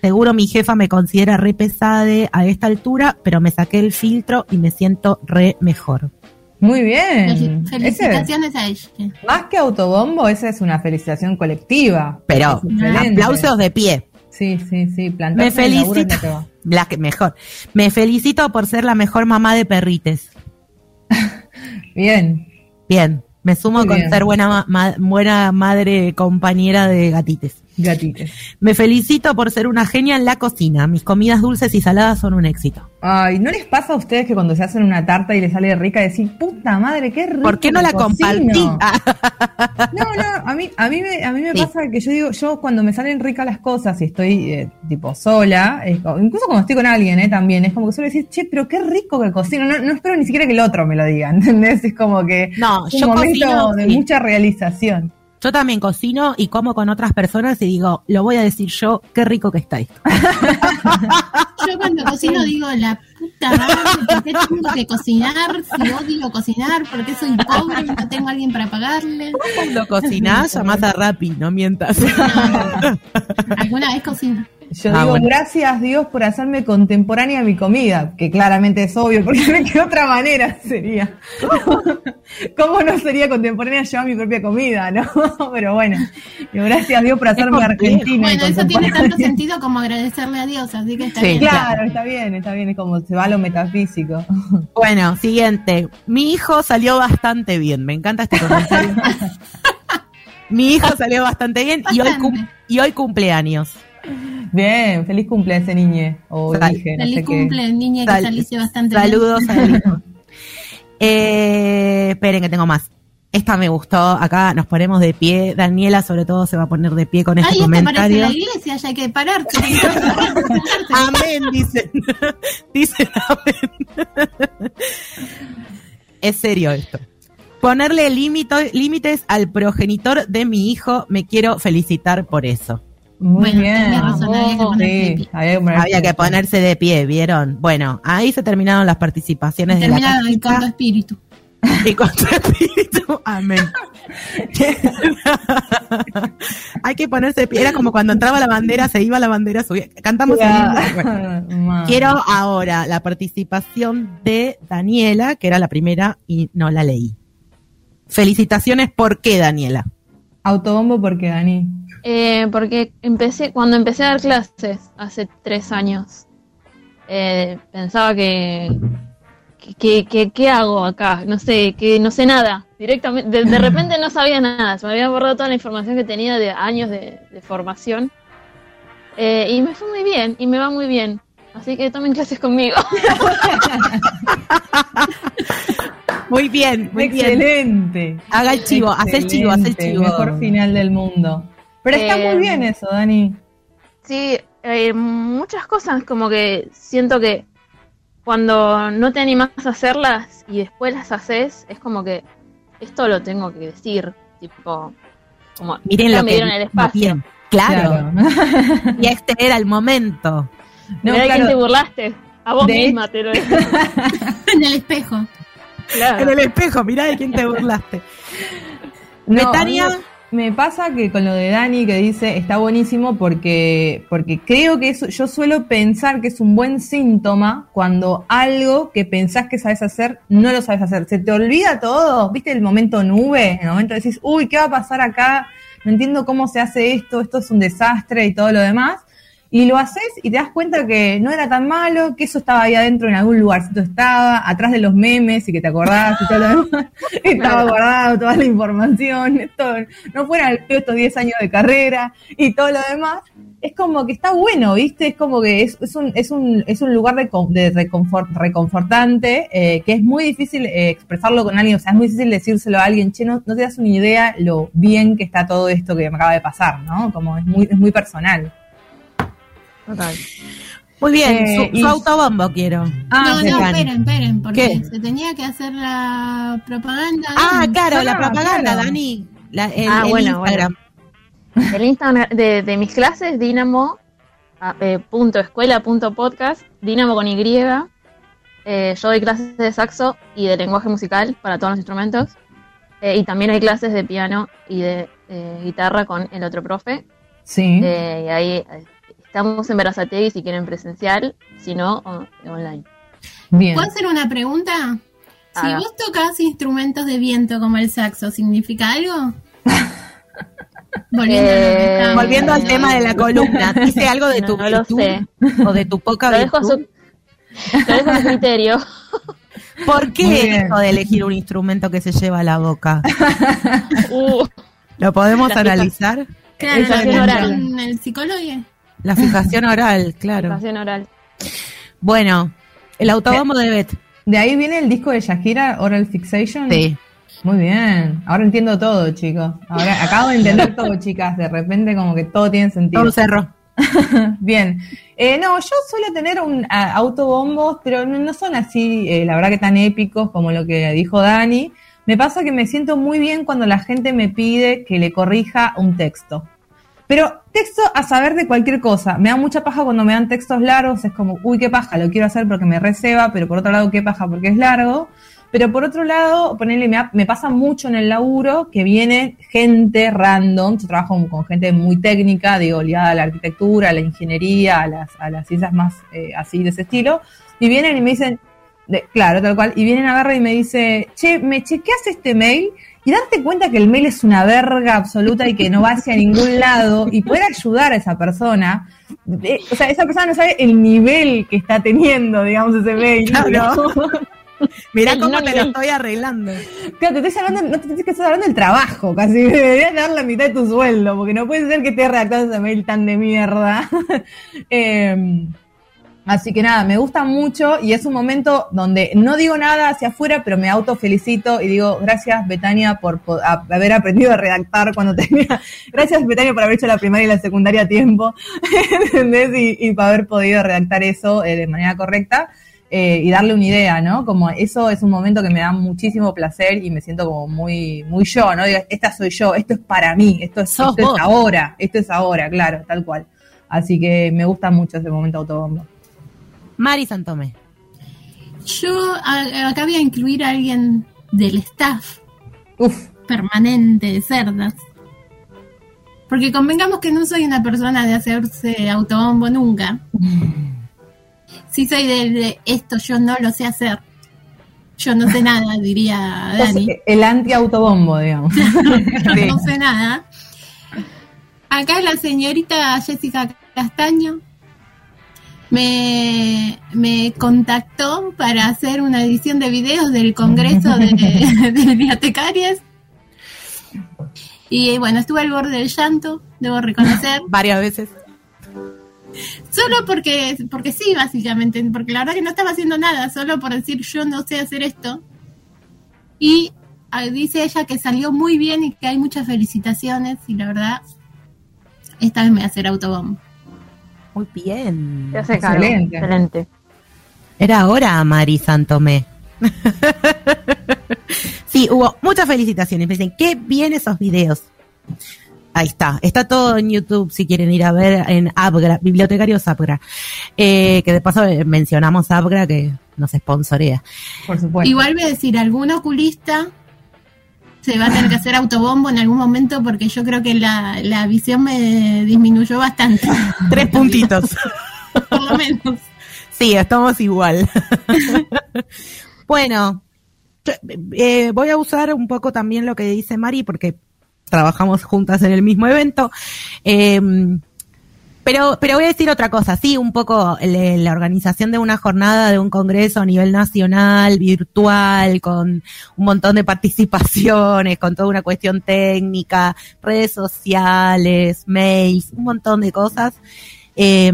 Seguro mi jefa me considera re pesade a esta altura, pero me saqué el filtro y me siento re mejor. Muy bien. Felicitaciones a ella. más que autobombo, esa es una felicitación colectiva. Pero aplausos de pie. Sí, sí, sí. Me Plantarse felicito. va. <laughs> La que mejor. Me felicito por ser la mejor mamá de perrites. <laughs> Bien. Bien. Me sumo Muy con bien. ser buena, ma- ma- buena madre compañera de gatites. Gatites. Me felicito por ser una genia en la cocina. Mis comidas dulces y saladas son un éxito. Ay, ¿no les pasa a ustedes que cuando se hacen una tarta y les sale rica decir, puta madre, qué rico? ¿Por qué no la cocino"? compartí? <laughs> Ah, No, no, a mí, a mí me, a mí me Sí. pasa que yo digo, yo cuando me salen ricas las cosas y estoy eh, tipo sola, incluso cuando estoy con alguien, eh, también, es como que suelo decir, che, pero qué rico que cocino. No, no espero ni siquiera que el otro me lo diga, <laughs> ¿entendés? Es como que No, un yo momento cocino, de sí. mucha realización. Yo también cocino y como con otras personas y digo, lo voy a decir yo, qué rico que está esto. <laughs> Yo cuando cocino digo, la puta madre, ¿por qué tengo que cocinar? Si odio cocinar, ¿por qué soy pobre? No tengo a alguien para pagarle. Cuando cocinás, <laughs> llamás a Rappi, no mientas. Alguna vez cocino. Yo Ah, digo, bueno. gracias Dios por hacerme contemporánea a mi comida, que claramente es obvio, <laughs> porque de qué otra manera sería. <laughs> ¿Cómo no sería contemporánea yo a mi propia comida, no? <laughs> Pero bueno, digo, gracias Dios por hacerme argentina. Bueno, eso tiene tanto sentido como agradecerle a Dios, así que está Sí, bien. Claro, está bien, está bien, es como se va a lo metafísico. Bueno, siguiente. Mi hijo salió bastante bien. Me encanta este comentario. Mi hijo salió bastante bien y hoy, y hoy cumpleaños. Bien, feliz cumple a ese niñe, o Sal- dije, no Feliz sé qué. cumple, niña, que Sal- saliste bastante bien. Saludos al hijo. <laughs> Eh, esperen que tengo más. Esta me gustó. Acá nos ponemos de pie. Daniela, sobre todo, se va a poner de pie con este Ay, parece comentario. la iglesia, ya hay que pararte. <laughs> Amén, dicen. <laughs> dicen amén. es serio esto. Ponerle límites al progenitor de mi hijo, me quiero felicitar por eso. Muy Bueno, bien. había que ponerse de Sí, pie. había que ponerse Había de que pie. ponerse de pie, ¿vieron? Bueno, ahí se terminaron las participaciones de la el corto espíritu. <laughs> y con tu espíritu. Amén. <laughs> Hay que ponerse pie. Era como cuando entraba la bandera, se iba la bandera, subía. Cantamos el. Bueno. Ma. Quiero ahora la participación de Daniela, que era la primera y no la leí. Felicitaciones, ¿por qué, Daniela? Autobombo porque Dani. Eh, porque empecé, cuando empecé a dar clases hace tres años, eh, pensaba que, que, que- que- ¿qué hago acá? No sé, que no sé nada. Directamente, de, de repente no sabía nada. Se me había borrado toda la información que tenía de años de, de formación. Eh, y me fue muy bien, y me va muy bien. Así que tomen clases conmigo. <laughs> Muy bien, muy bien. Excelente. Haga el chivo, haz el chivo, haz el chivo. Mejor final del mundo. Pero está Eh, muy bien eso, Dani. Sí, eh, muchas cosas como que siento que cuando no te animas a hacerlas y después las haces, es como que esto lo tengo que decir, tipo, como Miren lo me que dieron el espacio. bien. Claro. <laughs> Y este era el momento. No, Mirá de quién claro. te burlaste. A vos De misma te lo. <laughs> En el espejo. Claro. En el espejo, mirá de quién te burlaste. No, Betania. Me pasa que con lo de Dani que dice está buenísimo porque, porque creo que eso, yo suelo pensar que es un buen síntoma cuando algo que pensás que sabes hacer no lo sabes hacer. Se te olvida todo, ¿viste el momento nube? El momento decís, uy, ¿qué va a pasar acá? No entiendo cómo se hace esto, esto es un desastre y todo lo demás. Y lo haces y te das cuenta que no era tan malo, que eso estaba ahí adentro en algún lugarcito estaba, atrás de los memes y que te acordás y todo lo demás. <laughs> <laughs> estaba guardado toda la información, <laughs> no fuera el estos 10 años de carrera y todo lo demás. Es como que está bueno, ¿viste? Es como que es, es un, es un, es un lugar de, de reconfort- reconfortante eh, que es muy difícil eh, expresarlo con alguien, o sea, es muy difícil decírselo a alguien, che, no, no te das una idea lo bien que está todo esto que me acaba de pasar, ¿no? Como es muy, es muy personal. Total. Muy bien, Eh, su, y- su autobombo quiero. Ah, no, no, esperen, esperen, porque ¿Qué? se tenía que hacer la propaganda. Ah, claro, la Ah, propaganda, claro. Dani. La, el, Ah, el bueno, Instagram. El Instagram de, de mis clases, dinamo, eh, punto escuela punto podcast, dinamo con Y. Eh, yo doy clases de saxo y de lenguaje musical para todos los instrumentos. Eh, y también hay clases de piano y de eh, guitarra con el otro profe. Sí. Eh, y ahí eh, estamos en Berazategui si quieren presencial, si no, online. Bien. ¿Puedo hacer una pregunta? Si Haga. vos tocas instrumentos de viento como el saxo, ¿significa algo? <laughs> Volviendo, Eh, Volviendo al no, tema de la columna, dice algo de no, tu no lo virtud sé. o de tu poca Lo dejo, virtud. su, lo dejo a su criterio. <laughs> ¿Por qué esto de elegir un instrumento que se lleva a la boca? <laughs> Uh, ¿Lo podemos analizar? Claro, con el psicólogo. La fijación oral, claro. educación oral. Bueno, el autobombo de Bet. De ahí viene el disco de Shakira, Oral Fixation. Sí. Muy bien. Ahora entiendo todo, chicos. Ahora acabo de entender <laughs> todo, chicas. De repente como que todo tiene sentido. Todo cerró. <laughs> Bien. Eh, no, yo suelo tener un a, autobombos, pero no, no son así, eh, la verdad que tan épicos como lo que dijo Dani. Me pasa que me siento muy bien cuando la gente me pide que le corrija un texto. Pero texto a saber de cualquier cosa. Me da mucha paja cuando me dan textos largos. Es como, uy, qué paja, lo quiero hacer porque me receba, pero por otro lado, qué paja porque es largo. Pero por otro lado, ponerle, me, me pasa mucho en el laburo que viene gente random. Yo trabajo con, gente muy técnica, digo, ligada a la arquitectura, a la ingeniería, a las, a las ciencias más eh, así de ese estilo. Y vienen y me dicen, de- claro, tal cual. Y vienen a verla y me dice, che, ¿me chequeas este mail? Y darte cuenta que el mail es una verga absoluta y que no va hacia ningún lado y poder ayudar a esa persona. eh, o sea, esa persona no sabe el nivel que está teniendo, digamos, ese mail. Claro. ¿no? <laughs> Mirá cómo no te lo estoy arreglando. Claro, te estoy hablando, no te que estás hablando del trabajo, casi <laughs> deberías dar la mitad de tu sueldo, porque no puede ser que estés redactando ese mail tan de mierda. <laughs> Eh, así que nada, me gusta mucho y es un momento donde no digo nada hacia afuera, pero me auto felicito y digo gracias Betania por, a- haber aprendido a redactar cuando <laughs> tenía, gracias Betania por haber hecho la primaria y la secundaria a tiempo, <laughs> ¿entendés? Y, y por haber podido redactar eso eh, de manera correcta eh, y darle una idea, ¿no? Como eso es un momento que me da muchísimo placer y me siento como muy, muy yo, ¿no? Digo, esta soy yo, esto es para mí, esto es ahora, esto es ahora, claro, tal cual. Así que me gusta mucho ese momento autobombo. Mari Santomé. Yo a- acá voy a incluir a alguien del staff Uf, permanente de cerdas. Porque convengamos que no soy una persona de hacerse autobombo nunca. Sí soy de, de esto, yo no lo sé hacer. Yo no sé nada, <laughs> diría Dani. el anti-autobombo, digamos. <laughs> <laughs> Yo no sé nada. Acá la señorita Jessica Castaño me, me contactó para hacer una edición de videos del Congreso de, <laughs> de Bibliotecarias. Y bueno, estuve al borde del llanto, debo reconocer. <laughs> Varias veces. Solo porque, porque sí, básicamente, porque la verdad que no estaba haciendo nada, solo por decir yo no sé hacer esto. Y ah, dice ella que salió muy bien y que hay muchas felicitaciones y la verdad, esta vez me voy a hacer autobomb. Muy bien. Te hace cargo. Excelente. Excelente. Era ahora, Mari Santomé. <laughs> sí, hubo muchas felicitaciones. Me dicen, qué bien esos videos. Ahí está, está todo en YouTube si quieren ir a ver en Abgra, Bibliotecarios Abgra. Eh, que de paso eh, mencionamos Abgra que nos sponsorea. Por supuesto. Igual voy a decir, algún oculista se va a tener que hacer autobombo en algún momento porque yo creo que la, la visión me disminuyó bastante. <laughs> Tres puntitos. <laughs> Por lo menos. Sí, estamos igual. <laughs> bueno, eh, voy a usar un poco también lo que dice Mari porque trabajamos juntas en el mismo evento. Eh, pero, pero voy a decir otra cosa, sí, un poco le- la organización de una jornada de un congreso a nivel nacional, virtual, con un montón de participaciones, con toda una cuestión técnica, redes sociales, mails, un montón de cosas. Eh,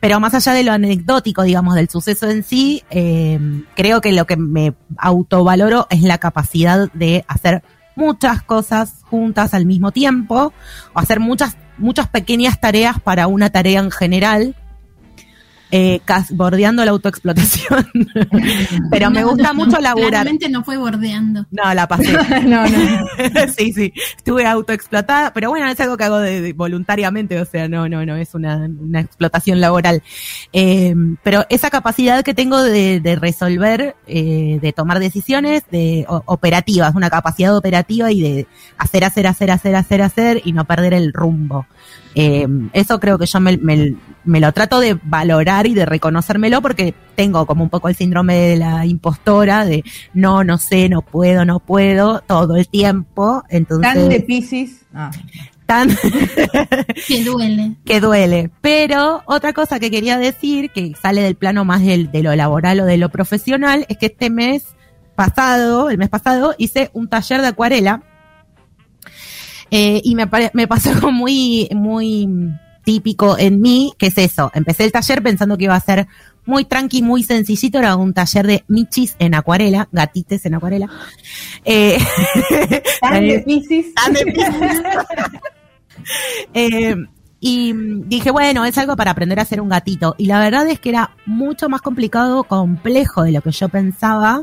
pero más allá de lo anecdótico, digamos, del suceso en sí, eh, creo que lo que me autovaloro es la capacidad de hacer muchas cosas juntas al mismo tiempo, o hacer muchas, muchas pequeñas tareas para una tarea en general, eh, bordeando la autoexplotación. <laughs> Pero me gusta no, mucho no, laburar. Claramente no fue bordeando. No, la pasé. <laughs> no, no. <laughs> sí, sí, estuve autoexplotada, pero bueno, es algo que hago de, de- voluntariamente, o sea, no, no, no, es una, una explotación laboral. Eh, pero esa capacidad que tengo de, de resolver, eh, de tomar decisiones de o- operativas, una capacidad operativa y de hacer, hacer, hacer, hacer, hacer, hacer y no perder el rumbo. Eh, eso creo que yo me, me- me lo trato de valorar y de reconocérmelo porque tengo como un poco el síndrome de la impostora, de no, no sé, no puedo, no puedo, todo el tiempo. Entonces, Tan de Pisces. Ah, tan <laughs> Que duele. que duele. Pero otra cosa que quería decir, que sale del plano más del- de lo laboral o de lo profesional, es que este mes pasado, el mes pasado, hice un taller de acuarela. Eh, y me, me pasó <laughs> algo muy, muy típico en mí, que es eso. Empecé el taller pensando que iba a ser muy tranqui, muy sencillito. Era un taller de michis en acuarela, gatites en acuarela. Eh, <laughs> tan de Pisces. Tan de Piscis. <laughs> Eh, y dije, bueno, es algo para aprender a hacer un gatito. Y la verdad es que era mucho más complicado, complejo de lo que yo pensaba.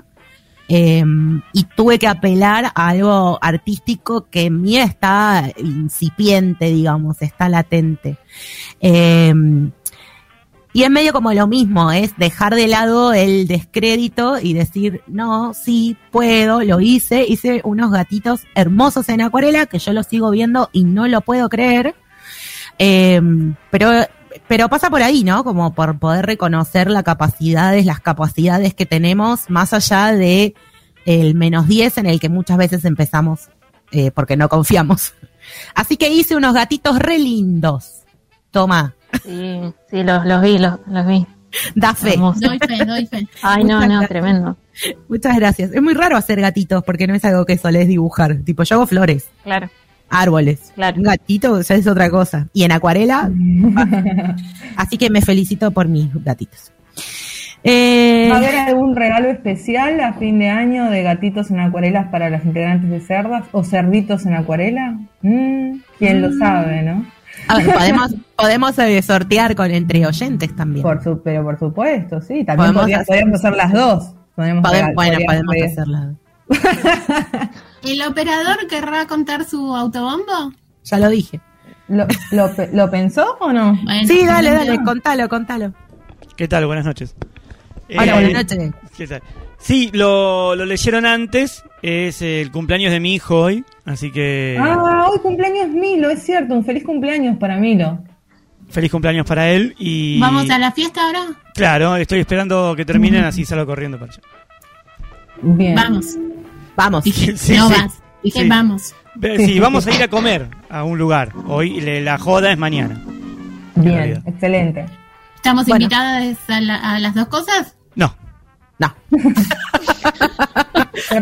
Eh, y tuve que apelar a algo artístico que en mí está incipiente, digamos, está latente. Eh, y es medio como lo mismo, es dejar de lado el descrédito y decir, no, sí, puedo, lo hice, hice unos gatitos hermosos en acuarela que yo los sigo viendo y no lo puedo creer. Eh, pero, pero pasa por ahí, ¿no? Como por poder reconocer las capacidades, las capacidades que tenemos más allá de el menos 10 en el que muchas veces empezamos eh, porque no confiamos. <laughs> Así que hice unos gatitos re lindos. Toma, Sí, sí, los, los vi, los, los vi. da fe. Hermoso. Doy fe, doy fe. <laughs> Ay, no, Muchas no, gracias. tremendo. Muchas gracias. Es muy raro hacer gatitos porque no es algo que solés dibujar. Tipo, yo hago flores, Claro, árboles. Claro. Un gatito ya es otra cosa. Y en acuarela. <laughs> así que me felicito por mis gatitos. Eh, ¿Va a haber algún regalo especial a fin de año de gatitos en acuarelas para las integrantes de cerdas o cerditos en acuarela? Mm, ¿Quién lo sabe, no? a ver, podemos, <laughs> podemos eh, sortear con entre oyentes también. Por su, pero por supuesto, sí. También Podemos podría- hacer- podríamos hacer las dos. Podemos Podem- regal- bueno, podríamos podemos regal- hacerla. <laughs> ¿El operador querrá contar su autobombo? Ya lo dije. ¿Lo, lo, pe- ¿Lo pensó o no? Bueno, Sí, dale, dale, contalo, contalo. ¿Qué tal? Buenas noches. Hola, Eh, buenas noches. ¿Qué tal? Sí, lo, lo leyeron antes. Es el cumpleaños de mi hijo hoy. Así que Ah, hoy cumpleaños Milo, es cierto, un feliz cumpleaños para Milo. feliz cumpleaños para él. Y ¿Vamos a la fiesta ahora? Claro, estoy esperando que terminen, así salgo corriendo para allá. Bien. Vamos. Vamos. Dije, Sí, no sí. vas. Dije, Sí. vamos. Sí, vamos a ir a comer a un lugar. Hoy le- la joda es mañana. Bien, excelente. ¿Estamos Bueno. invitadas a, la- a las dos cosas? No, No. <laughs>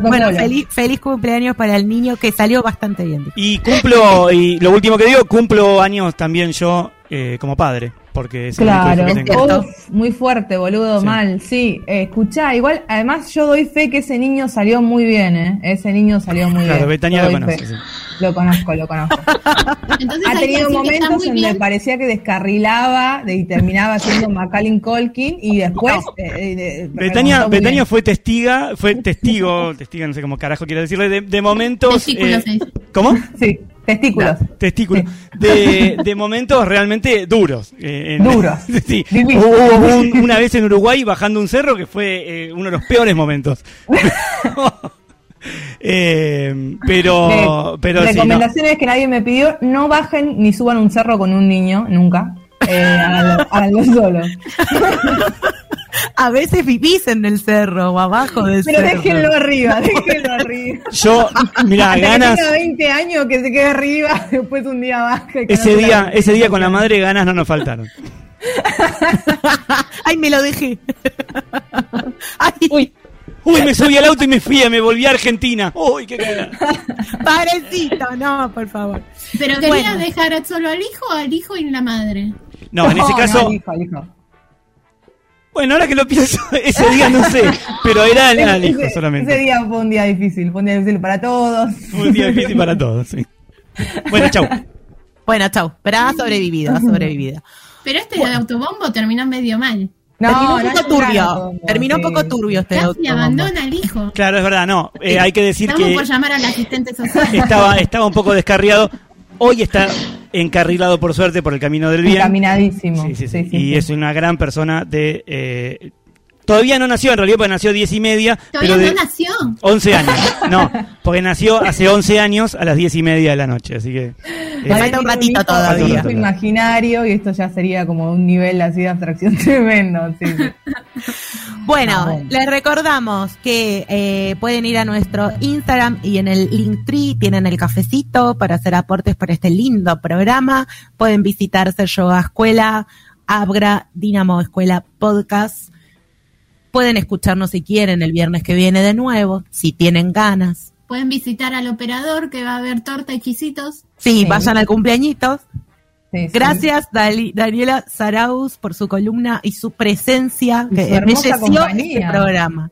Bueno, feliz, feliz cumpleaños para el niño que salió bastante bien. dijo. Y cumplo, y lo último que digo, cumplo años también yo eh, como padre, porque es Claro, que tengo. muy fuerte, boludo, Sí. mal, sí. Eh, escuchá, igual, además yo doy fe que ese niño salió muy bien, ¿eh? Ese niño salió muy Claro, bien. Betania lo conoce. sí. Lo conozco, lo conozco. <laughs> Entonces ha tenido momentos en donde parecía que descarrilaba de- y terminaba siendo Macaulay Culkin y después... eh, eh, Betania, Betania fue testiga, fue testigo, testiga, no sé cómo carajo quiero decirle, de, de momentos. Testículos se testículos. Testículo. De, de momentos realmente duros. eh, en- Duros. <laughs> sí. Hubo un- una vez en Uruguay bajando un cerro que fue eh, uno de los peores momentos. <laughs> <laughs> Eh, pero, pero sí, no. Recomendaciones que nadie me pidió, no bajen ni suban un cerro con un niño, nunca. Eh, háganlo, háganlo solos. <laughs> A veces vivís en el cerro o abajo del Pero cerro. déjenlo arriba, <laughs> déjenlo arriba. Yo, mira, ganas. que tenga 20 años que se quede arriba, <laughs> después un día baja. y que Ese no día, la- ese día con la madre ganas no nos faltaron. Ay, me lo dejé. Ay, Uy, me subí al auto y me fui, me volví a Argentina. Uy, qué cagada. Padrecito, no, por favor. Pero quería Bueno. dejar solo al hijo, al hijo y la madre. No, en ese caso, al hijo, al hijo. bueno, ahora que lo pienso, <laughs> ese día no sé, pero era al, al hijo Ese- Ese solamente. día fue un día difícil, fue un día difícil para todos. Un día difícil para todos, sí. Bueno, chau. Bueno, chau. Pero ha sobrevivido, ha sobrevivido. Pero este de autobombo terminó medio mal. Terminó un no poco turbio. Terminó un poco turbio este Casi autobombo. abandona al hijo. Claro, es verdad, no. eh, hay que decir Estamos que por llamar al asistente social. estaba, estaba un poco descarriado. Hoy está encarrilado, por suerte, por el camino del bien. Encaminadísimo. Sí, sí, y es una gran persona de... eh, todavía no nació, en realidad, porque nació 10 y media. Todavía pero de no nació. 11 años. <laughs> No, porque nació hace 11 años a las 10 y media de la noche. Así que... eh, Falta un ratito todavía. un imaginario y esto ya sería como un nivel así de abstracción <laughs> tremendo. Sí, sí. Bueno, bueno. les recordamos que eh, pueden ir a nuestro Instagram y en el Linktree tienen el cafecito para hacer aportes para este lindo programa. Pueden visitarse Yoga Escuela, Abra, Dinamo Escuela Podcast. Pueden escucharnos si quieren el viernes que viene de nuevo, si tienen ganas. Pueden visitar al operador que va a haber torta y chisitos. Sí, Sí. vayan al cumpleañitos. Sí, sí. Gracias, Dali- Daniela Saraus, por su columna y su presencia Y que su embelleció este programa.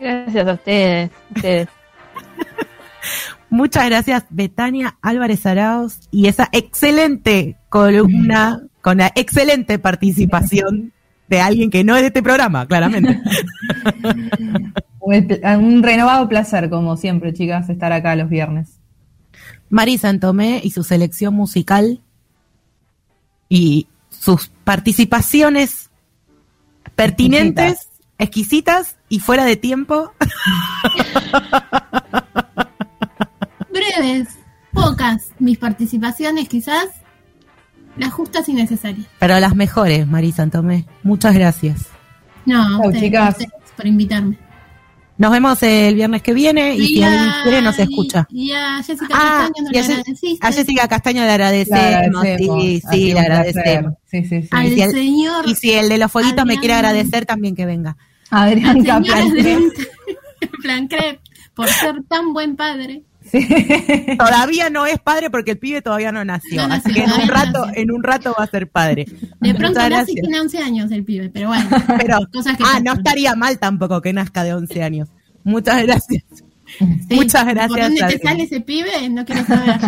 Gracias a ustedes. ustedes. <laughs> Muchas gracias, Betania Álvarez Arauz, y esa excelente columna con la excelente participación de alguien que no es de este programa, claramente. <laughs> Un, renovado placer, como siempre, chicas, estar acá los viernes. Mari Santomé y su selección musical y sus participaciones pertinentes, exquisitas y fuera de tiempo. <laughs> Breves, pocas. Mis participaciones quizás las justas y necesarias. Pero las mejores, Mari Santomé. Muchas gracias. No, Chau, ustedes, chicas. a ustedes por invitarme. Nos vemos el viernes que viene y si a- alguien quiere nos escucha. Y, y a Jessica Ah, Castaño no y le a, a Jessica Castaño le Le agradecemos. Sí, sí, le agradecemos. Sí, sí, sí. Al Y si el- señor. Y si el de los fueguitos me quiere agradecer, también que venga. Adrián Caplan. <laughs> Plancret, por ser tan buen padre. Sí. <laughs> Todavía no es padre porque el pibe todavía no nació. No nació, así que en un no rato, nació. en un rato va a ser padre. De pronto nace y tiene 11 años el pibe, pero bueno. <laughs> Pero, Cosas que ah, pasan. no estaría mal tampoco que nazca de 11 años. Muchas gracias. Sí, Muchas ¿Por gracias. dónde te sale ese pibe? No quiero saber.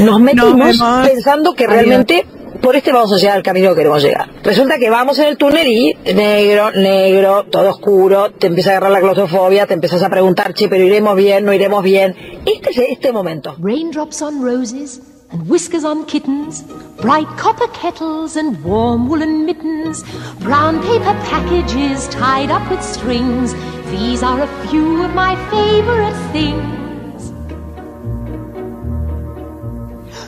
Nos metimos pensando que realmente por este vamos a llegar al camino que queremos llegar. Resulta que vamos en el túnel y negro, negro, todo oscuro, te empieza a agarrar la claustrofobia, te empiezas a preguntar, che, pero iremos bien, no iremos bien. Este es este momento. Raindrops on roses and whiskers on kittens, bright copper kettles and warm woolen mittens, brown paper packages tied up with strings. These are a few of my favorite things.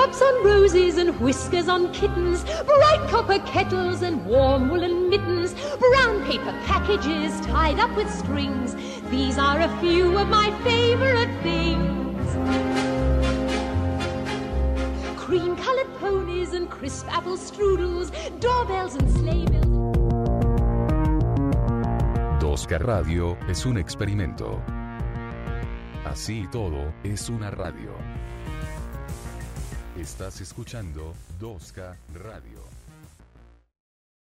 Raindrops on roses and whiskers on kittens, bright copper kettles and warm woolen mittens, brown paper packages tied up with strings. These are a few of my favorite things. Cream colored ponies and crisp apple strudels, doorbells and sleigh bells. 2K Radio es un experimento. Así todo es una radio. Estás escuchando 2K Radio.